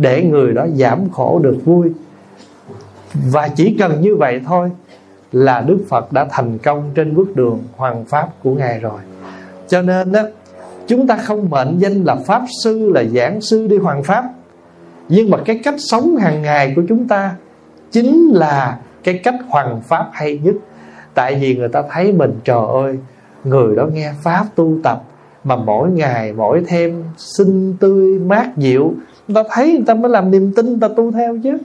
để người đó giảm khổ được vui. Và chỉ cần như vậy thôi là đức phật đã thành công trên bước đường hoàng pháp của ngài rồi. Cho nên đó chúng ta không mệnh danh là pháp sư, là giảng sư đi hoàng pháp. Nhưng mà cái cách sống hàng ngày của chúng ta chính là cái cách hoàng pháp hay nhất. Tại vì người ta thấy mình, trời ơi, người đó nghe pháp tu tập mà mỗi ngày, mỗi thêm xinh tươi mát dịu người ta thấy người ta mới làm niềm tin, người ta tu theo chứ.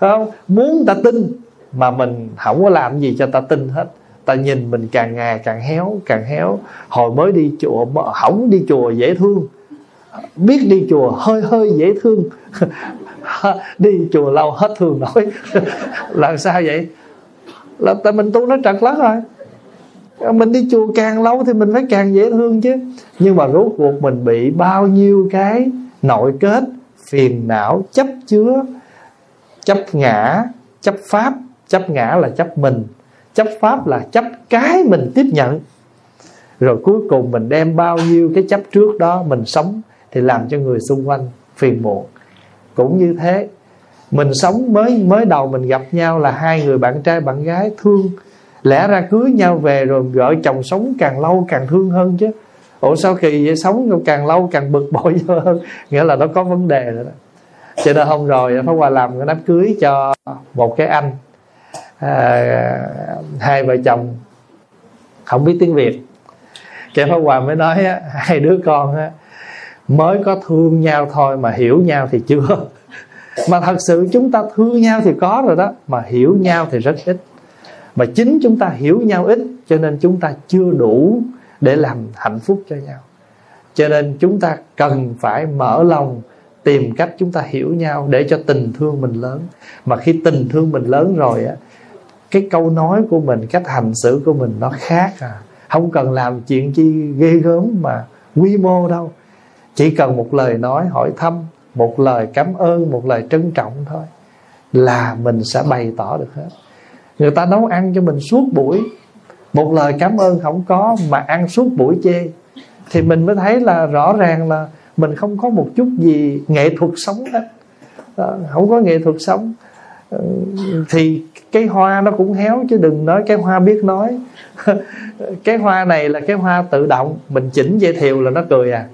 Không? Muốn người ta tin mà mình không có làm gì cho ta tin hết. Ta nhìn mình càng ngày càng héo càng héo. Hồi mới đi chùa hỏng đi chùa dễ thương. Biết đi chùa hơi hơi dễ thương. Đi chùa lâu hết thương nổi. Là sao vậy? Là tại mình tu nó trật lắm rồi. Mình đi chùa càng lâu thì mình phải càng dễ thương chứ. Nhưng mà rốt cuộc mình bị bao nhiêu cái nội kết phiền não, chấp chứa, chấp ngã, chấp pháp. Chấp ngã là chấp mình, chấp pháp là chấp cái mình tiếp nhận. Rồi cuối cùng mình đem bao nhiêu cái chấp trước đó mình sống thì làm cho người xung quanh phiền muộn. Cũng như thế, mình sống mới mới đầu mình gặp nhau là hai người bạn trai, bạn gái thương. Lẽ ra cưới nhau về rồi vợ chồng sống càng lâu càng thương hơn chứ ủa sao kỳ vậy? Sống càng lâu càng bực bội hơn. Nghĩa là nó có vấn đề rồi đó. Cho nên hôm rồi Pháp Hòa làm cái đám cưới cho một cái anh à, hai vợ chồng không biết tiếng Việt. Cái Pháp Hòa mới nói á, hai đứa con á, mới có thương nhau thôi mà hiểu nhau thì chưa. Mà thật sự chúng ta thương nhau thì có rồi đó mà hiểu nhau thì rất ít. Mà chính chúng ta hiểu nhau ít cho nên chúng ta chưa đủ để làm hạnh phúc cho nhau. Cho nên chúng ta cần phải mở lòng tìm cách chúng ta hiểu nhau để cho tình thương mình lớn. Mà khi tình thương mình lớn rồi á, cái câu nói của mình, cách hành xử của mình nó khác à. Không cần làm chuyện chi ghê gớm mà quy mô đâu. Chỉ cần một lời nói hỏi thăm, một lời cảm ơn, một lời trân trọng thôi là mình sẽ bày tỏ được hết. Người ta nấu ăn cho mình suốt buổi một lời cảm ơn không có mà ăn suốt buổi chê. Thì mình mới thấy là rõ ràng là mình không có một chút gì nghệ thuật sống hết ờ, không có nghệ thuật sống. Ờ, thì cái hoa nó cũng héo chứ đừng nói cái hoa biết nói. Cái hoa này là cái hoa tự động. Mình chỉnh dây thiều là nó cười à.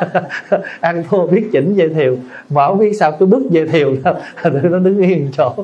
Ăn thua biết chỉnh dây thiều. Mà không biết sao cứ bứt dây thiều nó đứng yên chỗ.